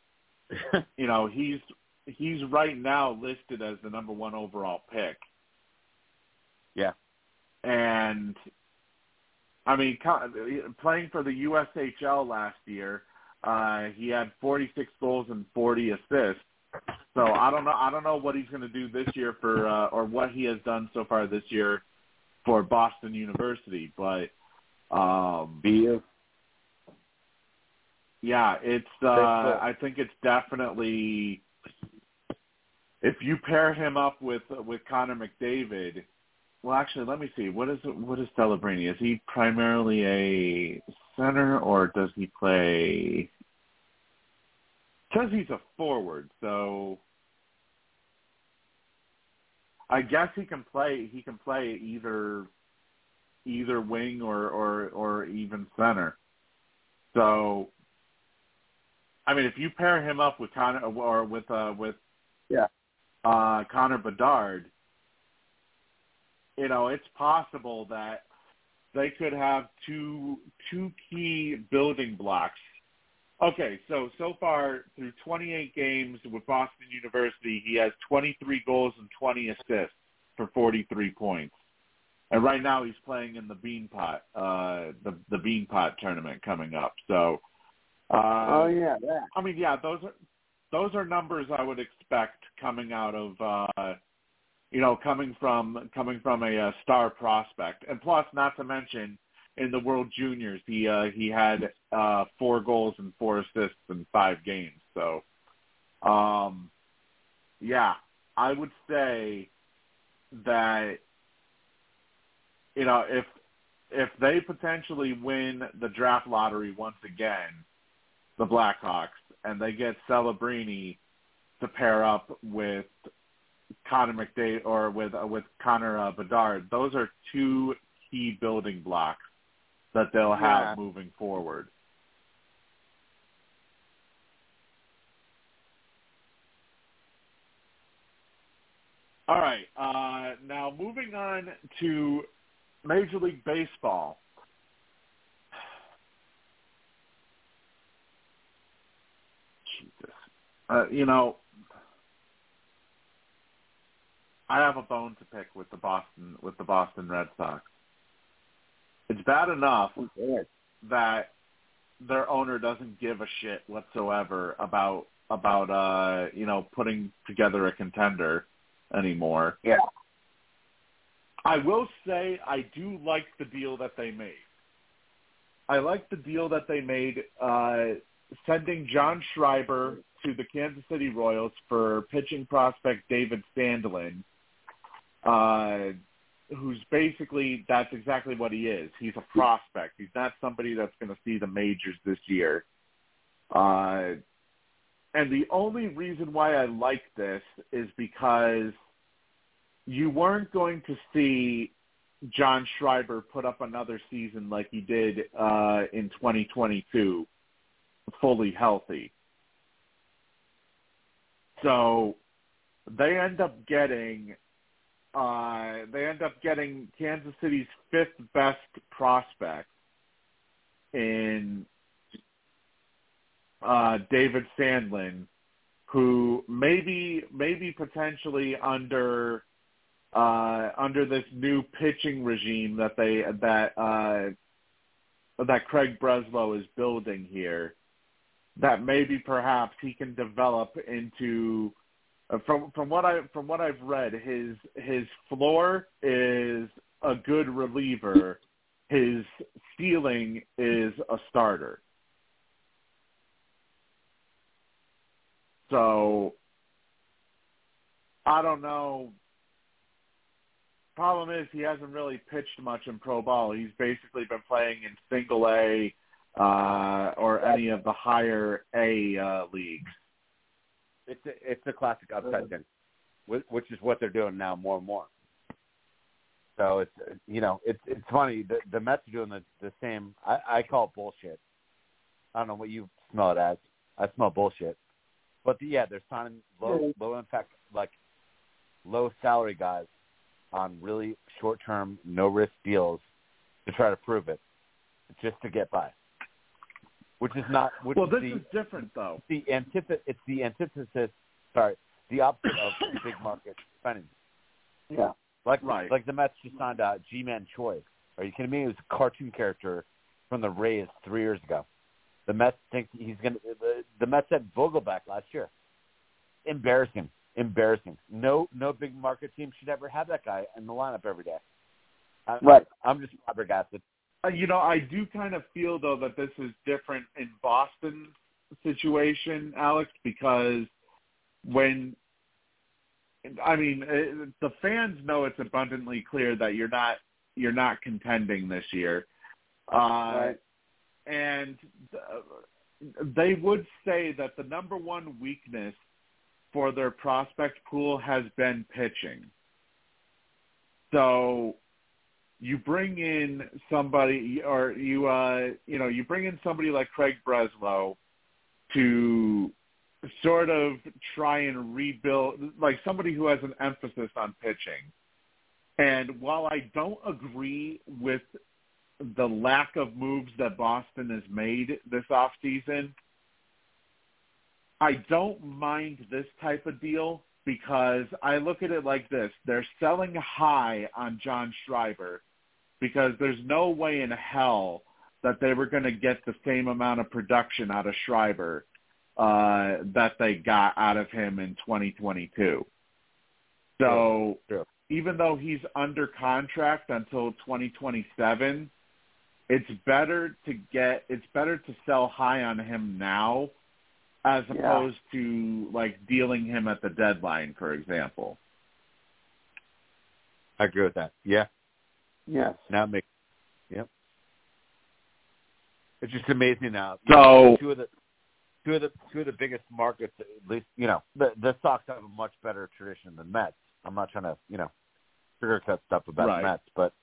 you know, he's he's right now listed as the number one overall pick. Yeah. And I mean, playing for the USHL last year, uh, he had 46 goals and 40 assists. So I don't know. I don't know what he's going to do this year for, uh, or what he has done so far this year for Boston University. But um, BU. yeah, it's. Uh, I think it's definitely. If you pair him up with with Connor McDavid, well, actually, let me see. What is what is Celebrini? Is he primarily a center or does he play? Says he's a forward, so I guess he can play. He can play either either wing or or or even center. So, I mean, if you pair him up with Connor or with uh with Yeah. uh Connor Bedard, you know, it's possible that they could have two two key building blocks. Okay, so so far through 28 games with Boston University, he has 23 goals and 20 assists for 43 points. And right now he's playing in the Beanpot, uh, the the Beanpot tournament coming up. So, uh, oh yeah, that. I mean, yeah, those are those are numbers I would expect coming out of uh, you know coming from coming from a, uh star prospect, and plus, not to mention in the World Juniors, he uh, he had uh, four goals and four assists in five games. So, um, yeah, I would say that you know if if they potentially win the draft lottery once again, the Blackhawks, and they get Celebrini to pair up with Connor McDavid or with uh, with Connor uh, Bedard. Those are two key building blocks that they'll have Yeah. moving forward. All right. Uh, now moving on to Major League Baseball. Jesus. uh, you know, I have a bone to pick with the Boston with the Boston Red Sox. It's bad enough that their owner doesn't give a shit whatsoever about about uh you know putting together a contender anymore. Yeah. I will say I do like the deal that they made. I like the deal that they made uh sending John Schreiber to the Kansas City Royals for pitching prospect David Sandlin, uh, who's basically that's exactly what he is. He's a prospect. He's not somebody that's going to see the majors this year. Uh, and the only reason why I like this is because you weren't going to see John Schreiber put up another season like he did uh, in 2022, fully healthy. So they end up getting uh, they end up getting Kansas City's fifth best prospect in uh, David Sandlin, who maybe maybe potentially under uh, under this new pitching regime that they that uh, that Craig Breslow is building here, that maybe perhaps he can develop into from from what I from what I've read, his his floor is a good reliever. His ceiling is a starter. So I don't know. Problem is he hasn't really pitched much in pro ball. He's basically been playing in single A uh, or any of the higher A uh, leagues. It's a, it's a classic upside uh-huh. thing, which is what they're doing now more and more. So it's you know it's it's funny the the Mets are doing the the same. I I call it bullshit. I don't know what you smell it as. I smell bullshit. But the, yeah, they're signing low low impact like low salary guys on really short term no risk deals to try to prove it, just to get by which is not. Which well, is this the, is different though. The antithesis. It's the antithesis. Sorry, the opposite of big market spending. Yeah. Like right. like the Mets just signed uh, Ji-Man Choi. Are you kidding me? He was a cartoon character from the Rays three years ago. The Mets think he's going to. The, the Mets had Vogelbach last year. Embarrassing. Embarrassing. No, no big market team should ever have that guy in the lineup every day. I, right. I'm just flabbergasted. Uh, you know, I do kind of feel though that this is different in Boston's situation, Alex, because when I mean, uh, the fans know it's abundantly clear that you're not you're not contending this year, uh, right. and they would say that the number one weakness for their prospect pool has been pitching. So you bring in somebody or you uh you know you bring in somebody like Craig Breslow to sort of try and rebuild like somebody who has an emphasis on pitching. And while I don't agree with the lack of moves that Boston has made this off season, I don't mind this type of deal because I look at it like this. They're selling high on John Schreiber because there's no way in hell that they were going to get the same amount of production out of Schreiber uh, that they got out of him in 2022. So yeah, yeah. even though he's under contract until 2027, it's better to get it's better to sell high on him now as opposed yeah. to like dealing him at the deadline, for example. I agree with that. Yeah, Yes. Now it makes. Yep. It's just amazing now. So two of the two of the two of the biggest markets, at least you know, the the Sox have a much better tradition than Mets. I'm not trying to you know sugarcoat stuff about right. the Mets, but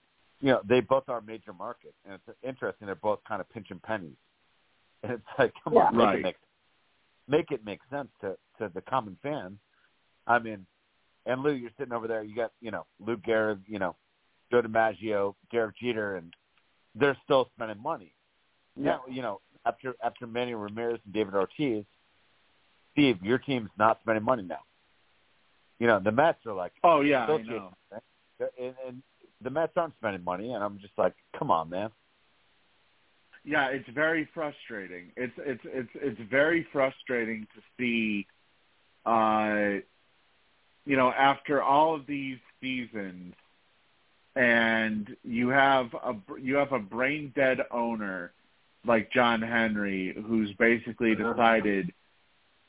you know they both are major markets, and it's interesting. They're both kind of pinching pennies, and it's like, come yeah. on, make right. it make make it make sense to to the common fan. I mean, and Lou, you're sitting over there. You got you know Lou Gehrig, you know Joe DiMaggio, Derek Jeter, and they're still spending money. Yeah. Now, you know, after after Manny Ramirez and David Ortiz, Steve, your team's not spending money now. You know, the Mets are like, Oh yeah, I know. and, and the Mets aren't spending money, and I'm just like, come on, man. Yeah, it's very frustrating. It's it's it's it's very frustrating to see uh you know, after all of these seasons and you have a you have a brain dead owner like John Henry who's basically decided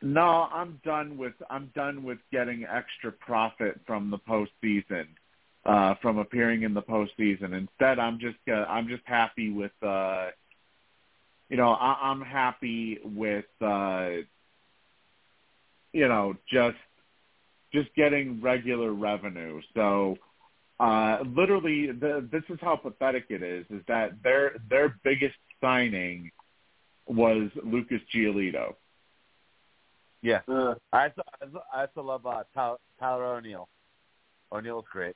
no, I'm done with I'm done with getting extra profit from the postseason, uh, from appearing in the postseason. Instead, I'm just uh, I'm just happy with uh, you know I, I'm happy with uh, you know just just getting regular revenue. So uh, literally, the, this is how pathetic it is: is that their their biggest signing was Lucas Giolito. Yeah, Uh, I also, I also- I also love uh, Tyler, Tyler O'Neill. O'Neill's great.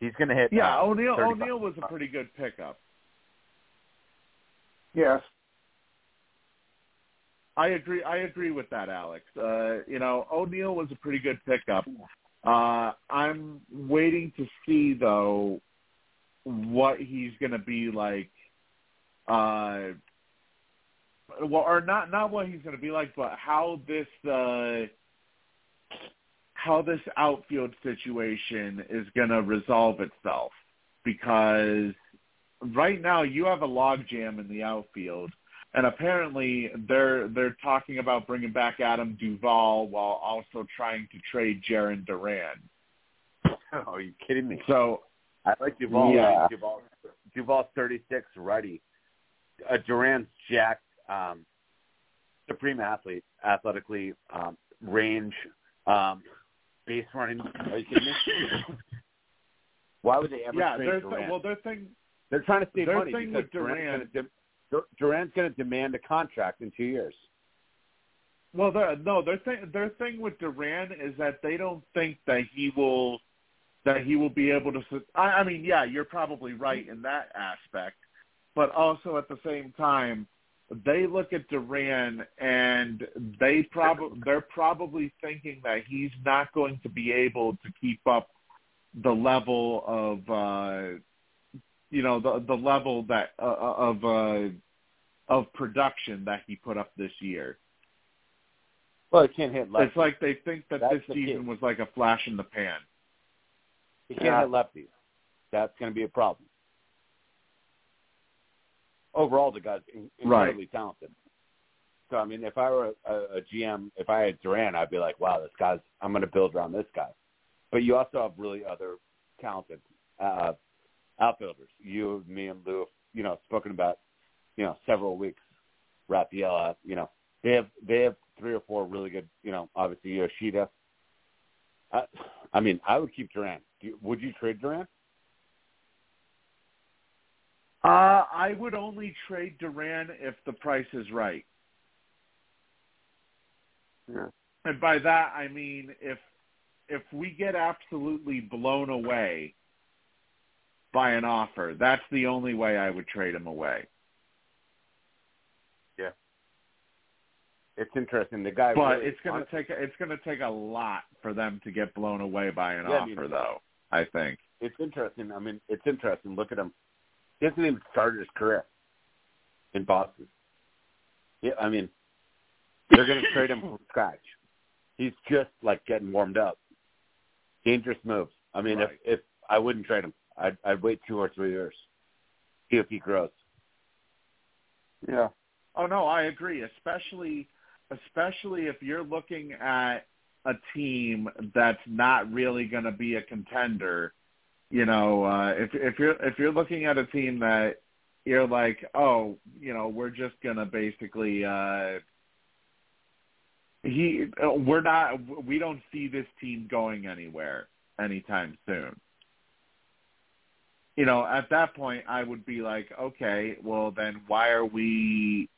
He's gonna hit. Yeah, uh, O'Neill 35. O'Neill was a pretty good pickup. yes. I agree. I agree with that, Alex. Uh, you know, O'Neill was a pretty good pickup. Uh, I'm waiting to see though what he's going to be like. Uh, well, or not not what he's going to be like, but how this uh, how this outfield situation is going to resolve itself. Because right now you have a logjam in the outfield and apparently they're they're talking about bringing back Adam Duvall while also trying to trade Jarren Duran. Oh, are you kidding me? So I like Duvall. Yeah. Duvall. Duvall's 36, ready. Uh, Duran's jacked, um, supreme athlete, athletically, um, range, um, base running. Are you kidding me? Why would they ever yeah, trade their Duran? th- well their thing They're trying to save their money thing because with Duran- Duran's going to demand a contract in two years. well their no their thing their thing with Duran is that they don't think that he will that he will be able to. I, I mean, yeah, you're probably right in that aspect, but also at the same time, they look at Duran and they probably they're probably thinking that he's not going to be able to keep up the level of uh you know the the level that uh, of uh of production that he put up this year. Well, he can't hit lefties. It's like they think that That's this season key. was like a flash in the pan. He can't Yeah. hit lefties. That's going to be a problem. Overall, the guy's in- Right. incredibly talented. So, I mean, if I were a, a GM, if I had Duran, I'd be like, wow, this guy's, I'm going to build around this guy. But you also have really other talented uh, outfielders. You, me, and Lou, you know, spoken about, you know, several weeks. Rafaela, you know, they have they have three or four really good, you know, obviously Yoshida. I, I mean, I would keep Duran. Do you, would you trade Duran? Uh, I would only trade Duran if the price is right. Yeah. And by that I mean if if we get absolutely blown away by an offer, that's the only way I would trade him away. Yeah, it's interesting. The guy, But really, it's gonna honestly, take it's gonna take a lot for them to get blown away by an Yeah, I mean- offer, though. I think. It's interesting. I mean, it's interesting. Look at him. He hasn't even started his career in Boston. Yeah, I mean, they're going to trade him from scratch. He's just like getting warmed up. Dangerous moves. I mean, Right. if if I wouldn't trade him, I'd I'd wait two or three years, see if he grows. Yeah. Oh no, I agree. Especially, especially if you're looking at a team that's not really going to be a contender. You know, uh, if if you're if you're looking at a team that you're like, oh, you know, we're just going to basically. uh he uh, we're not we don't see this team going anywhere anytime soon you know at that point i would be like okay well then why are we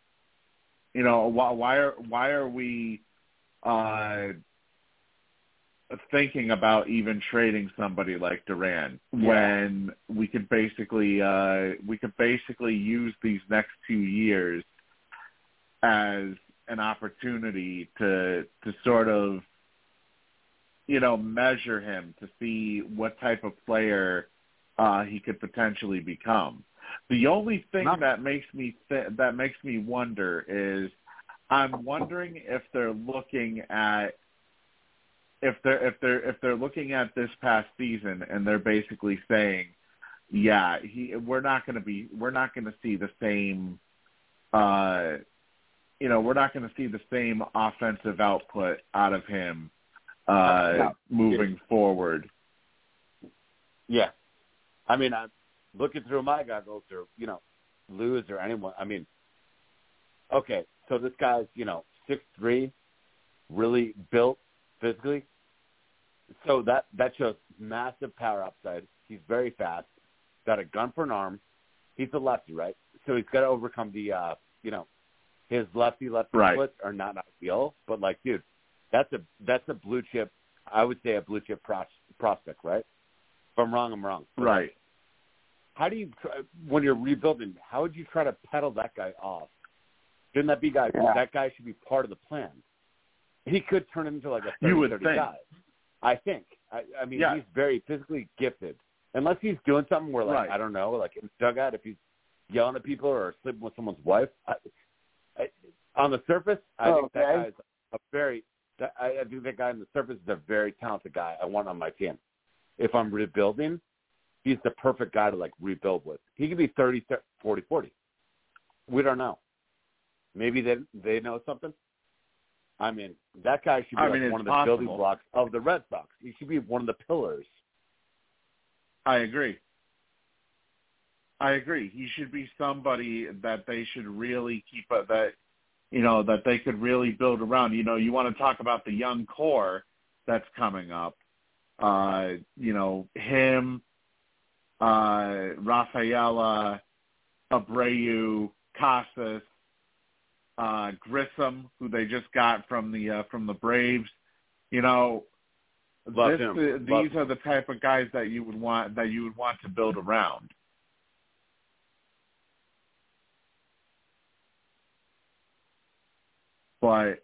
you know why why are why are we uh thinking about even trading somebody like Duran when we could basically uh we could basically use these next two years as an opportunity to to sort of you know measure him to see what type of player uh, he could potentially become. The only thing Not- that makes me th- that makes me wonder is I'm wondering if they're looking at if they're if they're if they're looking at this past season and they're basically saying, yeah, he we're not going to be we're not going to see the same uh you know, we're not going to see the same offensive output out of him uh No. moving forward. Yeah. I mean, I'm looking through my goggles or, you know, lose or anyone. I mean, okay, so this guy's, you know, six three, really built physically. So that that shows massive power upside. He's very fast. Got a gun for an arm. He's a lefty, right? So he's got to overcome the, uh, you know, his lefty lefty Right. splits are not ideal. But like, dude, that's a that's a blue chip. I would say a blue chip pros, prospect, right? If I'm wrong, I'm wrong. Right. how do you when you're rebuilding? How would you try to pedal that guy off? Shouldn't that be guy? Yeah. That guy should be part of the plan. He could turn into like a 30, You would 30 think. guy. I think. I, I mean, Yeah. he's very physically gifted. Unless he's doing something where, like, Right. I don't know, like in the dugout, if he's yelling at people or sleeping with someone's wife. I, I, on the surface, I think that Okay. guy's a very. I, I think that guy on the surface is a very talented guy. I want on my team. If I'm rebuilding, he's the perfect guy to like rebuild with. He could be 30, 40, 40. We don't know. Maybe they they know something. I mean, that guy should be I like mean, one of the building blocks of the Red Sox. He should be one of the pillars. I agree. I agree. He should be somebody that they should really keep a, that you know that they could really build around. You know, you want to talk about the young core that's coming up. Uh, you know, him, uh, Rafaela, Abreu, Casas, uh, Grissom, who they just got from the uh, from the Braves. You know, Love this, him. uh, Love these are the type of guys that you would want that you would want to build around. But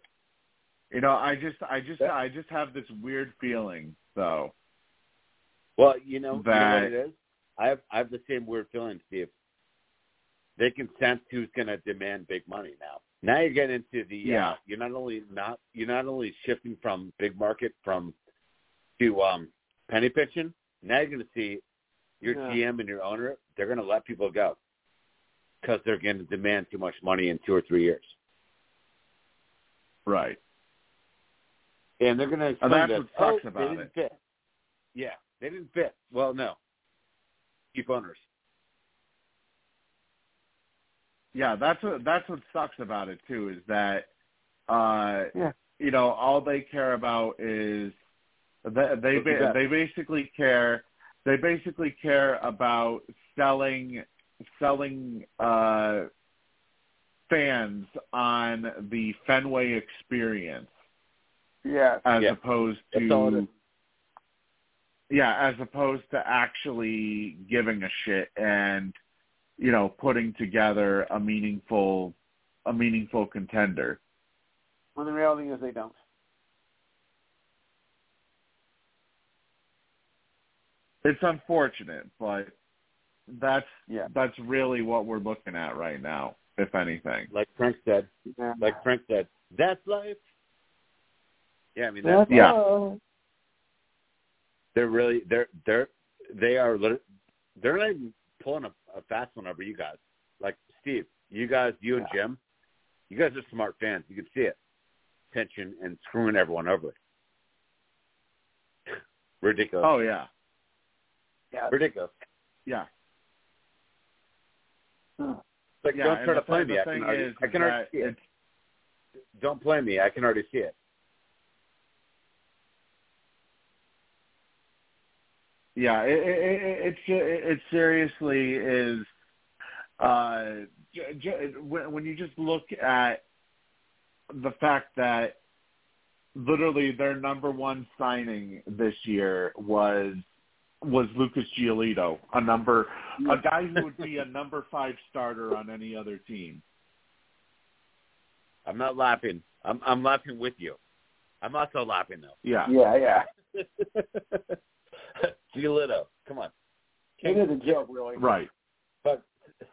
you know, I just I just I just have this weird feeling though. Well, you know, you know what it is. I have I have the same weird feeling, Steve. They can sense who's going to demand big money now. Now you're getting into the Yeah. uh, you're not only not you're not only shifting from big market from to um penny pitching. Now you're going to see your Yeah. GM and your owner. They're going to let people go because they're going to demand too much money in two or three years, Right. And they're going to And explain that's that, what sucks oh, about they didn't it. fit. Yeah, they didn't fit. Well, no, keep owners. Yeah, that's what that's what sucks about it too is that uh Yeah. you know, all they care about is they they ba- they basically care they basically care about selling selling uh fans on the Fenway experience Yeah. as Yeah. opposed That's all it to yeah, as opposed to actually giving a shit and you know putting together a meaningful a meaningful contender. When the reality is they don't. It's unfortunate, but that's Yeah. that's really what we're looking at right now, if anything. Like Frank said, Yeah. like Frank said, that's life. Yeah, I mean that's That's Yeah. all. they're really they're they're they are they're not even pulling a, a fast one over you guys. Like Steve, you guys, you and Jim, you guys are smart fans. You can see it, tension and screwing everyone over. Ridiculous. Oh yeah, Yeah. Ridiculous. yeah, Like yeah. don't try to play me. I can already, I can already see it. Don't play me. I can already see it. Yeah, it, it, it, it's it seriously is. Uh, j- j- when when you just look at the fact that literally their number one signing this year was was Lucas Giolito, a number a guy who would be a number five starter on any other team. I'm not laughing. I'm I'm laughing with you. I'm also laughing though. Yeah. Yeah, yeah. Giolito, come on. It is a joke, really. Right. But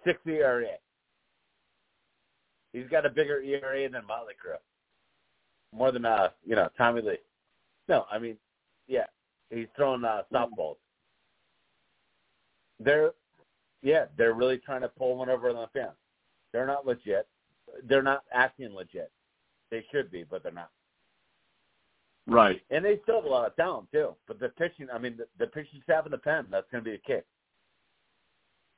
six ERA. He's got a bigger ERA than Motley Crue. More than uh, you know, Tommy Lee. No, I mean, yeah, he's throwing uh, softballs. They're, yeah, they're really trying to pull one over on the fans. They're not legit. They're not acting legit. They should be, but they're not. Right. And they still have a lot of talent too. But the pitching, I mean, the, the pitching staff in the pen, that's going to be a kick.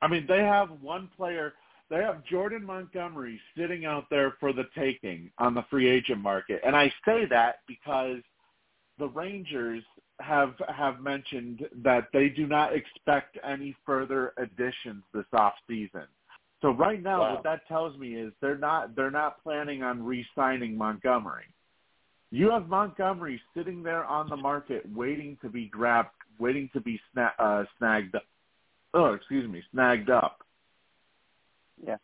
I mean, they have one player. They have Jordan Montgomery sitting out there for the taking on the free agent market, and I say that because the Rangers have have mentioned that they do not expect any further additions this off season. So right now, Wow. what that tells me is they're not they're not planning on re-signing Montgomery. You have Montgomery sitting there on the market, waiting to be grabbed, waiting to be sna- uh, snagged. Oh, excuse me, snagged up. Yeah.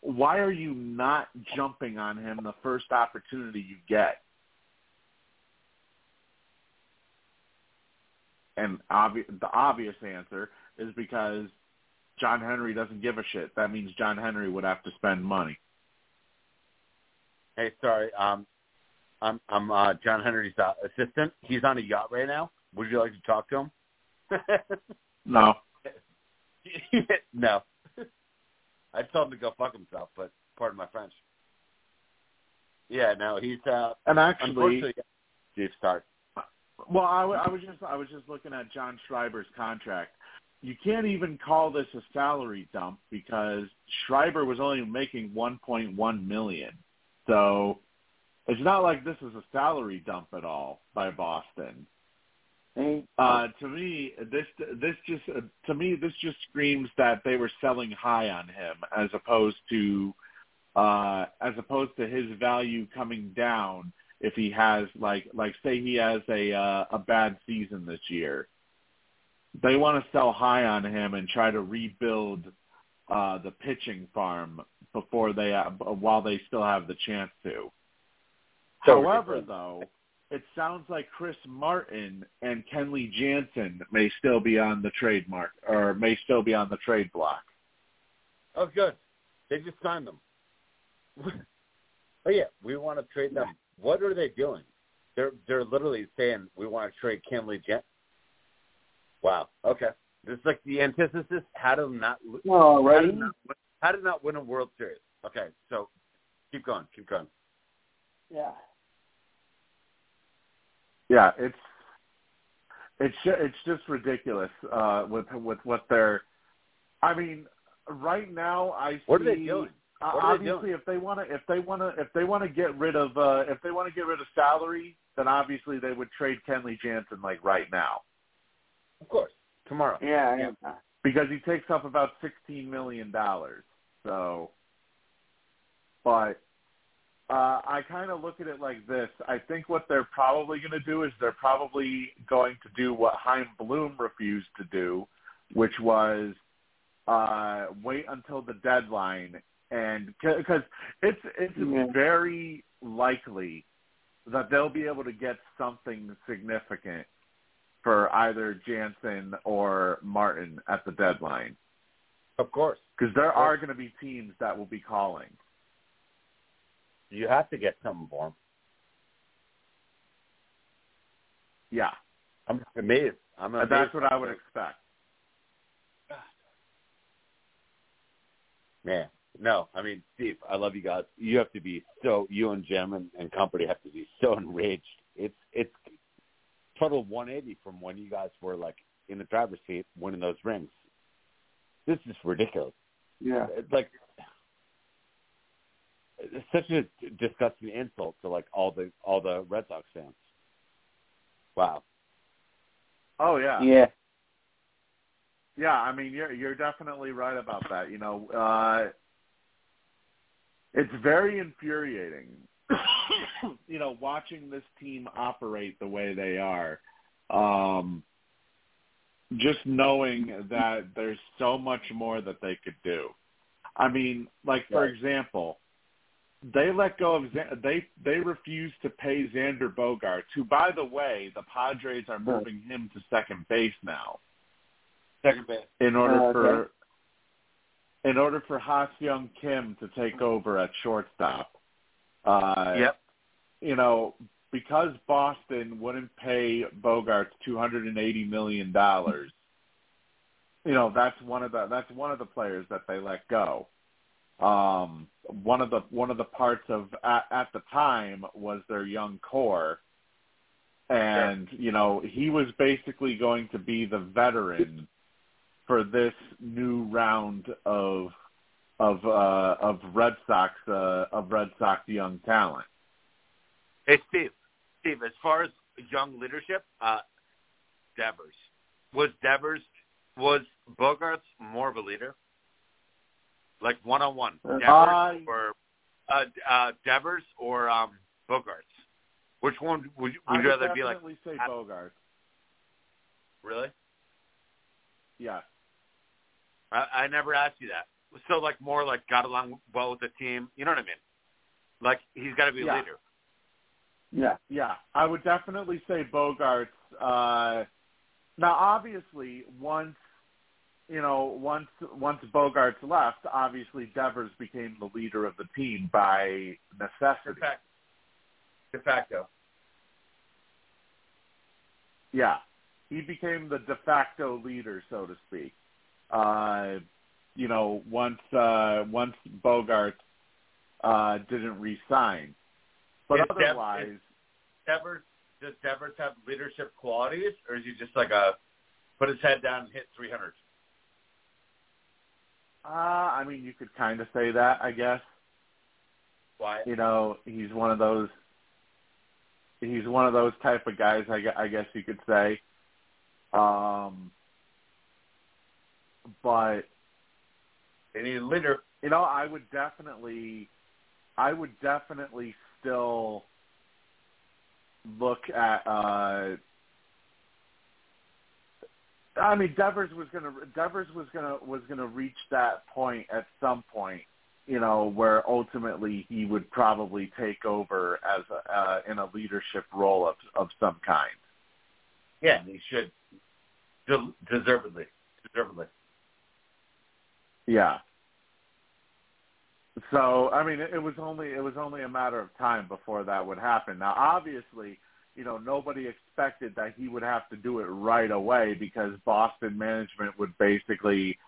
Why are you not jumping on him the first opportunity you get? And obvi- the obvious answer is because John Henry doesn't give a shit. That means John Henry would have to spend money. Hey, sorry, um, I'm I'm uh, John Henry's uh, assistant. He's on a yacht right now. Would you like to talk to him? No. no. I told him to go fuck himself, but pardon my French. Yeah, no, he's uh And actually, Steve Stark. Well, I, w- I was just I was just looking at John Schreiber's contract. You can't even call this a salary dump because Schreiber was only making 1.1 million. So it's not like this is a salary dump at all by Boston. Uh, to me, this this just uh, to me this just screams that they were selling high on him as opposed to uh, as opposed to his value coming down if he has like like say he has a uh, a bad season this year. They want to sell high on him and try to rebuild uh, the pitching farm before they uh, while they still have the chance to. So However, though, it sounds like Chris Martin and Kenley Jansen may still be on the trademark or may still be on the trade block. Oh, good. They just signed them. oh yeah, we want to trade them. What are they doing? They're they're literally saying we want to trade Kenley Jen. Wow. Okay. This is like the antithesis. How to not lo- well, how right? to not, how to not win a World Series. Okay, so keep going, keep going. Yeah. Yeah, it's it's it's just ridiculous uh, with with what they're. I mean, right now I see. What are they doing? uh, What are they obviously, doing? if they want to, if they want to, if they want to get rid of, uh, if they want to get rid of salary, then obviously they would trade Kenley Jansen like right now Of course, tomorrow. Yeah. Yeah. yeah. because he takes up about sixteen million dollars. So, but uh, I kind of look at it like this. I think what they're probably going to do is they're probably going to do what Chaim Bloom refused to do, which was uh, wait until the deadline, and because it's it's Yeah. very likely that they'll be able to get something significant for either Jansen or Martin at the deadline Of course, because there are going to be teams that will be calling. You have to get something for them. Yeah, I'm amazed. I'm amazed. that's what I would expect. Man, no, I mean, Steve, I love you guys. You have to be so you and Jim and, and company have to be so enraged. It's it's total 180 from when you guys were like in the driver's seat winning those rings. This is ridiculous. Yeah. It's like it's such a disgusting insult to like all the all the Red Sox fans. Wow. Oh yeah, Yeah. yeah. I mean, you're you're definitely right about that. You know, uh, it's very infuriating. you know, watching this team operate the way they are. Um, just knowing that there's so much more that they could do. I mean, like for Right. example, they let go of they they refused to pay Xander Bogaerts, who by the way, the Padres are moving him to second base now. Second base. In order Uh, for okay. in order for Ha Young Kim to take over at shortstop. Uh Yep. you know, because Boston wouldn't pay Bogaerts two hundred and eighty million dollars, you know, that's one of the that's one of the players that they let go. Um one of the one of the parts of at, at the time was their young core. And, you know, he was basically going to be the veteran for this new round of of uh of Red Sox uh of Red Sox young talent. Hey, Steve. Steve, as far as young leadership, uh, Devers was Devers was Bogaerts more of a leader, like one on one, Devers or uh, uh, Devers or um, Bogaerts. Which one would you, would you rather be like? I definitely say uh, Bogart. Really? Yeah. I, I never asked you that. So like more like got along well with the team. You know what I mean? Like he's got to be a leader. Yeah. Yeah, I would definitely say Bogaerts. Uh, now, obviously, once you know, once once Bogaerts left, obviously Devers became the leader of the team by necessity. De facto. Yeah, he became the de facto leader, so to speak. Uh, you know, once uh, once Bogart uh, didn't resign, but Is Dev- otherwise, Devers does Devers have leadership qualities, or is he just like a put his head down and hit 300? Uh, I mean, you could kind of say that, I guess. Why? you know, he's one of those. He's one of those type of guys. I, I guess you could say. Um, but They need a leader. you know, I would definitely, I would definitely still look at. uh I mean, Devers was gonna Devers was gonna was gonna reach that point at some point, you know, where ultimately he would probably take over as a, uh, in a leadership role of of some kind. Yeah, and he should de- deservedly, deservedly. Yeah. So I mean, it, it was only it was only a matter of time before that would happen. Now, obviously, you know, nobody expected that he would have to do it right away because Boston management would basically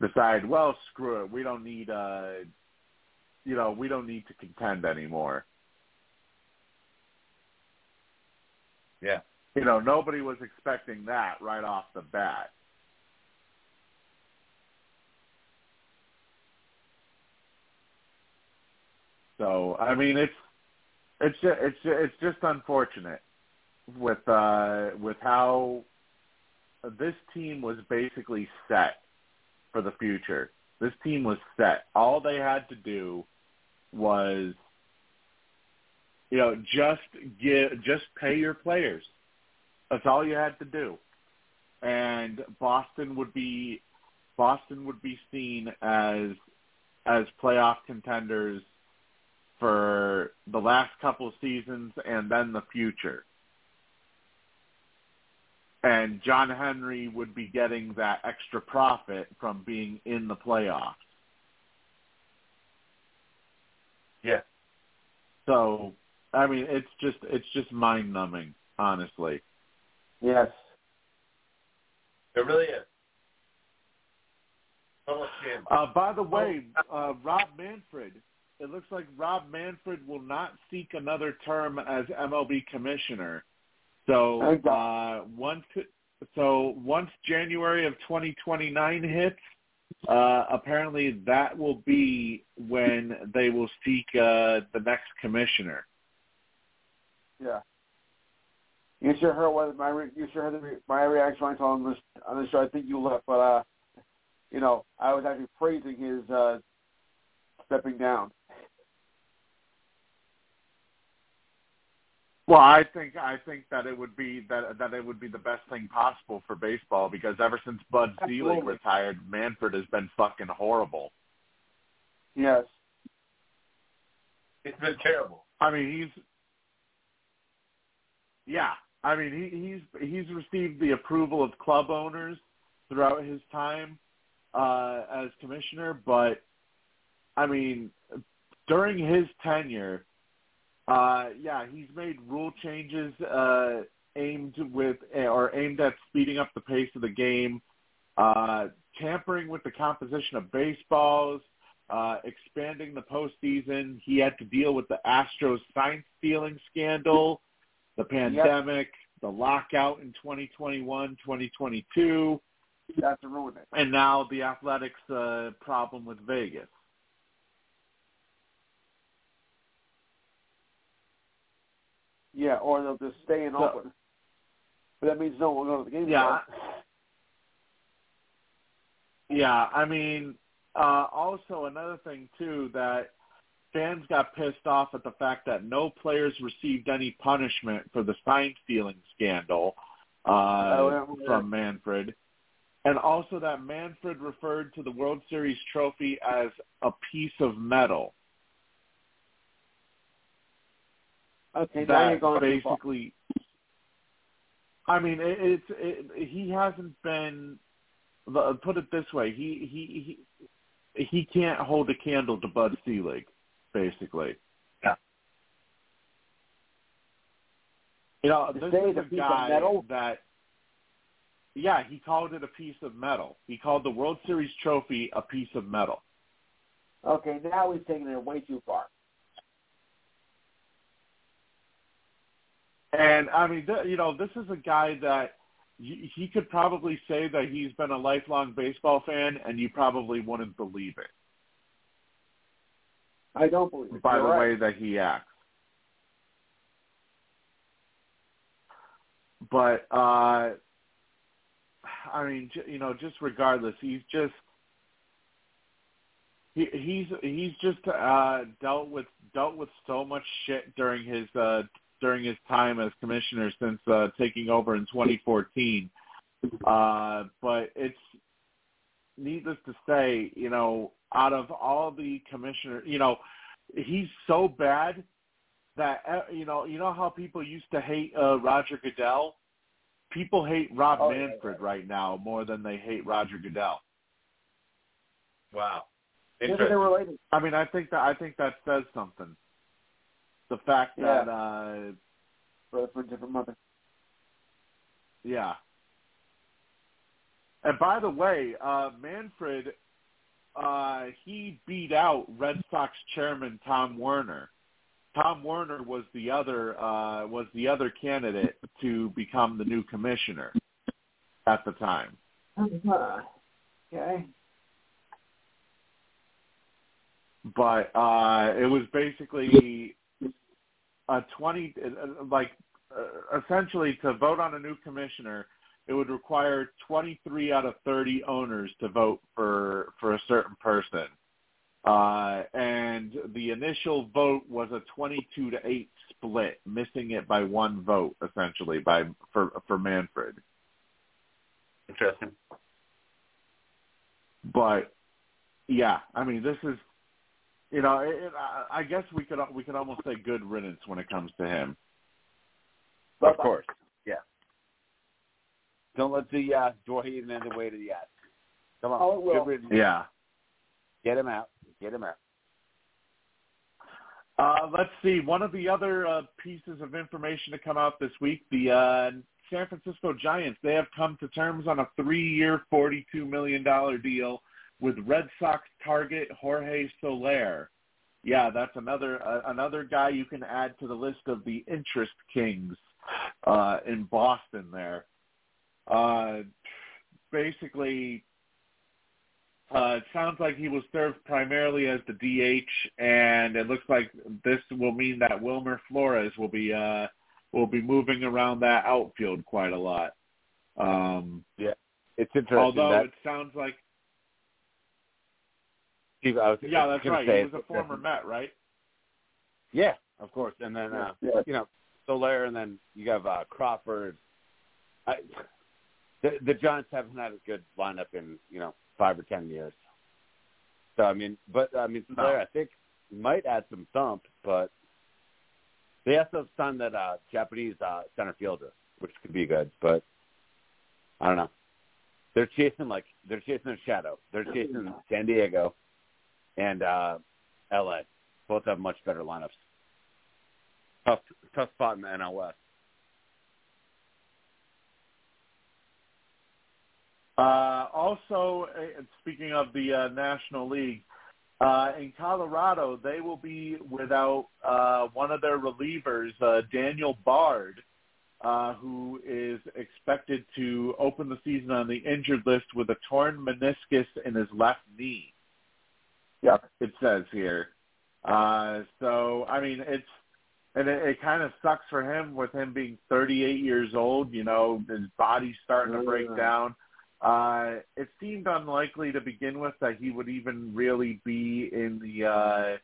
decide, well, screw it, we don't need uh, you know, we don't need to contend anymore. Yeah. You know, nobody was expecting that right off the bat. So I mean, it's it's just, it's ju- it's just unfortunate with uh, with how this team was basically set for the future. This team was set. All they had to do was, you know, just give, just pay your players. That's all you had to do, and Boston would be Boston would be seen as as playoff contenders for the last couple seasons and then the future. And John Henry would be getting that extra profit from being in the playoffs. Yeah. So, I mean, it's just it's just mind numbing, honestly. Yes. It really is. Uh, by the way, uh, Rob Manfred, it looks like Rob Manfred will not seek another term as MLB commissioner. So Thank uh, once so once January of 2029 hits, uh, apparently that will be when they will seek uh, the next commissioner. Yeah. You sure heard what my re- you sure heard the re- my reaction when I told him this on the show. I think you left, but uh, you know, I was actually praising his uh stepping down. Well, I think I think that it would be that that it would be the best thing possible for baseball because ever since Bud Selig retired, Manfred has been fucking horrible. Yes. It's been terrible. I mean, he's yeah. I mean, he, he's he's received the approval of club owners throughout his time uh, as commissioner, but I mean, during his tenure, uh, yeah, he's made rule changes uh, aimed with or aimed at speeding up the pace of the game, uh, tampering with the composition of baseballs, uh, expanding the postseason. He had to deal with the Astros sign stealing scandal, the pandemic, yep. the lockout in 2021, 2022. That's ruin it. And now the Athletics' uh, problem with Vegas. Yeah, or they'll just stay in so, Oakland. But that means no one will go to the game. Yeah. Yeah, I mean, uh, also another thing too that fans got pissed off at the fact that no players received any punishment for the sign stealing scandal uh, oh, yeah. from Manfred, and also that Manfred referred to the World Series trophy as a piece of metal. Okay, that now you're going basically. I mean, it, it's it, he hasn't been. Put it this way, he he he he can't hold a candle to Bud Selig, basically. Yeah. You know, this is a a guy metal? that. Yeah, he called it a piece of metal. He called the World Series trophy a piece of metal. Okay, now he's taking it way too far. And I mean, th- you know, this is a guy that he could probably say that he's been a lifelong baseball fan, and you probably wouldn't believe it. I don't believe it. By You're the right. way that he acts. But uh I mean, you know, just regardless, he's just he, he's he's just uh dealt with dealt with so much shit during his uh during his time as commissioner since uh, taking over in 2014. Uh, but it's needless to say, you know, out of all the commissioners, you know, he's so bad that uh, you know, you know how people used to hate uh, Roger Goodell. People hate Rob oh, Manfred yeah. right now more than they hate Roger Goodell. Wow. Maybe they're related. I mean, I think that I think that says something the fact Yeah. that uh For, for a different mother. yeah. And by the way, uh Manfred uh he beat out Red Sox chairman Tom Werner. Tom Werner was the other uh was the other candidate to become the new commissioner at the time. Uh-huh. Okay. But uh it was basically a 20 uh, like uh, essentially to vote on a new commissioner it would require 23 out of 30 owners to vote for for a certain person uh and the initial vote was a 22 to 8 split missing it by one vote essentially by for for Manfred Interesting. but yeah i mean this is you know, it, it, I guess we could we could almost say good riddance when it comes to him. Of course. Yeah. Don't let the uh, door hit in the way to the ass. Come on. Oh. Good riddance. Yeah. Get him out. Get him out. Uh, let's see. One of the other uh, pieces of information to come out this week: the uh, San Francisco Giants. They have come to terms on a three-year, forty-two million dollar deal with Red Sox target Jorge Soler. Yeah, that's another uh, another guy you can add to the list of the interest kings uh, in Boston. There, uh, basically, uh, it sounds like he will serve primarily as the DH, and it looks like this will mean that Wilmer Flores will be uh, will be moving around that outfield quite a lot. Um, Yeah. It's interesting. although that, it sounds like Steve, I was yeah, that's right. Say, He was a former Met, right? Yeah, of course. And then uh, Yeah. you know, Soler, and then you have uh, Crawford. I, the the Giants haven't had a good lineup in you know five or ten years. So I mean, but I mean, No. I think might add some thump, but they also signed that uh, Japanese uh, center fielder, which could be good. But I don't know. They're chasing like they're chasing a shadow. They're chasing San Diego and uh, L.A. Both have much better lineups. Tough, tough spot in the NL West. Uh, also, uh, speaking of the uh, National League, uh, in Colorado, they will be without uh, one of their relievers, uh, Daniel Bard, uh, who is expected to open the season on the injured list with a torn meniscus in his left knee. Yep. It says here. Uh, so, I mean, it's and it, it kind of sucks for him with him being 38 years old. You know, his body's starting to break down. Uh, it seemed unlikely to begin with that he would even really be in the uh,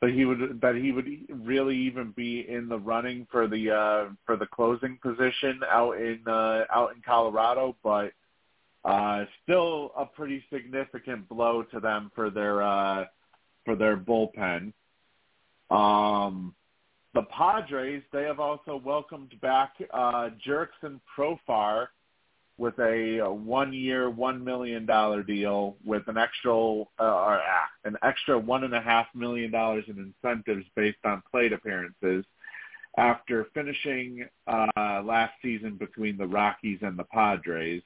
that he would that he would really even be in the running for the uh, for the closing position out in uh, out in Colorado, but uh, still a pretty significant blow to them for their uh, for their bullpen. Um, the Padres they have also welcomed back uh, Jurickson Profar with a, a one-year, one million dollar deal with an extra, uh, ah, an extra one and a half million dollars in incentives based on plate appearances. After finishing uh, last season between the Rockies and the Padres,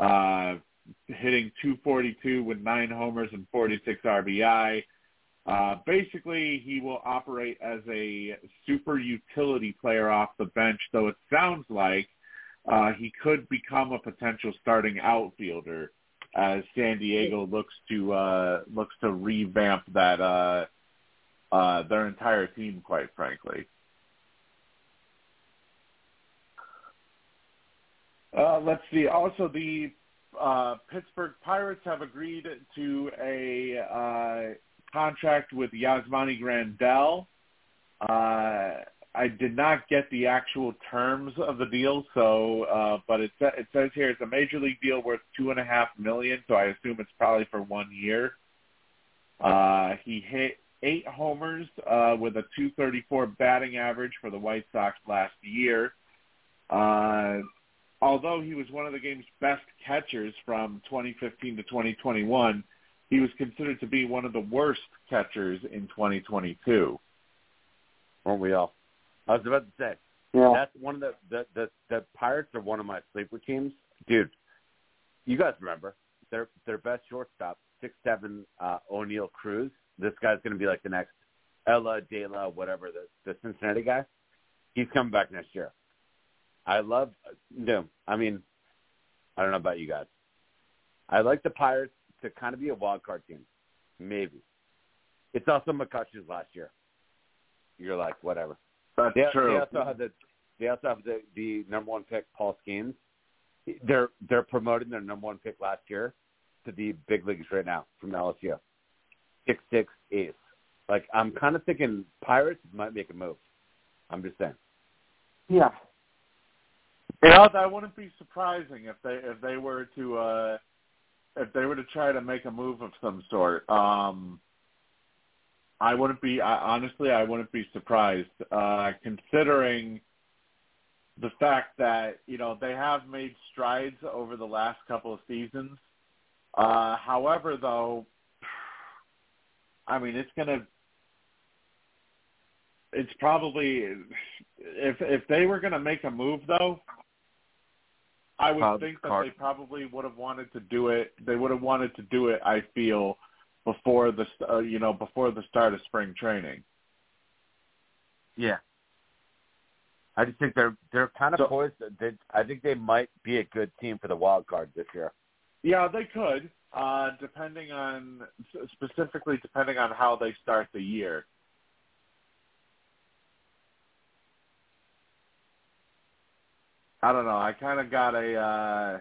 uh, hitting 242 with nine homers and 46 RBI. Uh, basically, he will operate as a super utility player off the bench, though it sounds like uh, he could become a potential starting outfielder as San Diego looks to uh, looks to revamp that uh, uh, their entire team. Quite frankly, uh, let's see. Also, the uh, Pittsburgh Pirates have agreed to a uh, contract with Yasmani Grandal. Uh, I did not get the actual terms of the deal, so uh, but it it says here it's a major league deal worth two and a half million, so I assume it's probably for one year. Uh, he hit eight homers uh, with a 234 batting average for the White Sox last year. Uh, although he was one of the game's best catchers from 2015 to 2021, he was considered to be one of the worst catchers in 2022. Weren't we all? I was about to say Yeah. that's one of the the the, the Pirates are one of my sleeper teams, dude. You guys remember their their best shortstop, six seven uh, Oneil Cruz. This guy's going to be like the next Elly De La, whatever the the Cincinnati guy. He's coming back next year. I love no. I mean, I don't know about you guys. I like the Pirates to kind of be a wild card team, maybe. It's also McCutcheon's last year. You're like whatever. That's They, true. they also have the they also have the, the number one pick, Paul Skenes. They're they're promoting their number one pick last year to the big leagues right now from LSU. Six six ace. Like I'm kind of thinking Pirates might make a move. I'm just saying. Yeah. You know, that wouldn't be surprising if they if they were to uh if they were to try to make a move of some sort. Um I wouldn't be I, honestly I wouldn't be surprised uh considering the fact that, you know, they have made strides over the last couple of seasons. Uh however though I mean it's going to it's probably if if they were going to make a move though I would think that card- they probably would have wanted to do it. They would have wanted to do it. I feel before the uh, you know before the start of spring training. Yeah. I just think they're they're kind of So- poised. They, I think they might be a good team for the wild card this year. Yeah, they could, uh, depending on specifically depending on how they start the year. I don't know. I kind of got a. Uh,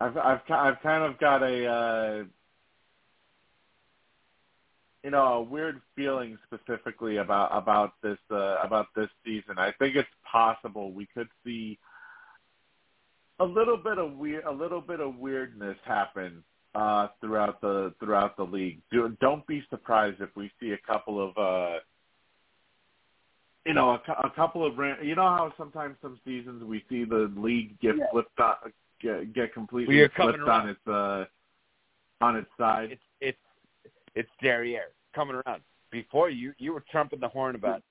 I've I've I've kind of got a. Uh, you know, a weird feeling specifically about about this uh, about this season. I think it's possible we could see a little bit of weird a little bit of weirdness happen uh, throughout the throughout the league. Do, don't be surprised if we see a couple of uh, you know a, a couple of you know how sometimes some seasons we see the league get Yeah. flipped on, get, get completely Well, you're flipped on its uh, on its side. It's it's it's Derriere coming around. Before you you were trumping the horn about,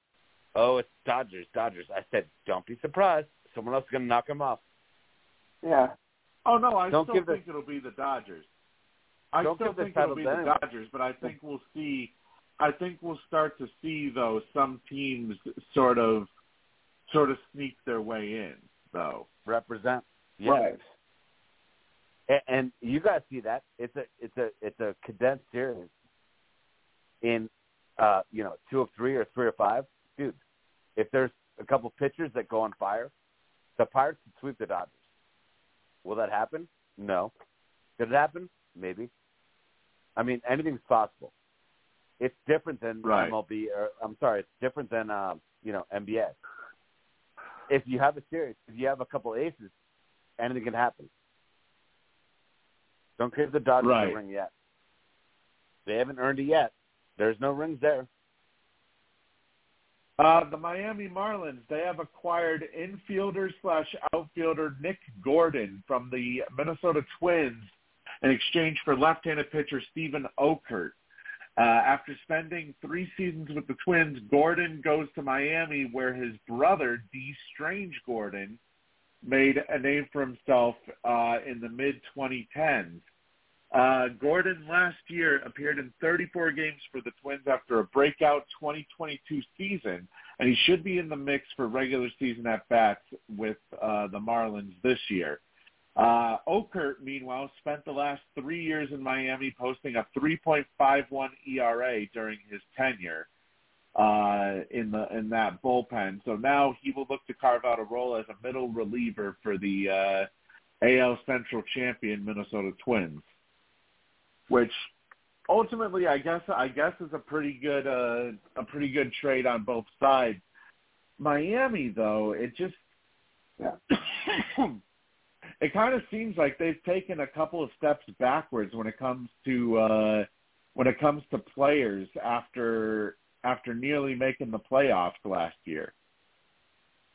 oh, it's Dodgers, Dodgers. I said, don't be surprised. Someone else is going to knock them off. Yeah. Oh no, I Don't still give the- think it'll be the Dodgers. I Don't still give the think it'll be the anyone. Dodgers, but I think we'll see. I think we'll start to see though some teams sort of, sort of sneak their way in though. Represent. Yeah. Right. And, and you guys see that it's a it's a it's a condensed series in uh you know two of three or three or five dude if there's a couple pitchers that go on fire the pirates can sweep the dodgers will that happen no did it happen maybe i mean anything's possible it's different than Right. mlb or i'm sorry it's different than um you know nba if you have a series if you have a couple aces anything can happen don't give the Dodgers Right. a ring yet. They haven't earned it yet. There's no rings there. Uh, the Miami Marlins they have acquired infielder slash outfielder Nick Gordon from the Minnesota Twins in exchange for left-handed pitcher Steven Okert. Uh, after spending three seasons with the Twins, Gordon goes to Miami, where his brother D. Strange Gordon made a name for himself uh, in the mid 2010s. Uh, Gordon last year appeared in 34 games for the Twins after a breakout 2022 season, and he should be in the mix for regular season at bats with uh, the Marlins this year. Uh, Okert, meanwhile, spent the last three years in Miami, posting a 3.51 ERA during his tenure uh, in the in that bullpen. So now he will look to carve out a role as a middle reliever for the uh, AL Central champion Minnesota Twins, which ultimately I guess I guess is a pretty good uh, a pretty good trade on both sides. Miami though, it just Yeah. It kind of seems like they've taken a couple of steps backwards when it comes to uh when it comes to players after after nearly making the playoffs last year.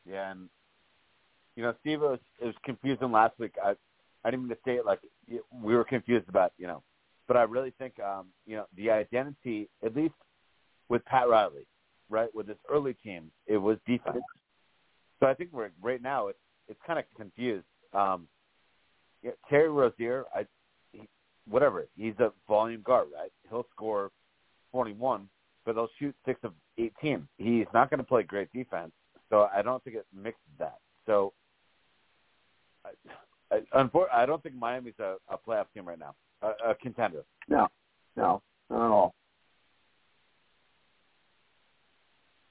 Yeah, and you know, Steve was, it was confusing last week. I I didn't mean to say it like we were confused about you know, but I really think um, you know the identity, at least with Pat Riley, right, with his early teams, it was defense. So I think we're right now it's it's kind of confused. Um, yeah, Terry Rozier, I he, whatever, he's a volume guard, right? He'll score 21, but he'll shoot six of 18. He's not going to play great defense, so I don't think it mixes that. So, I, I, unfor- I don't think Miami's a, a playoff team right now, a, a contender. No, no, not at all.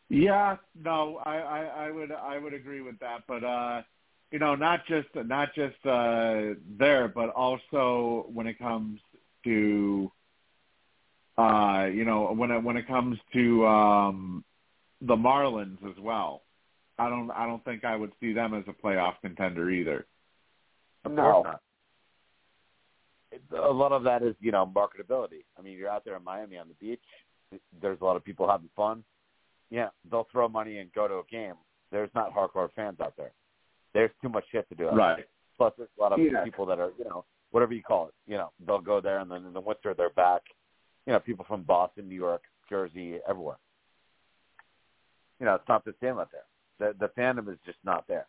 Yeah, no, I, I, I would I would agree with that, but uh, you know, not just not just uh, there, but also when it comes to uh, you know when it when it comes to um, the Marlins as well. I don't I don't think I would see them as a playoff contender either. Of No. A lot of that is, you know, marketability. I mean, you're out there in Miami on the beach. There's a lot of people having fun. Yeah, they'll throw money and go to a game. There's not hardcore fans out there. There's too much shit to do. there. Right. Plus, there's a lot of Yeah. people that are, you know, whatever you call it. You know, they'll go there and then in the winter they're back. You know, people from Boston, New York, Jersey, everywhere. You know, it's not the same out there. The the fandom is just not there.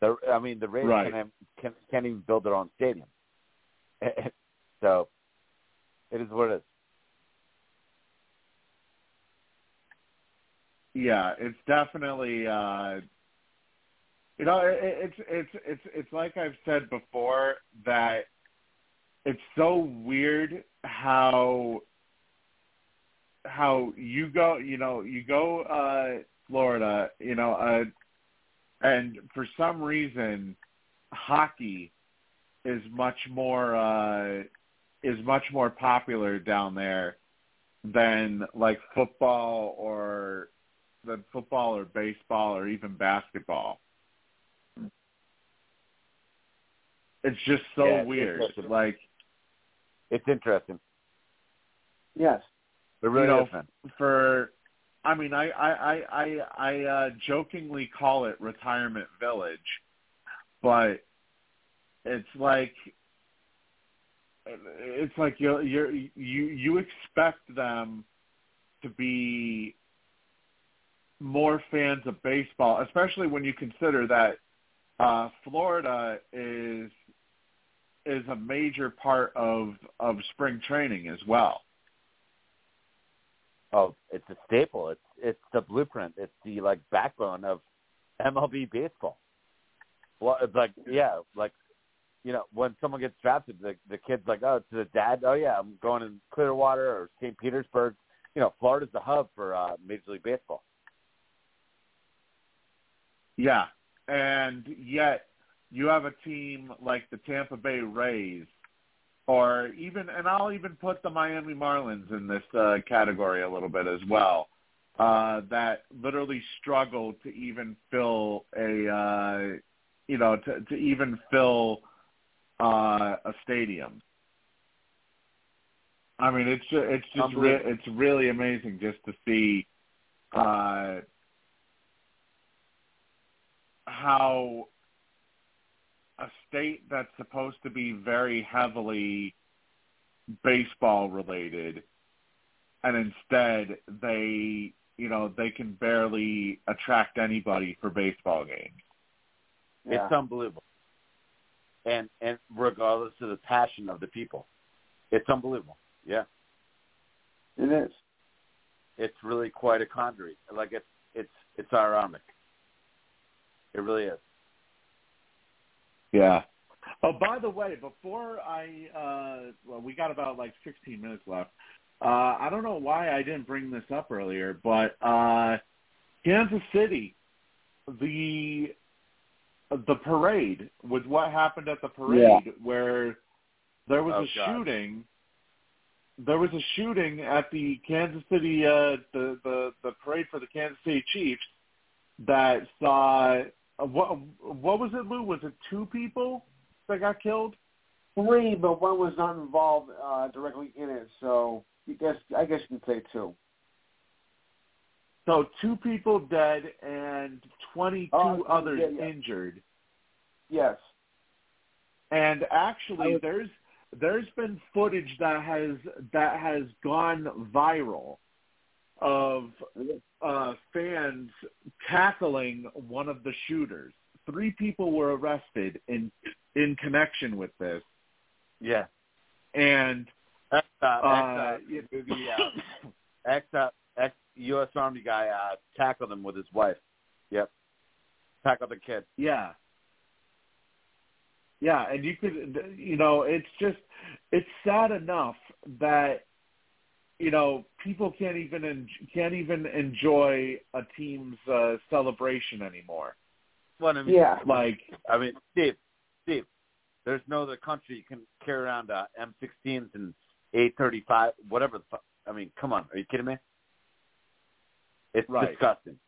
The I mean, the Raiders Right. can, can can't even build their own stadium. so, it is what it is. Yeah, it's definitely uh you know, it, it's it's it's it's like I've said before that it's so weird how how you go, you know, you go uh Florida, you know, uh and for some reason hockey is much more uh is much more popular down there than like football or than football or baseball or even basketball. It's just so Yeah, it's weird. interesting. Like it's interesting. Yes. It really You know, is, for I mean I I I I, I uh, jokingly call it retirement village, but it's like it's like you you you you expect them to be more fans of baseball, especially when you consider that uh, Florida is is a major part of of spring training as well. Oh, it's a staple. It's it's the blueprint. It's the like backbone of MLB baseball. Well, it's like yeah, like you know, when someone gets drafted, the the kid's like, oh, to the dad, oh yeah, I'm going in Clearwater or St. Petersburg. You know, Florida's the hub for uh, Major League Baseball. Yeah, and yet you have a team like the Tampa Bay Rays, or even, and I'll even put the Miami Marlins in this uh, category a little bit as well, uh, that literally struggle to even fill a, uh, you know, to, to even fill uh, a stadium. I mean, it's it's just re- it's really amazing just to see uh, how a state that's supposed to be very heavily baseball related and instead they you know they can barely attract anybody for baseball games Yeah. It's unbelievable. And and regardless of the passion of the people, it's unbelievable. Yeah, It is. it's really quite a conjuring. Like it's it's it's ironic. It really is. Yeah. Oh by the way before i uh well we got about like 16 minutes left. Uh i don't know why i didn't bring this up earlier but uh kansas city the the parade with what happened at the parade where there was Oh, a God. shooting there was a shooting at the Kansas City uh the the the parade for the Kansas City Chiefs that saw uh, what what was it Lou was it two people that got killed Three, but one was not involved uh, directly in it, so you guess I guess you can say two. so two people dead and 22 Oh, others yeah, yeah. injured Yes. And actually, was- there's there's been footage that has that has gone viral of uh, fans tackling one of the shooters. Three people were arrested in in connection with this, Yeah. and Ex, uh, uh, ex, uh, uh, ex, uh, ex U.S. Army guy uh, tackled him with his wife. Yep. Tackled the kid. yeah, yeah, and you could, you know, it's just it's sad enough that you know people can't even en- can't even enjoy a team's uh, celebration anymore. Well, I mean, Yeah. Like, I mean, Steve, Steve, there's no other country you can carry around uh, M16s and A35, whatever the fuck. I mean, come on, are you kidding me? It's Right. disgusting.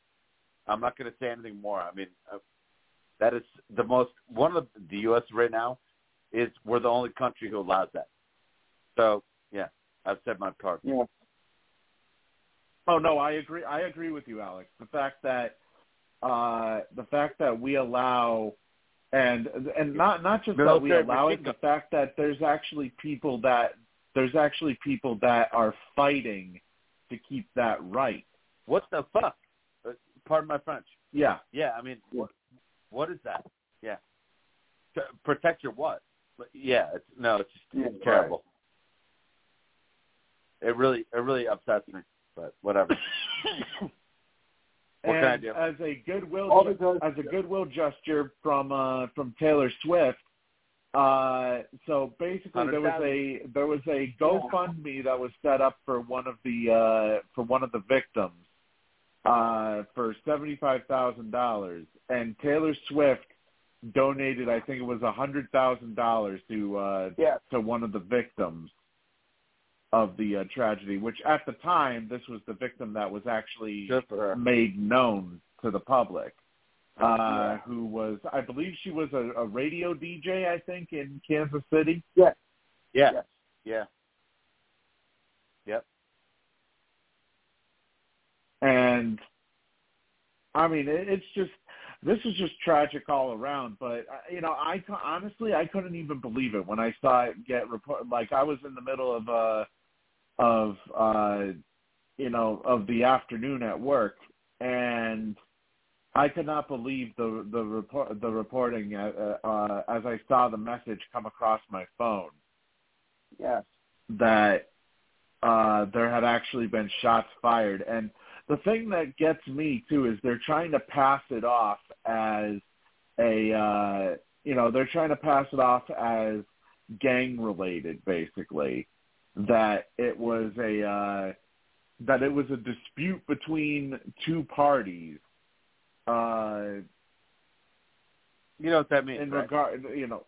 I'm not going to say anything more. I mean, uh, that is the most one of the, the U.S. right now is we're the only country who allows that. So yeah, I've said my part. Yeah. oh no, I agree. I agree with you, Alex. The fact that uh, the fact that we allow and and not not just that we allow it, the fact that there's actually people that there's actually people that are fighting to keep that right. What the fuck? Uh, Pardon my French. Yeah, Yeah, I mean, what, what is that? Yeah, to protect your what? But yeah, it's no, it's just Yeah, it's terrible. It really, it really upsets me. But whatever. What and can I do? as a goodwill All because as a goodwill gesture from uh, from Taylor Swift. Uh, so basically, there was a there was a GoFundMe that was set up for one of the uh, for one of the victims uh, for seventy five thousand dollars, and Taylor Swift donated I think it was a hundred thousand dollars to uh, yeah. to one of the victims of the uh, tragedy. Which at the time, this was the victim that was actually made known to the public. Uh, Yeah. who was, I believe she was a, a radio DJ, I think, in Kansas City. Yeah, Yes. yeah. Yep. And I mean, it, it's just this is just tragic all around. But uh, you know, I honestly I couldn't even believe it when I saw it get report. Like I was in the middle of uh of uh you know of the afternoon at work, and I could not believe the the report the reporting uh, uh, as I saw the message come across my phone Yes. that uh, there had actually been shots fired. And the thing that gets me too is they're trying to pass it off as a uh, you know they're trying to pass it off as gang related, basically. That it was a uh, that it was a dispute between two parties. Uh, You know what that means, in right? regard, you know,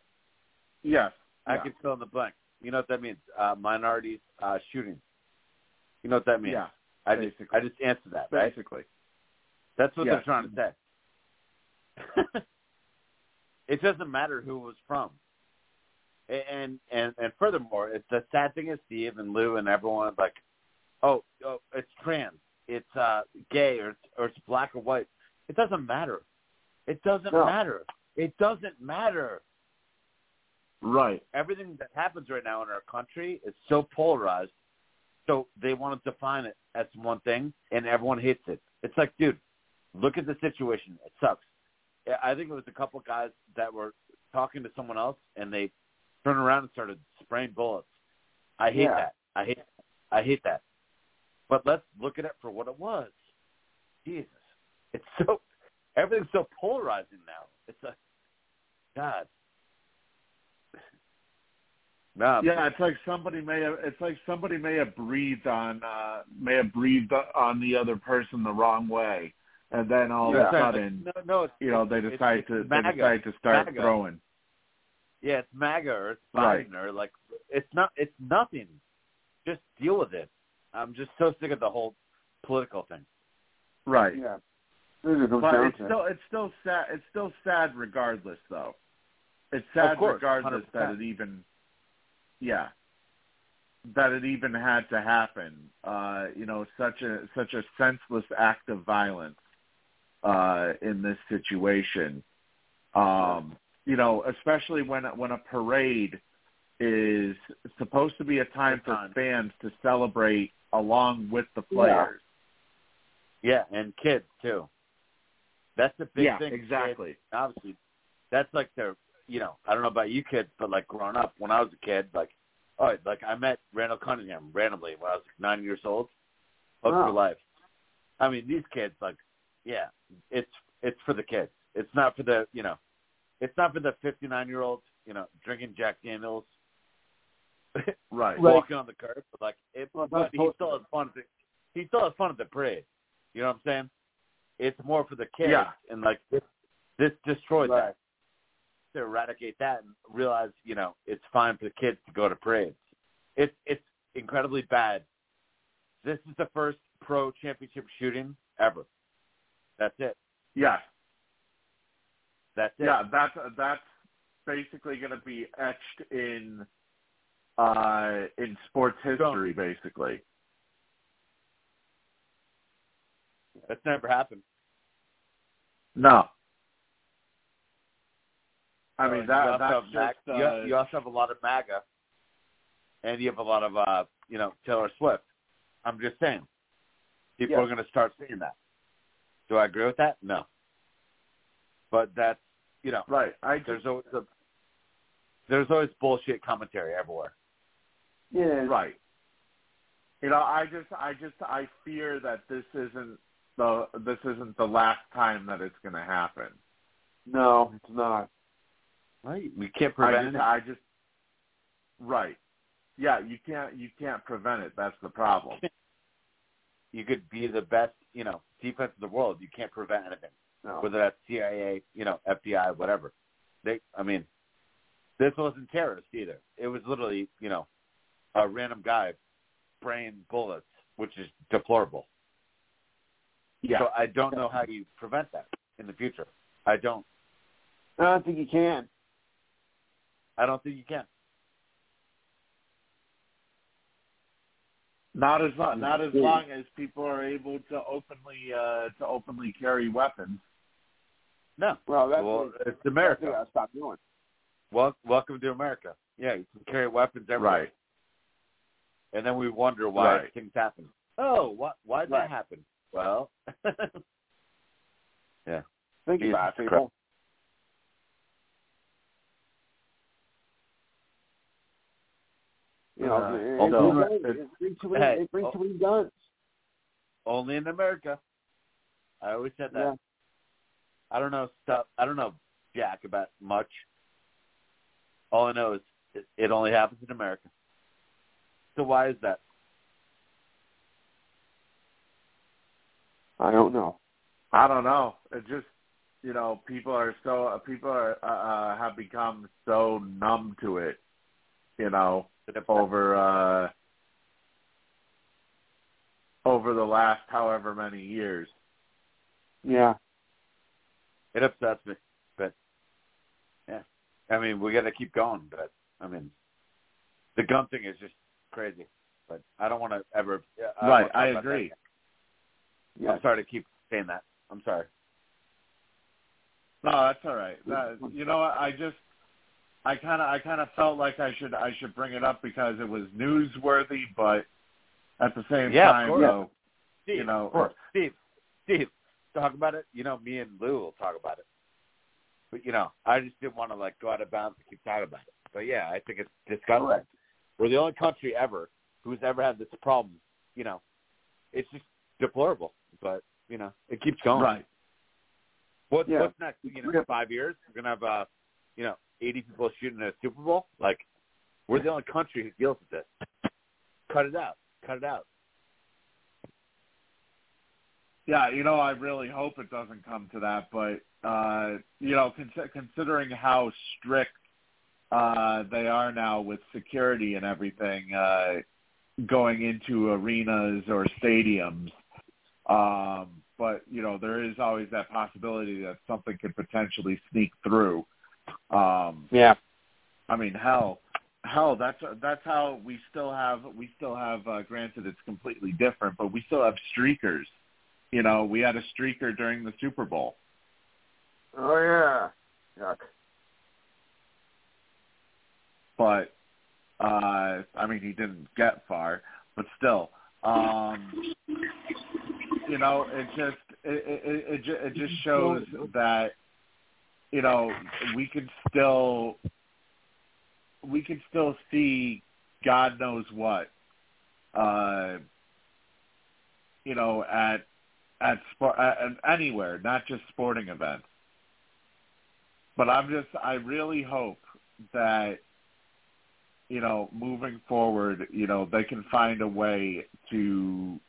yes, I yeah. can fill in the blank. You know what that means? Uh, minorities uh, shooting. You know what that means? yeah, I just. I just answered that, right? basically. That's what Yes. they're trying to say. it doesn't matter who it was from. And and and furthermore, it's the sad thing is Steve and Lou and everyone like, oh, oh it's trans, it's uh gay or it's, or it's black or white. It doesn't matter. It doesn't No. matter. It doesn't matter. Right. Everything that happens right now in our country is so polarized. So they want to define it as one thing, and everyone hates it. It's like, dude, look at the situation. It sucks. I think it was a couple guys that were talking to someone else, and they turned around and started spraying bullets. I hate Yeah. that. I hate. I hate that. But let's look at it for what it was. Jesus, it's so everything's so polarizing now. It's a God. No, Yeah, it's like somebody may have it's like somebody may have breathed on uh may have breathed on the other person the wrong way. And then all Yeah. of a sudden, no, no, it's, you know, they decide it's to they decide to start MAGA. throwing. Yeah, it's MAGA or it's Right. Or like it's not. It's nothing. Just deal with it. I'm just so sick of the whole political thing. Right. Yeah. This is what it comes But it's still it's still sad it's still sad regardless though. It's sad course, regardless that 100%. it even yeah. That it even had to happen. Uh, you know, such a such a senseless act of violence uh in this situation. Um, you know, especially when when a parade is supposed to be a time for fans to celebrate along with the players. Yeah, and kids too. That's the big Yeah, thing. exactly. Kids, obviously, that's like their. You know, I don't know about you kids, but like growing up, when I was a kid, like, oh, like I met Randall Cunningham randomly when I was like nine years old. Hooked Wow. for life. I mean, these kids, like, yeah, it's it's for the kids. It's not for the you know, it's not for the fifty nine year olds. You know, drinking Jack Daniels, Right. Right. walking on the curb. But like, it, Well, but he still has fun. At the, he still has fun at the parade. You know what I'm saying? It's more for the kids, Yeah. and like this, this destroyed Right. that. To eradicate that and realize, you know, it's fine for the kids to go to parades. It's it's incredibly bad. This is the first pro championship shooting ever. That's it. Yeah. That's it. Yeah, that's that's basically going to be etched in uh in sports history basically. That's never happened. No. I mean you that also that's have just Mag- uh, you, you also have a lot of MAGA, and you have a lot of uh, you know Taylor Swift. I'm just saying, people Yeah. are going to start saying that. Do I agree with that? No. But that's you know, right. I just, there's always a, there's always bullshit commentary everywhere. Yeah. right. You know, I just I just I fear that this isn't the this isn't the last time that it's going to happen. No, it's not. Right. We can't I prevent just, it. I just right. Yeah, you can't you can't prevent it. That's the problem. You could be the best, you know, defense in the world. You can't prevent anything. No. whether that's CIA, you know, FBI, whatever. They, I mean, this wasn't terrorist either. It was literally, you know, a random guy spraying bullets, which is deplorable. Yeah. So I don't know how you prevent that in the future. I don't. I don't think you can. I don't think you can. Not as long, not as long as people are able to openly uh, to openly carry weapons. No. Well, that's well, what, it's that's what America. I stopped doing. Well, welcome to America. Yeah, you can carry weapons everywhere. Right. And then we wonder why Right. things happen. Oh, what? Why did Right. that happen? Well, yeah. Think Jesus about it, people. You know, Uh, it, although- it, it, it brings too many, Hey, it brings oh. too many guns. Only in America. I always said that. Yeah. I don't know stuff. I don't know jack about much. All I know is it, it only happens in America. So why is that? I don't know. I don't know. It just you know people are so people are uh, uh, have become so numb to it. You know over uh over the last however many years. Yeah. It upsets me, but yeah. I mean, we got to keep going, but I mean, the gun thing is just crazy. But I don't want to ever. I Right, I agree. Yeah. I'm sorry to keep saying that. I'm sorry. No, that's all right. That, you know what? I just I kind of I kind of felt like I should I should bring it up because it was newsworthy, but at the same Yeah, time, you know, Steve, you know, of course. Steve, Steve, talk about it. You know, me and Lou will talk about it. But you know, I just didn't want to like go out of bounds and keep talking about it. But yeah, I think it's disgusting. Correct. We're the only country ever who's ever had this problem. You know, it's just deplorable. But you know, it keeps going. right. What, Yeah. What's next? You know, five years we're gonna have uh, you know, eighty people shooting a Super Bowl. Like, we're the only country who deals with this. Cut it out. Cut it out. Yeah, you know, I really hope it doesn't come to that, but uh, you know, cons- considering how strict uh, they are now with security and everything, uh, going into arenas or stadiums, um, but you know, there is always that possibility that something could potentially sneak through. Um, Yeah. I mean, hell, hell, that's that's how we still have we still have. Uh, granted, it's completely different, but we still have streakers. You know, we had a streaker during the Super Bowl. Oh yeah. Yuck. but uh I mean he didn't get far, but still, um you know, it just it it it, it just shows that you know we can still we can still see God knows what uh you know at at sport anywhere, not just sporting events. But I'm just I really hope that you know, moving forward, you know, they can find a way to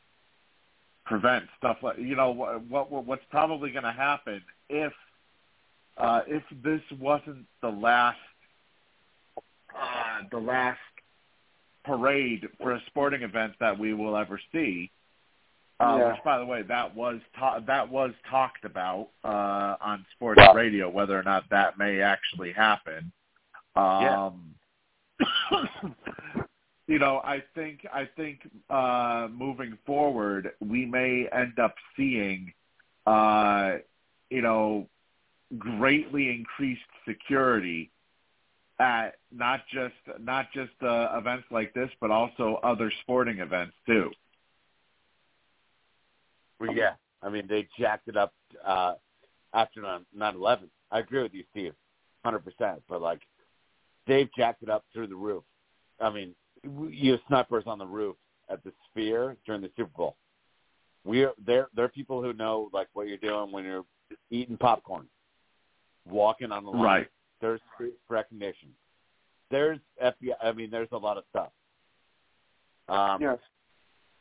prevent stuff like, you know, what, what what's probably going to happen if uh, if this wasn't the last uh, the last parade for a sporting event that we will ever see. Uh, Yeah. Which, by the way, that was ta- that was talked about uh, on sports Yeah. radio, whether or not that may actually happen. Yeah. Um, you know, I think I think uh, moving forward, we may end up seeing, uh, you know, greatly increased security at not just not just uh, events like this, but also other sporting events too. Well, yeah. I mean, they jacked it up uh, after 9/11. I agree with you, Steve, hundred percent. But like, they've jacked it up through the roof. I mean, you have snipers on the roof at the Sphere during the Super Bowl. We're they're they're people who know like what you're doing when you're eating popcorn, walking on the line. Right. There's recognition. There's FBI. I mean, there's a lot of stuff. Um, Yes.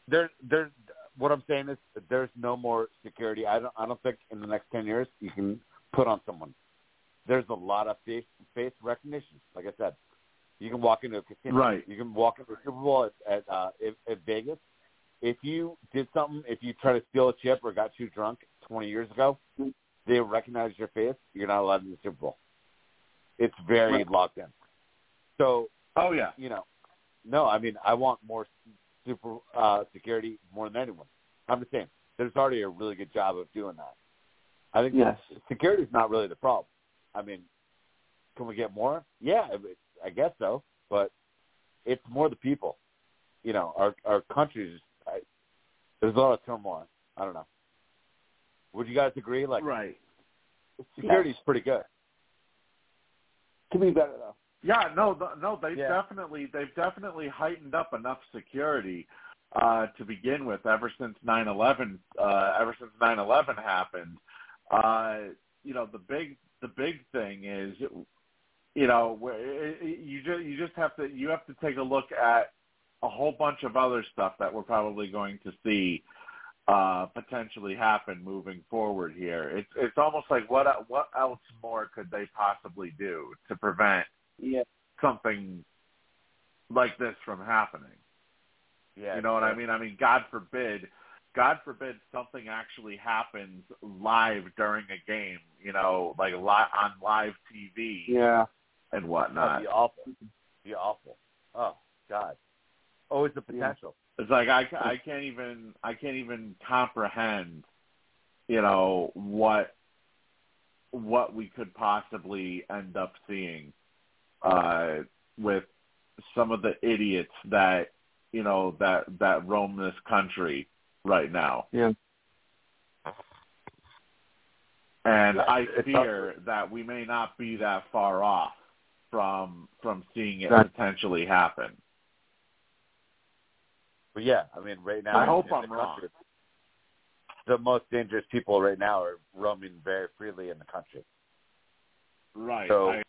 there there what I'm saying is that there's no more security. I don't I don't think in the next ten years you can put on someone. There's a lot of face face recognition. Like I said, you can walk into a casino. Right. You can walk into a Super Bowl at at, uh, at, at Vegas. If you did something, if you try to steal a chip or got too drunk 20 years ago, they recognize your face. You're not allowed in the Super Bowl. It's very Right. locked in. So Oh yeah. you know, no, I mean, I want more super uh, security more than anyone. I'm just saying, there's already a really good job of doing that. I think Yes. security is not really the problem. I mean, can we get more? Yeah, I guess so. But it's more the people. You know, our our country is. I, there's a lot of turmoil. I don't know. Would you guys agree? Like, right. security's pretty good. Could be better though. Yeah, no, th- no, they've Yeah. definitely they've definitely heightened up enough security uh, to begin with. Ever since nine eleven, uh, ever since nine eleven happened, uh, you know, the big the big thing is, you know, where- you just you just have to you have to take a look at a whole bunch of other stuff that we're probably going to see uh, potentially happen moving forward here. It's it's almost like what what else more could they possibly do to prevent Yeah. something like this from happening? Yeah, you know what I mean? I mean, God forbid, God forbid something actually happens live during a game. You know, like li- on live TV Yeah. and That'd whatnot. be awful. Be awful. Oh God. Always the potential. It's like I, I can't even I can't even comprehend, you know, what what we could possibly end up seeing uh, with some of the idiots that you know that that roam this country right now. Yeah. And Yeah, I fear that we may not be that far off from from seeing it Right. potentially happen. But yeah, I mean, right now I hope I'm wrong. country, The most dangerous people right now are roaming very freely in the country. Right. So- I,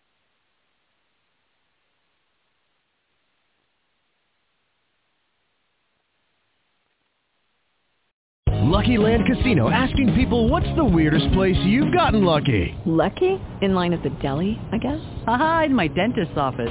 Lucky Land Casino asking people what's the weirdest place you've gotten lucky? Lucky? In line at the deli, I guess? Aha, in my dentist's office.